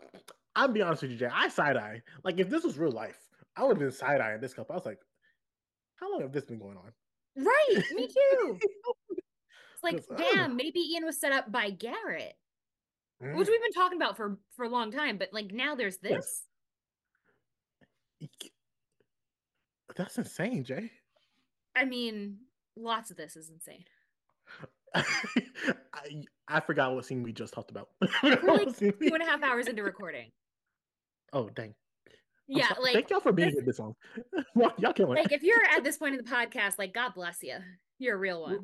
I'll be honest with you, Jay. I side eye. Like if this was real life, I would have been side eyeing this couple. I was like, how long have this been going on? Right, me too. It's like, damn, maybe Ian was set up by Garrett, Mm. which we've been talking about for for a long time. But like now, there's Yes. this. That's insane, Jay. I mean, lots of this is insane. I I forgot what scene we just talked about. We're like we- Two and a half hours into recording. oh dang! Yeah, like thank y'all for being this- here this long. y'all, y'all killing. like if you're at this point in the podcast, like God bless you, you're a real one.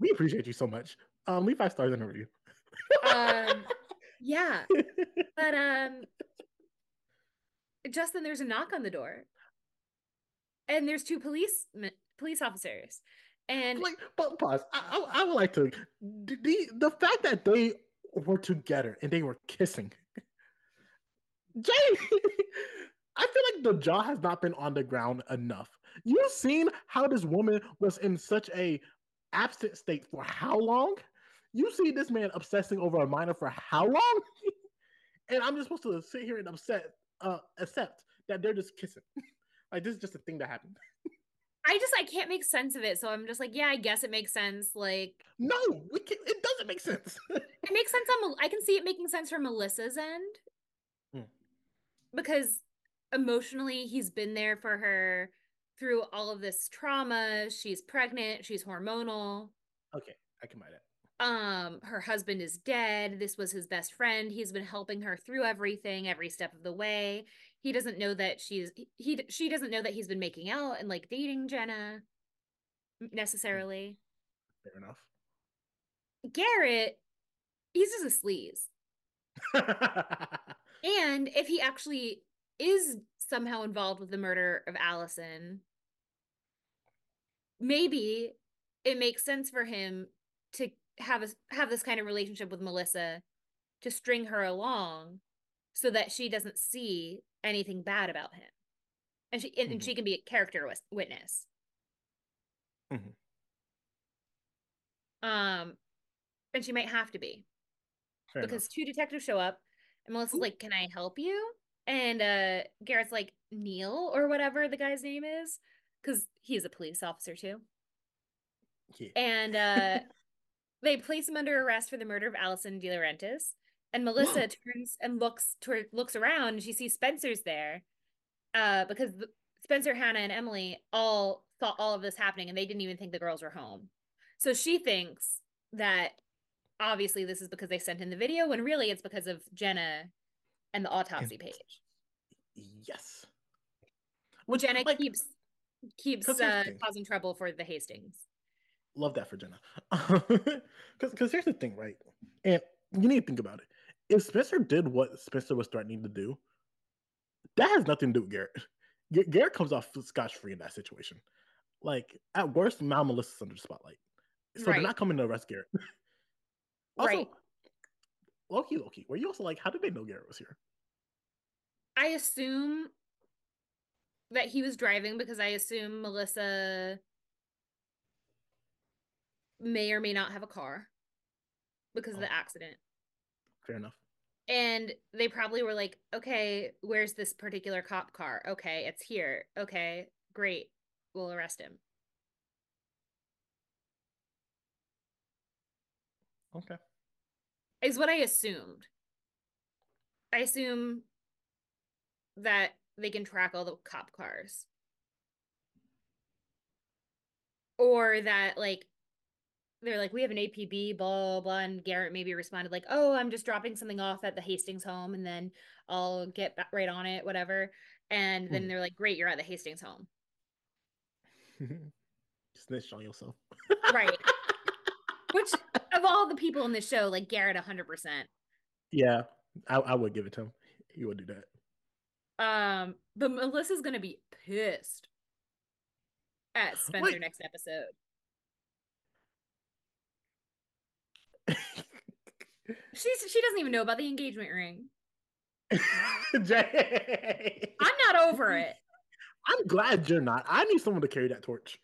we appreciate you so much. Um, leave five stars in a review. Um, yeah, but um, Justin, there's a knock on the door, and there's two police police officers, and like, but pause. I, I, I would like to the, the fact that they were together and they were kissing. Jay, I feel like the jaw has not been on the ground enough. You've seen how this woman was in such a absent state for how long? You see this man obsessing over a minor for how long? and I'm just supposed to sit here and upset, uh, accept that they're just kissing. like this is just a thing that happened. I just I can't make sense of it. So I'm just like, yeah, I guess it makes sense. Like No, we can, it doesn't make sense. it makes sense on I can see it making sense from Melissa's end. Hmm. Because emotionally he's been there for her through all of this trauma. She's pregnant, she's hormonal. okay, I can buy that. Um her husband is dead. This was his best friend. He's been helping her through everything every step of the way. He doesn't know that she's he she doesn't know that he's been making out and like dating Jenna necessarily. Fair enough. Garrett, he's just a sleaze. And if he actually is somehow involved with the murder of Alison, maybe it makes sense for him to have a, have this kind of relationship with Melissa to string her along so that she doesn't see anything bad about him. And she and, Mhm. she can be a character witness. Mhm. Um and she might have to be. Fair because enough. two detectives show up and Melissa's like, Can I help you? And uh Garrett's like, Neil or whatever the guy's name is. Because he's a police officer too. Yeah. And uh they place him under arrest for the murder of Alison DiLaurentis. And Melissa turns and looks toward looks around and she sees Spencer's there. Uh, because the, Spencer, Hanna, and Emily all thought all of this happening and they didn't even think the girls were home. So she thinks that obviously this is because they sent in the video when really it's because of Jenna and the autopsy page. yes. Well, Jenna like, keeps keeps 'cause here's the uh, causing trouble for the Hastings. love that for Jenna. Because here's the thing, right? And you need to think about it. If Spencer did what Spencer was threatening to do, that has nothing to do with Garrett. Garrett comes off scotch free in that situation. Like at worst, now Melissa's under the spotlight, so Right. they're not coming to arrest Garrett. also, Right. Loki, Loki, were you also like, how did they know Garrett was here? I assume that he was driving because I assume Melissa may or may not have a car because of oh. the Oh. accident. Fair enough. And they probably were like, okay, where's this particular cop car? Okay, it's here. Okay, great. We'll arrest him. Okay. Is what I assumed. I assume that they can track all the cop cars. Or that like they're like, we have an APB, blah, blah, blah. And Garrett maybe responded like, oh, I'm just dropping something off at the Hastings home and then I'll get back right on it, whatever. And then Hmm. they're like, great, you're at the Hastings home. Snitch on yourself. Right. Which of all the people in this show, like Garrett 100%. Yeah, I, I would give it to him. He would do that. Um, but Melissa's gonna be pissed at Spencer Wait. next episode. She's she doesn't even know about the engagement ring. Jay, I'm not over it. I'm glad you're not. I need someone to carry that torch.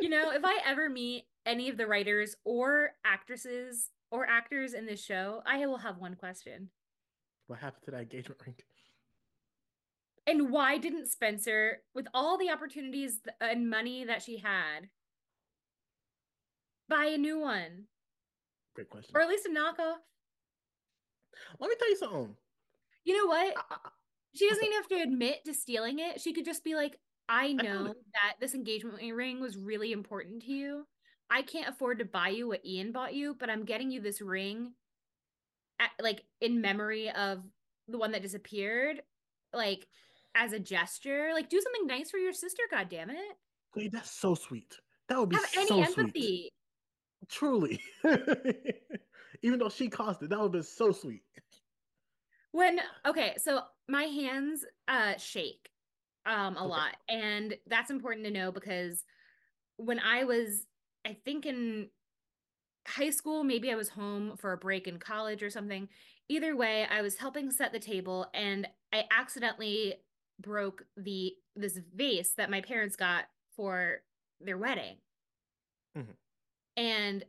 You know, if I ever meet any of the writers or actresses or actors in this show, I will have one question. What happened to that engagement ring? And why didn't Spencer, with all the opportunities and money that she had, buy a new one? Great question. Or at least a knockoff? Let me tell you something. You know what? I, I, She doesn't even have to admit to stealing it. She could just be like, I know know that- this engagement ring was really important to you. I can't afford to buy you what Ian bought you, but I'm getting you this ring at, like in memory of the one that disappeared, like as a gesture. Like do something nice for your sister, god damn it. wait, that's so sweet. That would be Have any empathy. sweet. Truly. Even though she caused it, that would have been so sweet. When okay, so my hands uh shake um a Okay. lot and that's important to know because when I was I think in high school, maybe I was home for a break in college or something. Either way, I was helping set the table and I accidentally broke the this vase that my parents got for their wedding. Mhm. And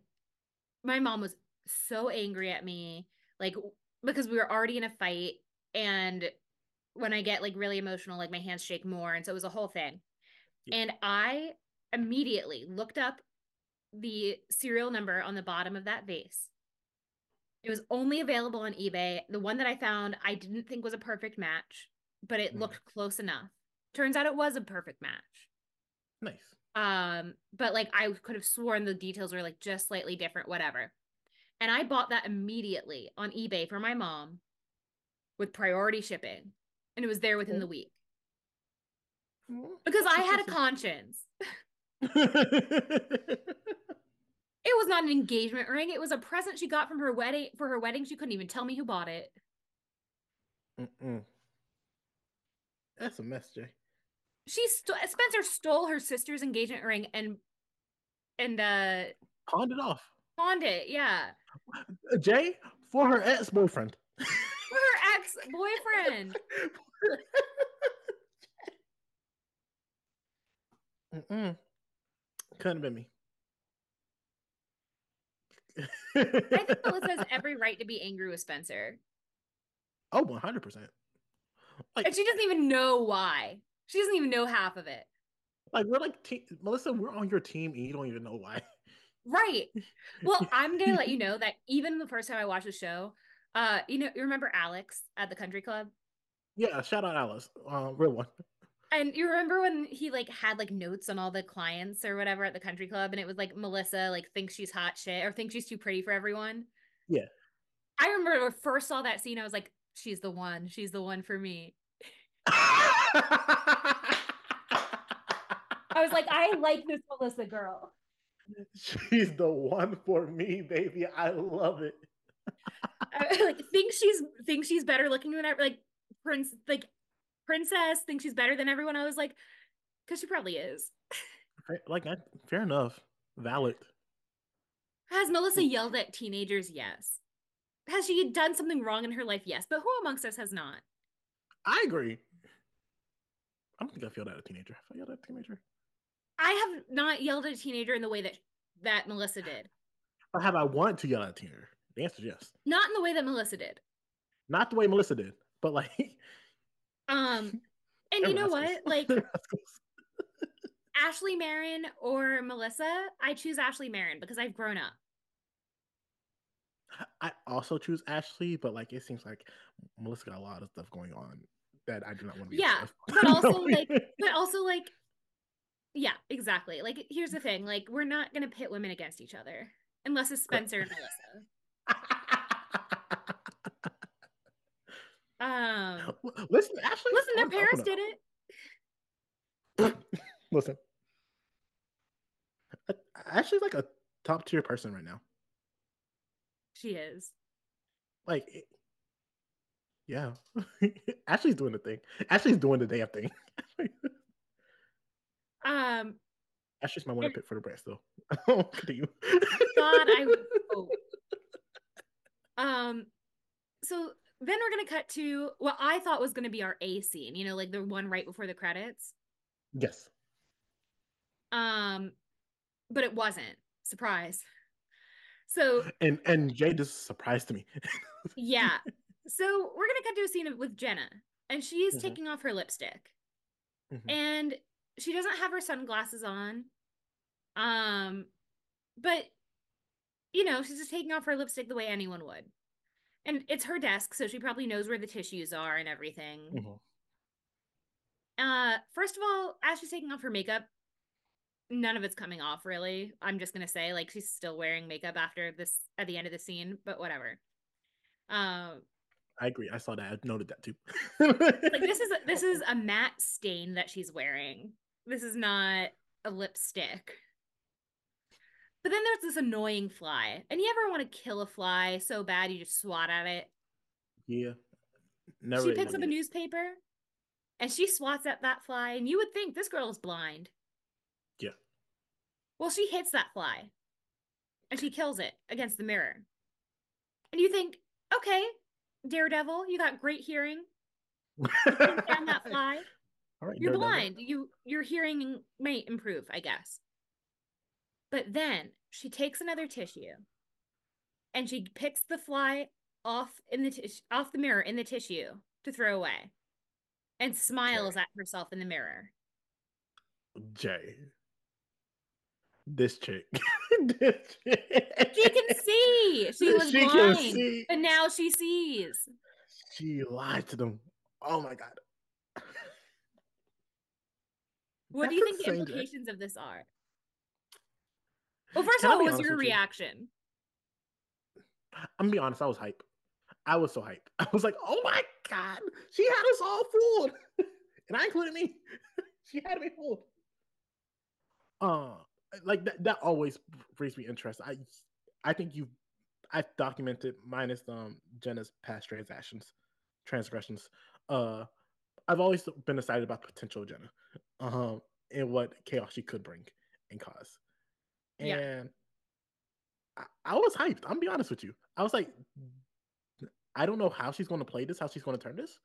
my mom was so angry at me like because we were already in a fight and when I get like really emotional like my hands shake more and so it was a whole thing. Yeah. And I immediately looked up the serial number on the bottom of that vase. It was only available on eBay. The one that I found, I didn't think was a perfect match, but it Mm. looked close enough. Turns out it was a perfect match. Nice. Um, but like I could have sworn the details were like just slightly different, whatever. And I bought that immediately on eBay for my mom with priority shipping. And it was there within the week because I had a conscience. It was not an engagement ring. It was a present she got from her wedding for her wedding. She couldn't even tell me who bought it. Mm-mm. That's a mess, Jay. She st- Spencer stole her sister's engagement ring and and uh Pawned it off. pawned it. Yeah, Uh, Jay, for her ex boyfriend. for her ex boyfriend. Mm-mm. Couldn't have been me. I think Melissa has every right to be angry with Spencer, oh, 100%. Like, and she doesn't even know why. She doesn't even know half of it. like we're like, te- Melissa, we're on your team and you don't even know why. Right. Well, I'm gonna let you know that even the first time I watched the show, uh, you know, you remember Alex at the country club? Yeah, shout out Alice. Uh, real one. And you remember when he like had like notes on all the clients or whatever at the country club, and it was like Melissa like thinks she's hot shit or thinks she's too pretty for everyone. Yeah. I remember when I first saw that scene, I was like, she's the one. She's the one for me. I I was like, I like this Melissa girl. She's the one for me, baby. I love it. I, like thinks she's thinks she's better looking than ever like prince like princess thinks she's better than everyone. I was like, because she probably is. Like, I, fair enough. Valid. Has Melissa yelled at teenagers? Yes. Has she done something wrong in her life? Yes. But who amongst us has not? I agree. I don't think I feel that a teenager. Have I yelled at a teenager? I have not yelled at a teenager in the way that that Melissa did. Or have I wanted to yell at a teenager? The answer is yes. Not in the way that Melissa did. Not the way Melissa did, but like. Um, and you know what? Like Everyone has schools. Ashley Marin or Melissa, I choose Ashley Marin because I've grown up. I also choose Ashley, but like it seems like Melissa got a lot of stuff going on that I do not want to be. Yeah, but also, like- But also, like, yeah, exactly. Like, here's the thing: like, we're not gonna pit women against each other unless it's Spencer and Melissa. Um, listen, Ashley. listen, their parents did it. Listen, Ashley's like a top tier person right now. She is. Like, yeah, Ashley's doing the thing. Ashley's doing the damn thing. Um, Ashley's my one pick for the still. Continue. God, I would hope. Um, so then we're gonna cut to what I thought was gonna be our A scene. You know, like the one right before the credits. yes. Um, but it wasn't. Surprise. So And and Jay just surprised to me. yeah. So we're gonna cut to a scene with Jenna, and she is Mhm. taking off her lipstick, Mhm. and she doesn't have her sunglasses on. Um, but you know, she's just taking off her lipstick the way anyone would. And it's her desk, so she probably knows where the tissues are and everything. Mhm. Uh, first of all, as she's taking off her makeup, none of it's coming off really. I'm just gonna say, like, she's still wearing makeup after this at the end of the scene, but whatever. Um, I agree. I saw that. I noted that too. like this is a, this is a matte stain that she's wearing. This is not a lipstick. But then there's this annoying fly. And you ever want to kill a fly so bad you just swat at it? yeah. Never she really picks up a newspaper and she swats at that fly, and you would think this girl is blind. Yeah. Well, she hits that fly and she kills it against the mirror. And you think, okay, Daredevil, you got great hearing. Down that fly. All right, You're Daredevil. blind. You your hearing may improve, I guess. But then she takes another tissue and she picks the fly off in the tis- off the mirror in the tissue to throw away and smiles at herself in the mirror. Jay. This chick. this chick. She can see. She was She blind. But now she sees. She lied to them. Oh my god. What do you think the implications of this are? Well, first Can of all, what was your with you? reaction? I'm gonna be honest, I was hype. I was so hyped. I was like, oh my god, she had us all fooled. and I included me. she had me fooled. Uh like that that always brings me interest. I I think you I've documented minus um Jenna's past transactions, transgressions. Uh I've always been excited about potential Jenna. Um and what chaos she could bring and cause. Yeah. And I, I was hyped. I'm gonna be honest with you. I was like, I don't know how she's going to play this, how she's going to turn this.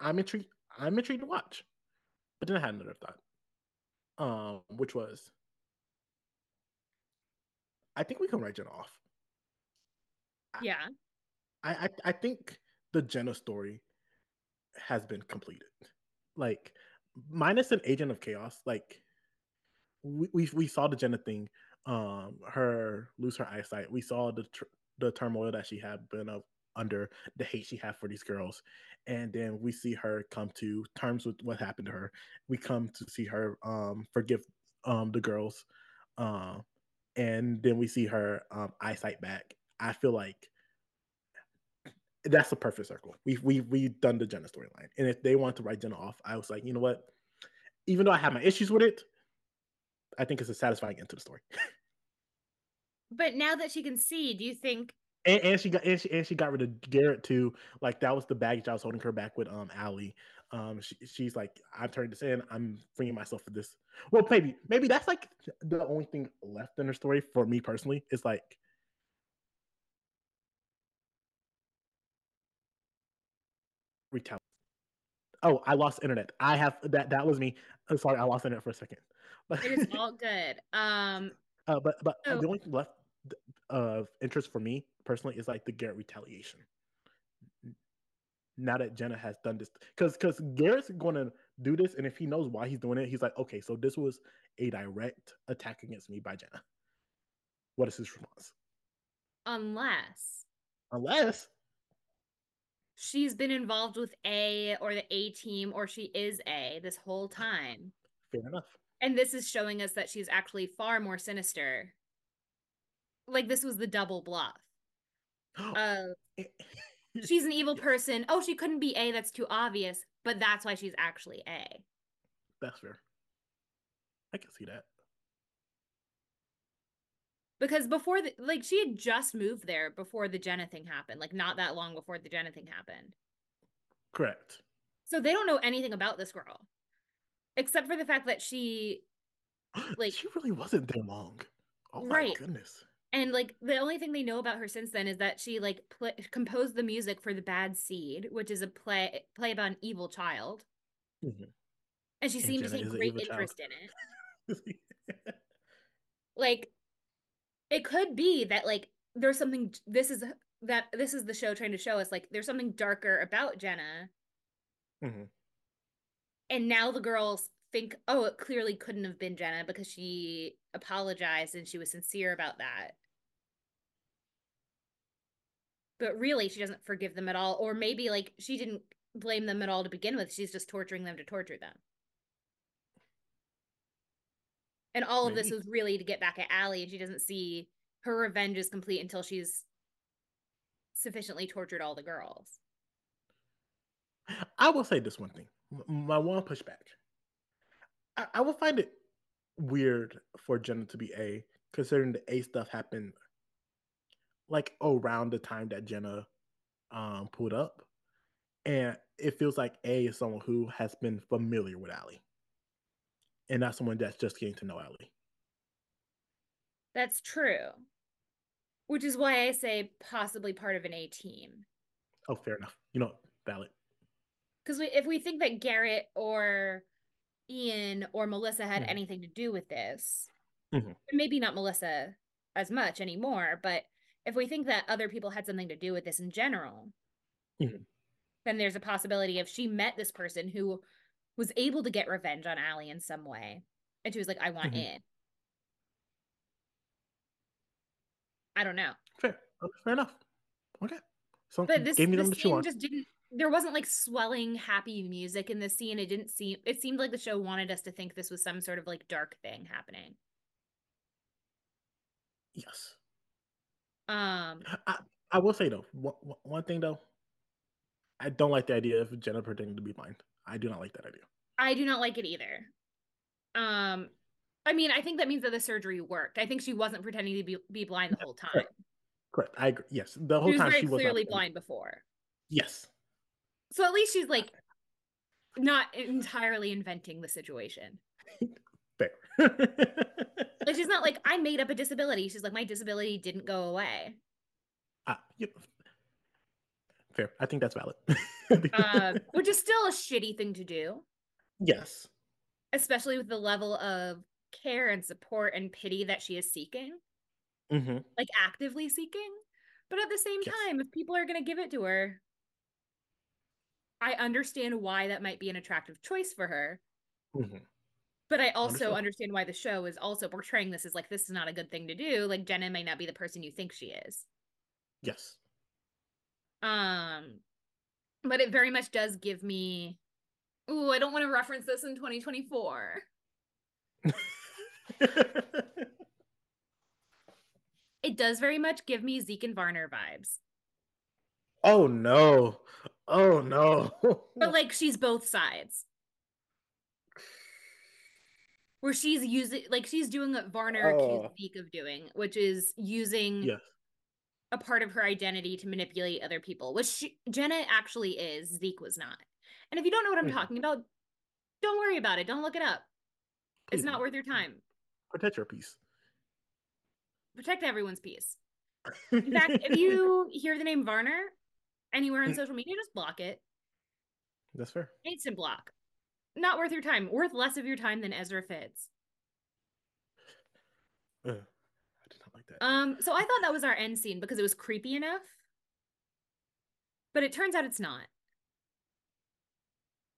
I'm intrigued. I'm intrigued to watch. But then I had another thought, um, which was, I think we can write Jenna off. Yeah. I, I I think the Jenna story has been completed. Like minus an agent of chaos, like we we, we saw the Jenna thing, um, her lose her eyesight. We saw the tr- the turmoil that she had been of under the hate she had for these girls, and then we see her come to terms with what happened to her. We come to see her um forgive um the girls, um, and then we see her um eyesight back. I feel like that's the perfect circle. We've we we've done the Jenna storyline, and if they want to write Jenna off, I was like, you know what? Even though I have my issues with it, I think it's a satisfying end to the story. But now that she can see, do you think And, and she got and she, and she got rid of Garrett too. Like that was the baggage I was holding her back with. Um, Ali. Um, she, she's like, I'm turning this in. I'm freeing myself for this. Well, maybe maybe that's like the only thing left in her story for me personally. Is like. Retell. Oh, I lost internet. I have that. That was me. I'm sorry, I lost internet for a second. But it is all good? Um, uh, but but uh, So- the only thing left th- of interest for me personally is like the Garrett retaliation. Now that Jenna has done this, because because Garrett's going to do this, and if he knows why he's doing it, he's like, okay, so this was a direct attack against me by Jenna. What is his response? unless Unless she's been involved with A or the A team or she is A this whole time. fair enough. And this is showing us that she's actually far more sinister. Like this was the double bluff. Uh she's an evil person. Oh, she couldn't be A, that's too obvious, but that's why she's actually A. That's fair. I can see that. Because before the like she had just moved there before the Jenna thing happened, like not that long before the Jenna thing happened. Correct. So they don't know anything about this girl. Except for the fact that she Like- she really wasn't there long. Oh my Right. goodness. And like the only thing they know about her since then is that she like pl- composed the music for the Bad Seed, which is a play play about an evil child, Mhm. and she And seemed to take great evil child. interest in it. Like, it could be that like there's something. This is that this is the show trying to show us like there's something darker about Jenna. hmm And now the girls think, oh, it clearly couldn't have been Jenna because she apologized and she was sincere about that. But really, she doesn't forgive them at all. Or maybe like she didn't blame them at all to begin with. She's just torturing them to torture them. And all of this Maybe. was really to get back at Ali, and she doesn't see her revenge is complete until she's sufficiently tortured all the girls. I will say this one thing. My one pushback. I, I will find it weird for Jenna to be A, considering the A stuff happened like around the time that Jenna um pulled up. And it feels like A is someone who has been familiar with Ali. And not someone that's just getting to know Ali. That's true. Which is why I say possibly part of an A team. Oh, fair enough. You know, valid. Because we, if we think that Garrett or Ian or Melissa had Mhm. anything to do with this, Mhm. maybe not Melissa as much anymore, but if we think that other people had something to do with this in general, Mhm. then there's a possibility if she met this person who was able to get revenge on Ali in some way, and she was like, I want Mhm. in. I don't know. Fair. Fair enough. Okay. So But this, gave me this you just didn't. There wasn't like swelling, happy music in the scene. It didn't seem. It seemed like the show wanted us to think this was some sort of like dark thing happening. Yes. Um, I, I will say though, one, one- thing though, I don't like the idea of Jenna pretending to be blind. I do not like that idea. I do not like it either. Um, I mean, I think that means that the surgery worked. I think she wasn't pretending to be be blind the whole time. correct. Correct. I agree. Yes. The whole She was time very she was clearly blind before. Yes. So at least she's like not entirely inventing the situation. Fair. Like she's not like I made up a disability. She's like my disability didn't go away. Ah, you- fair. I think that's valid. Um, which is still a shitty thing to do, yes. especially with the level of care and support and pity that she is seeking, hmm like actively seeking. But at the same Yes. time, if people are going to give it to her, I understand why that might be an attractive choice for her. hmm But I also understand why the show is also portraying this as like this is not a good thing to do. Like Jenna may not be the person you think she is. Yes. Um, but it very much does give me. Ooh, I don't want to reference this in 2024. It does very much give me Zeke and Varner vibes. Oh no. Oh no. But like she's both sides. Where she's using like she's doing what Varner accused Oh. Zeke of doing, which is using yes. a part of her identity to manipulate other people, which she, Jenna actually is. Zeke was not. And if you don't know what I'm Mhm. talking about, don't worry about it. Don't look it up. Please It's don't. worth your time. Protect your peace. Protect everyone's peace. In fact, if you hear the name Varner anywhere on Mm. social media, just block it. That's fair. Instant block. Not worth your time. Worth less of your time than Ezra Fitz. Ugh, I did not like that. Um, so I thought that was our end scene because it was creepy enough. But it turns out it's not.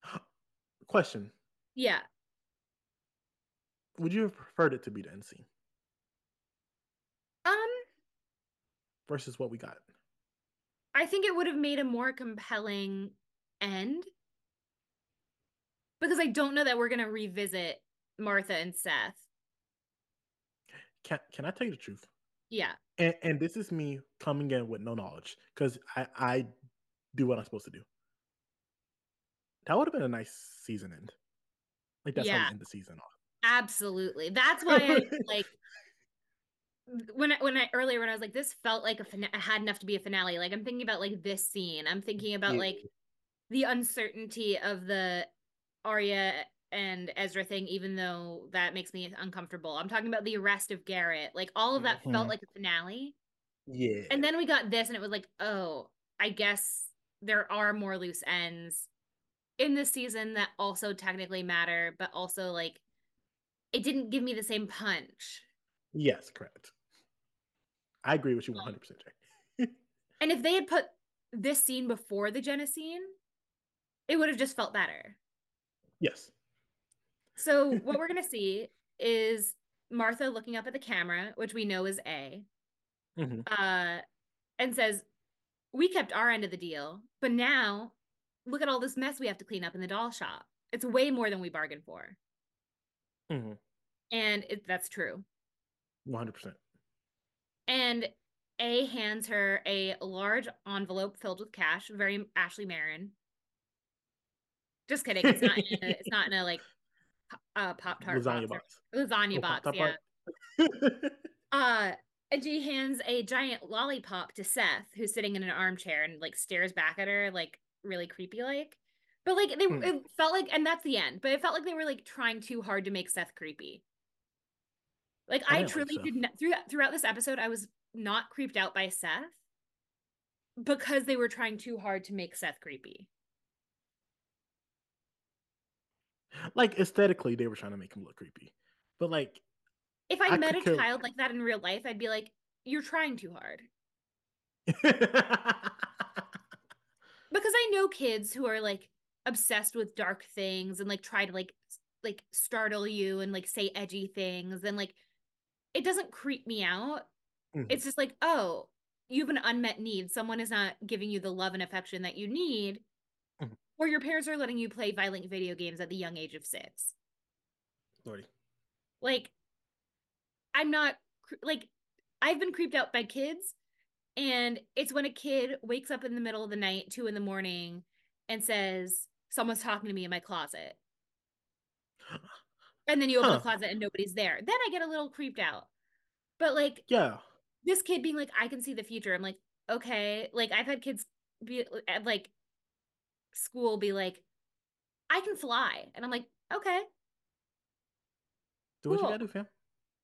Question: Yeah. Would you have preferred it to be the end scene Um, versus what we got? I think it would have made a more compelling end. Because I don't know that we're gonna revisit Martha and Seth. Can Can I tell you the truth? Yeah. And and this is me coming in with no knowledge because I I do what I'm supposed to do. That would have been a nice season end. Like that's how Yeah. you end the season off. Absolutely. That's why I like when I, when I earlier when I was like this felt like a fina- had enough to be a finale. Like I'm thinking about like this scene. I'm thinking about Yeah. like the uncertainty of the Aria and Ezra thing, even though that makes me uncomfortable. I'm talking about the arrest of Garrett. Like all of that felt Mhm. like a finale. Yeah. And then we got this, and it was like, oh, I guess there are more loose ends in this season that also technically matter, but also like it didn't give me the same punch. yes, correct. I agree with you Um, 100, percent Jay. And if they had put this scene before the Jenna scene, it would have just felt better. Yes. So what we're gonna see is Martha looking up at the camera, which we know is A, Mhm. uh, and says, "We kept our end of the deal, but now look at all this mess we have to clean up in the doll shop. It's way more than we bargained for." Mhm. And it, that's true. One hundred percent. And A hands her a large envelope filled with cash, very Ashley Marin. Just kidding. It's not. In a, it's not in a like uh, pop tart Lasagna box. or- Lasagna Oh, box. Yeah. box. Uh, and she hands a giant lollipop to Seth, who's sitting in an armchair and like stares back at her, like really creepy, like. But like they, Hmm. it felt like, and that's the end. But it felt like they were like trying too hard to make Seth creepy. Like I I, truly Seth. did not throughout throughout this episode, I was not creeped out by Seth because they were trying too hard to make Seth creepy. like aesthetically, they were trying to make him look creepy, but like, If I, I met a care- child like that in real life, I'd be like, "You're trying too hard." because I know kids who are like obsessed with dark things and like try to like like startle you and like say edgy things and like it doesn't creep me out. Mhm. It's just like, oh, you have an unmet need. Someone is not giving you the love and affection that you need. Mhm. Or your parents are letting you play violent video games at the young age of 6. Lordy. Like I'm not like I've been creeped out by kids and it's when a kid wakes up in the middle of the night, two in the morning, and says, Someone's talking to me in my closet. And then you open the closet and nobody's there. Then I get a little creeped out. But like Yeah. this kid being like, I can see the future. I'm like, okay. Like I've had kids be at like school be like, I can fly. And I'm like, okay. Do what Cool. you gotta do, fam.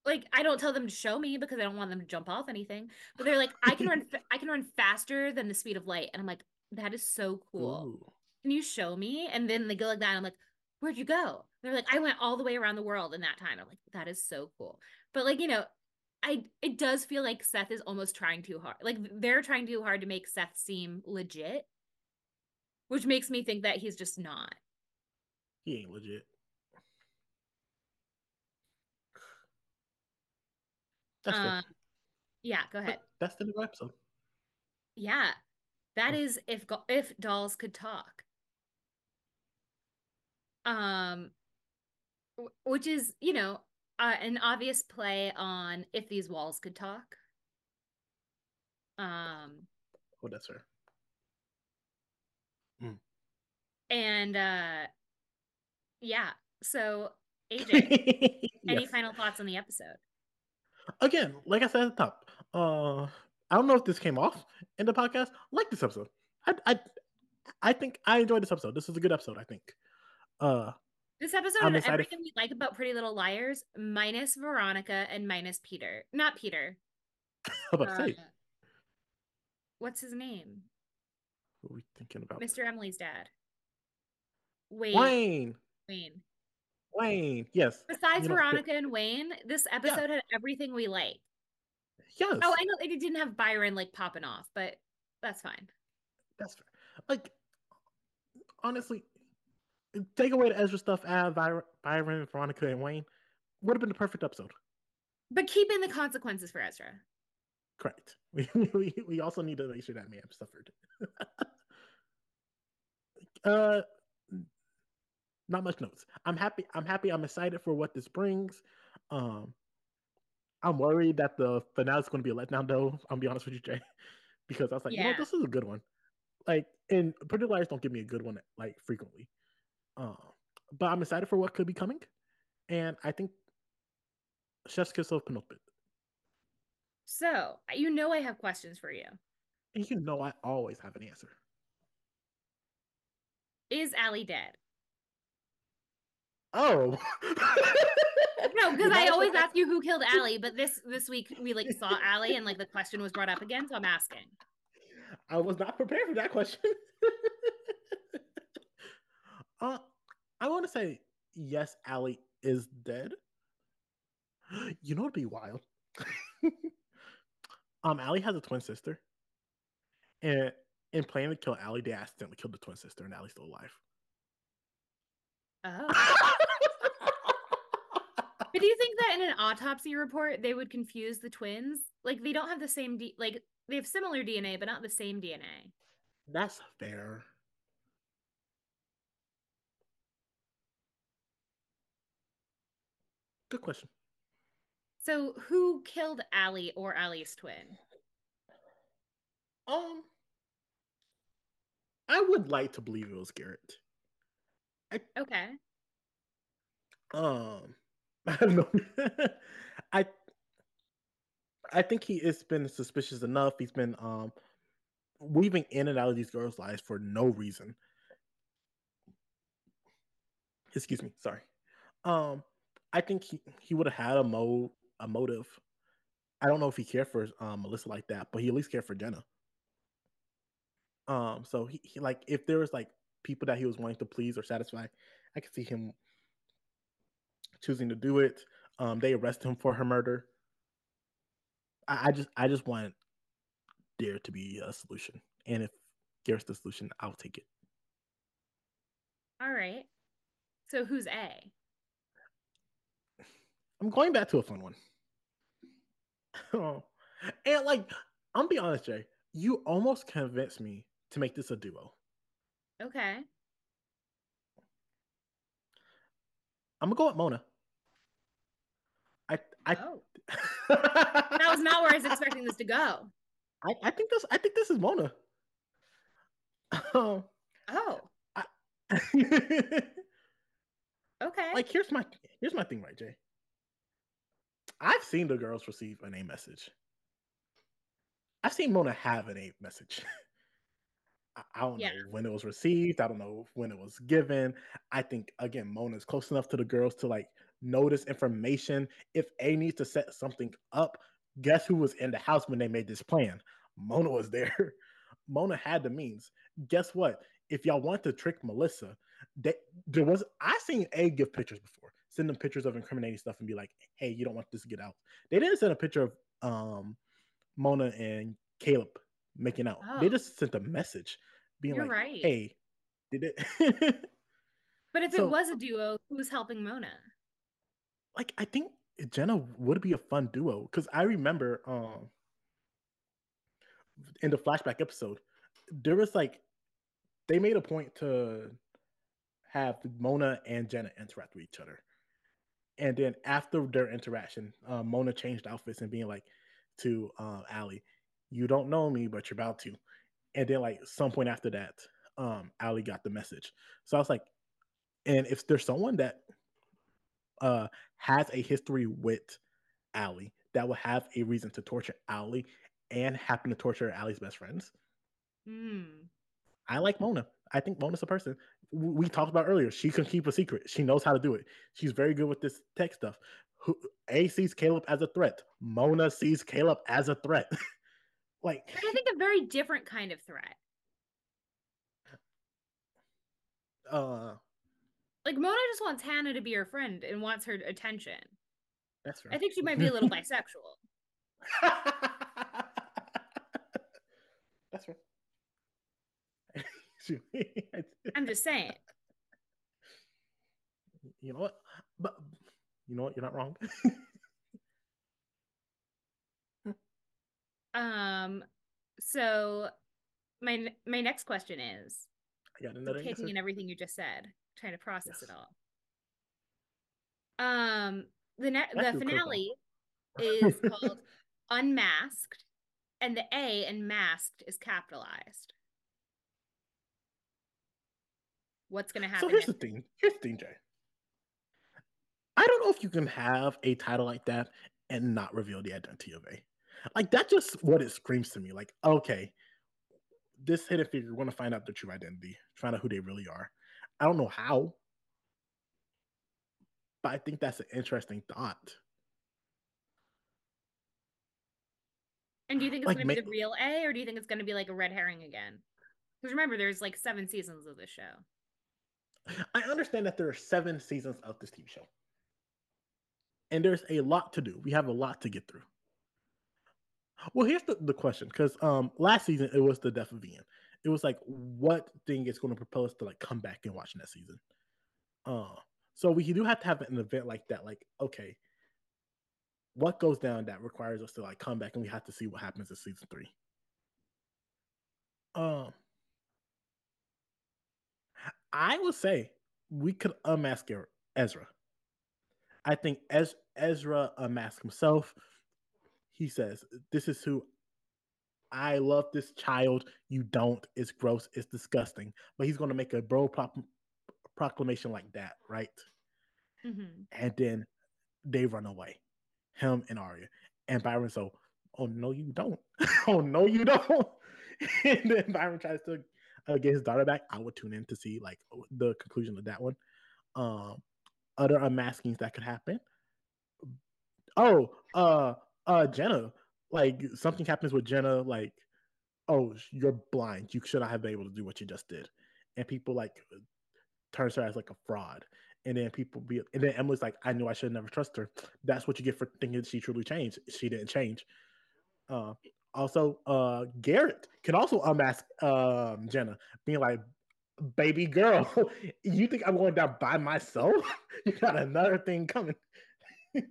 like I don't tell them to show me because I don't want them to jump off anything. But they're like, I can run, I can run faster than the speed of light, and I'm like, that is so cool. Ooh. Can you show me? And then they go like that. And I'm like, where'd you go? They're like, I went all the way around the world in that time. I'm like, that is so cool. But like, you know, I it does feel like Seth is almost trying too hard. Like they're trying too hard to make Seth seem legit, which makes me think that he's just not. He ain't legit. That's it. yeah, go ahead. That's the new episode. Yeah, that is if if dolls could talk. Um, which is you know uh, an obvious play on if these walls could talk. Um, Oh, that's her. and uh, yeah. So AJ, any Yes. final thoughts on the episode? Again, like I said at the top, uh, I don't know if this came off in the podcast. Like this episode. I, I, I think I enjoyed this episode. This is a good episode. I think. Uh, This episode excited everything we like about Pretty Little Liars, minus Veronica and minus Peter. Not Peter. how about Uh, what's his name? What are we thinking about? Mr. Emily's dad. Wayne. Wayne. Wayne. Wayne. Yes. Besides You know, Veronica and Wayne, this episode had everything we like. Yes. Oh, I know it didn't have Byron like popping off, but that's fine. That's fair. Like, honestly, take away the Ezra stuff, add Byron, Byron, Veronica, and Wayne. Would have been the perfect episode. But keep in the consequences for Ezra. Correct. We, we, we also need to make sure that man suffered. uh, not much notes. I'm happy. I'm happy. I'm excited for what this brings. Um, I'm worried that the finale is going to be a letdown, though. I'll be honest with you, Jay, because I was like, you know, Yeah. this is a good one. Like, and Pretty Liars don't give me a good one like frequently. Um, but I'm excited for what could be coming, and I think Chef's Kiss of Penultimate. So, you know I have questions for you. And you know, I always have an answer. Is Ali dead? Oh. No, because I always ask you who killed Ali, but this this week we like saw Ali and like the question was brought up again, so I'm asking. I was not prepared for that question. uh, I want to say yes. Ali is dead. You know, it'd be wild. um, Ali has a twin sister, And in planning to kill Ali, they accidentally killed the twin sister, and Ali's still alive. Oh. but do you think that in an autopsy report they would confuse the twins? Like they don't have the same D like they have similar DNA, but not the same DNA. That's fair. Good question. So who killed Ali or Ali's twin? Um, I would like to believe it was Garrett. I, okay. Um, I don't know. I I think he has been suspicious enough. He's been um weaving in and out of these girls' lives for no reason. Excuse me, sorry. Um, I think he, he would have had a mo a motive. I don't know if he cared for um, Melissa like that, but he at least cared for Jenna. Um, so he, he like if there was like people that he was wanting to please or satisfy, I could see him choosing to do it. Um, they arrest him for her murder. I, I just I just want there to be a solution, and if Garrett's the solution, I'll take it. All right. So who's A? I'm going back to a fun one. oh, and like I'm be honest, Jay, you almost convinced me to make this a duo. Okay. I'm gonna go with Mona. I I oh. that was not where I was expecting this to go. I, I think this I think this is Mona. Um, oh. I, okay. Like here's my here's my thing, right, Jay. I've seen the girls receive an A message. I've seen Mona have an A message. I don't yeah. know when it was received. I don't know when it was given. I think again, Mona is close enough to the girls to like notice information. If A needs to set something up, guess who was in the house when they made this plan? Mona was there. Mona had the means. Guess what? If y'all want to trick Melissa, they, there was I seen A give pictures before, send them pictures of incriminating stuff and be like, "Hey, you don't want this to get out." They didn't send a picture of um, Mona and Caleb making out. Oh. They just sent a message being You're like, right. "Hey, did it?" but if so, it was a duo, who's helping Mona? Like, I think Jenna would be a fun duo because I remember um in the flashback episode, there was like they made a point to have Mona and Jenna interact with each other. And then after their interaction, uh, Mona changed outfits and being like to uh, Ali, "You don't know me, but you're about to." And then like some point after that, um, Ali got the message. So I was like, and if there's someone that uh has a history with Ali that will have a reason to torture Ali and happen to torture Ali's best friends. Mm. I like Mona. I think Mona's a person we talked about earlier. She can keep a secret. She knows how to do it. She's very good with this tech stuff. A sees Caleb as a threat. Mona sees Caleb as a threat. like I think a very different kind of threat. Uh like Mona just wants Hanna to be her friend and wants her attention. That's right. I think she might be a little bisexual. That's right. I'm just saying. You know what? But you know what? You're not wrong. um. So my my next question is. I got another taking in everything you just said, trying to process yes. it all. Um. The ne- the finale is called Unmasked, and the A in masked is capitalized. What's going to happen? So here's the thing. Here's the thing, Jay. I don't know if you can have a title like that and not reveal the identity of A. Like that's just what it screams to me. Like, okay, this hidden figure, we're gonna find out their true identity, find out who they really are. I don't know how, but I think that's an interesting thought. And do you think it's like, gonna be the real A, or do you think it's gonna be like a red herring again? Because remember, there's like seven seasons of this show. I understand that there are seven seasons of this TV show. And there's a lot to do. We have a lot to get through. Well, here's the, the question because um last season it was the death of Ian. It was like what thing is going to propel us to like come back and watch next season. Uh, so we do have to have an event like that. Like, okay, what goes down that requires us to like come back and we have to see what happens in season three. Um, I would say we could unmask Ezra. I think Ez- Ezra unmasked himself. He says, "This is who I love. This child. You don't. It's gross. It's disgusting." But he's going to make a bro pro- proclamation like that, right? Mm-hmm. And then they run away, him and Aria, and Byron. So, oh no, you don't. oh no, you don't. and then Byron tries to his daughter back. I would tune in to see like the conclusion of that one. Um, other unmaskings that could happen. Oh, uh, uh, Jenna. Like something happens with Jenna. Like, oh, you're blind. You should not have been able to do what you just did. And people like turns her as like a fraud. And then people be, and then Emily's like, I knew I should never trust her. That's what you get for thinking she truly changed. She didn't change. Uh, also, uh, Garrett can also unmask um, Jenna, being like, baby girl, you think I'm going down by myself? you got another thing coming.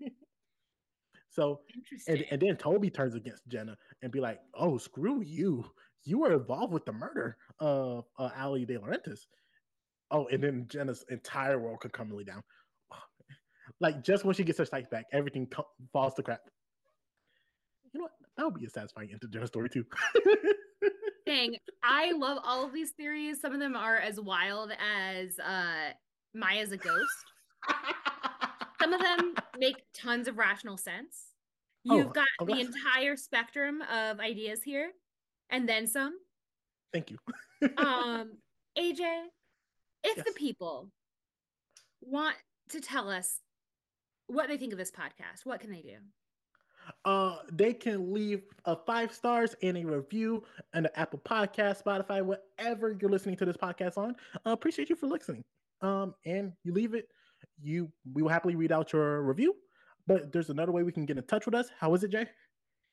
so, and, and then Toby turns against Jenna and be like, oh, screw you. You were involved with the murder of uh, Ali DiLaurentis. Oh, and then Jenna's entire world could come really down. Like just when she gets her sight back, everything co- falls to crap. You know what? That would be a satisfying end to Jenna's story too. Dang, I love all of these theories. Some of them are as wild as uh Maya's a ghost. Some of them make tons of rational sense. You've oh, got oh, the entire spectrum of ideas here, and then some. Thank you. um, AJ, if yes. the people want to tell us what they think of this podcast, what can they do? Uh, they can leave a five stars and a review on the Apple Podcast, Spotify, whatever you're listening to this podcast on. Uh, appreciate you for listening. Um, and you leave it, you we will happily read out your review. But there's another way we can get in touch with us. How is it, Jay?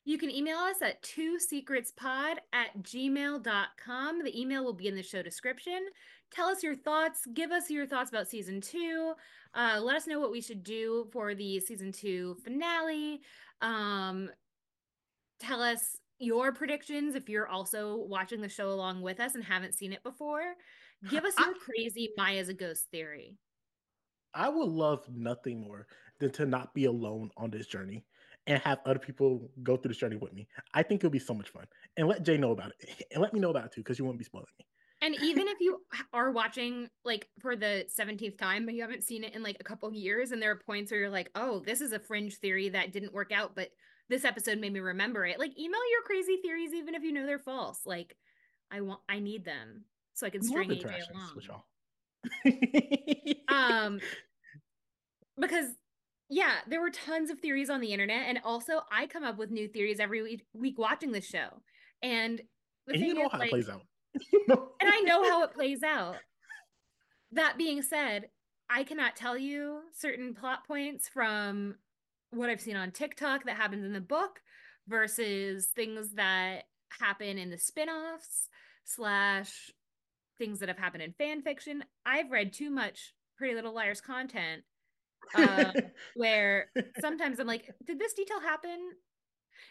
You can email us at two secretspod at gmail.com. The email will be in the show description. Tell us your thoughts. Give us your thoughts about season two. Uh, let us know what we should do for the season two finale. Um, tell us your predictions if you're also watching the show along with us and haven't seen it before. Give us your I, crazy Maya's a ghost theory. I would love nothing more than to not be alone on this journey and have other people go through this journey with me. I think it'll be so much fun. And let Jay know about it. And let me know about it too, because you won't be spoiling me. And even if you are watching like for the 17th time, but you haven't seen it in like a couple years, and there are points where you're like, oh, this is a fringe theory that didn't work out, but this episode made me remember it. Like, email your crazy theories, even if you know they're false. Like, I want, I need them so I can string AJ along. um, because yeah, there were tons of theories on the internet, and also I come up with new theories every week, week watching this show, and the and you know is, how like, it plays out, and I know how it plays out. That being said, I cannot tell you certain plot points from what I've seen on TikTok that happens in the book versus things that happen in the spin-offs slash things that have happened in fan fiction. I've read too much Pretty Little Liars content uh, where sometimes I'm like, did this detail happen?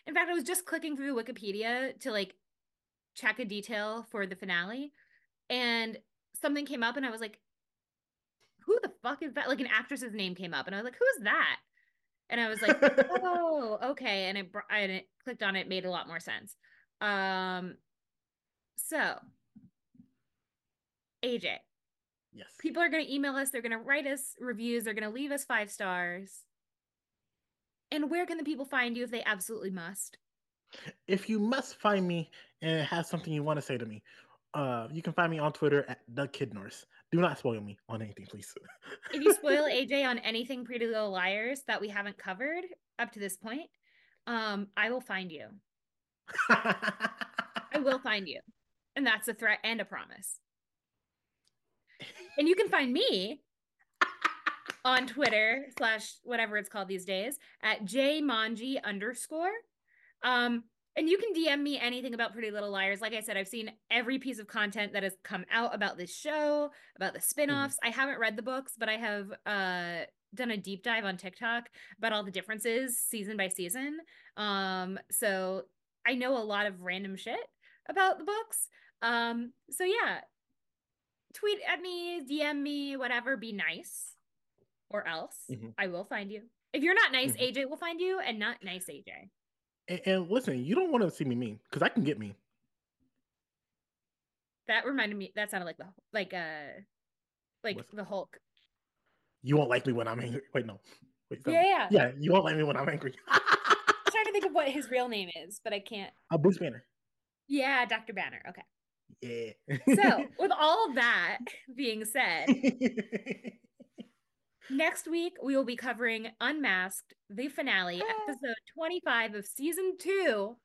In fact, I was just clicking through Wikipedia to like check a detail for the finale, and something came up, and I was like, who the fuck is that? Like an actress's name came up, and I was like, who's that? And I was like, oh, okay. And it, and it clicked on it, made a lot more sense. Um, so AJ, Yes. People are going to email us, they're going to write us reviews, they're going to leave us five stars. And where can the people find you if they absolutely must? If you must find me and have something you want to say to me, uh, you can find me on Twitter at the Kid Nurse. Do not spoil me on anything, please. if you spoil AJ on anything Pretty Little Liars that we haven't covered up to this point, um, I will find you. I will find you. And that's a threat and a promise. And you can find me on Twitter slash whatever it's called these days at jmanji underscore. Um, And you can DM me anything about Pretty Little Liars. Like I said, I've seen every piece of content that has come out about this show, about the spin-offs. I haven't read the books, but I have uh done a deep dive on TikTok about all the differences season by season. Um so I know a lot of random shit about the books. Um so yeah, tweet at me, DM me, whatever, be nice or else Mhm. I will find you. If you're not nice, Mhm. AJ will find you and not nice AJ. And, and listen, you don't want to see me mean because I can get me. That reminded me. That sounded like the like uh like What's- the Hulk. You won't like me when I'm angry. Wait, no. Wait, Yeah, yeah. yeah. You won't like me when I'm angry. I'm trying to think of what his real name is, but I can't. A Bruce Banner. Yeah, Dr. Banner. Okay. Yeah. So, with all of that being said, next week we will be covering Unmasked, the finale, episode 25 of season two.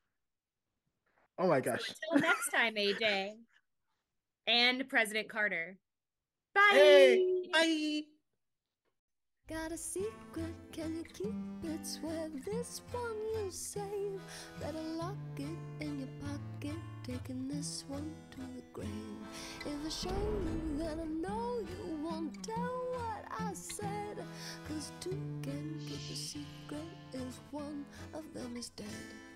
oh my So gosh. until next time, AJ and President Carter. Bye. Hey, bye. Got a secret, can you keep it? Swear this one you save. Better lock it in your pocket, taking this one to the grave. If I show you, then I know you won't tell what I said. Cause two can keep a secret if one of them is dead.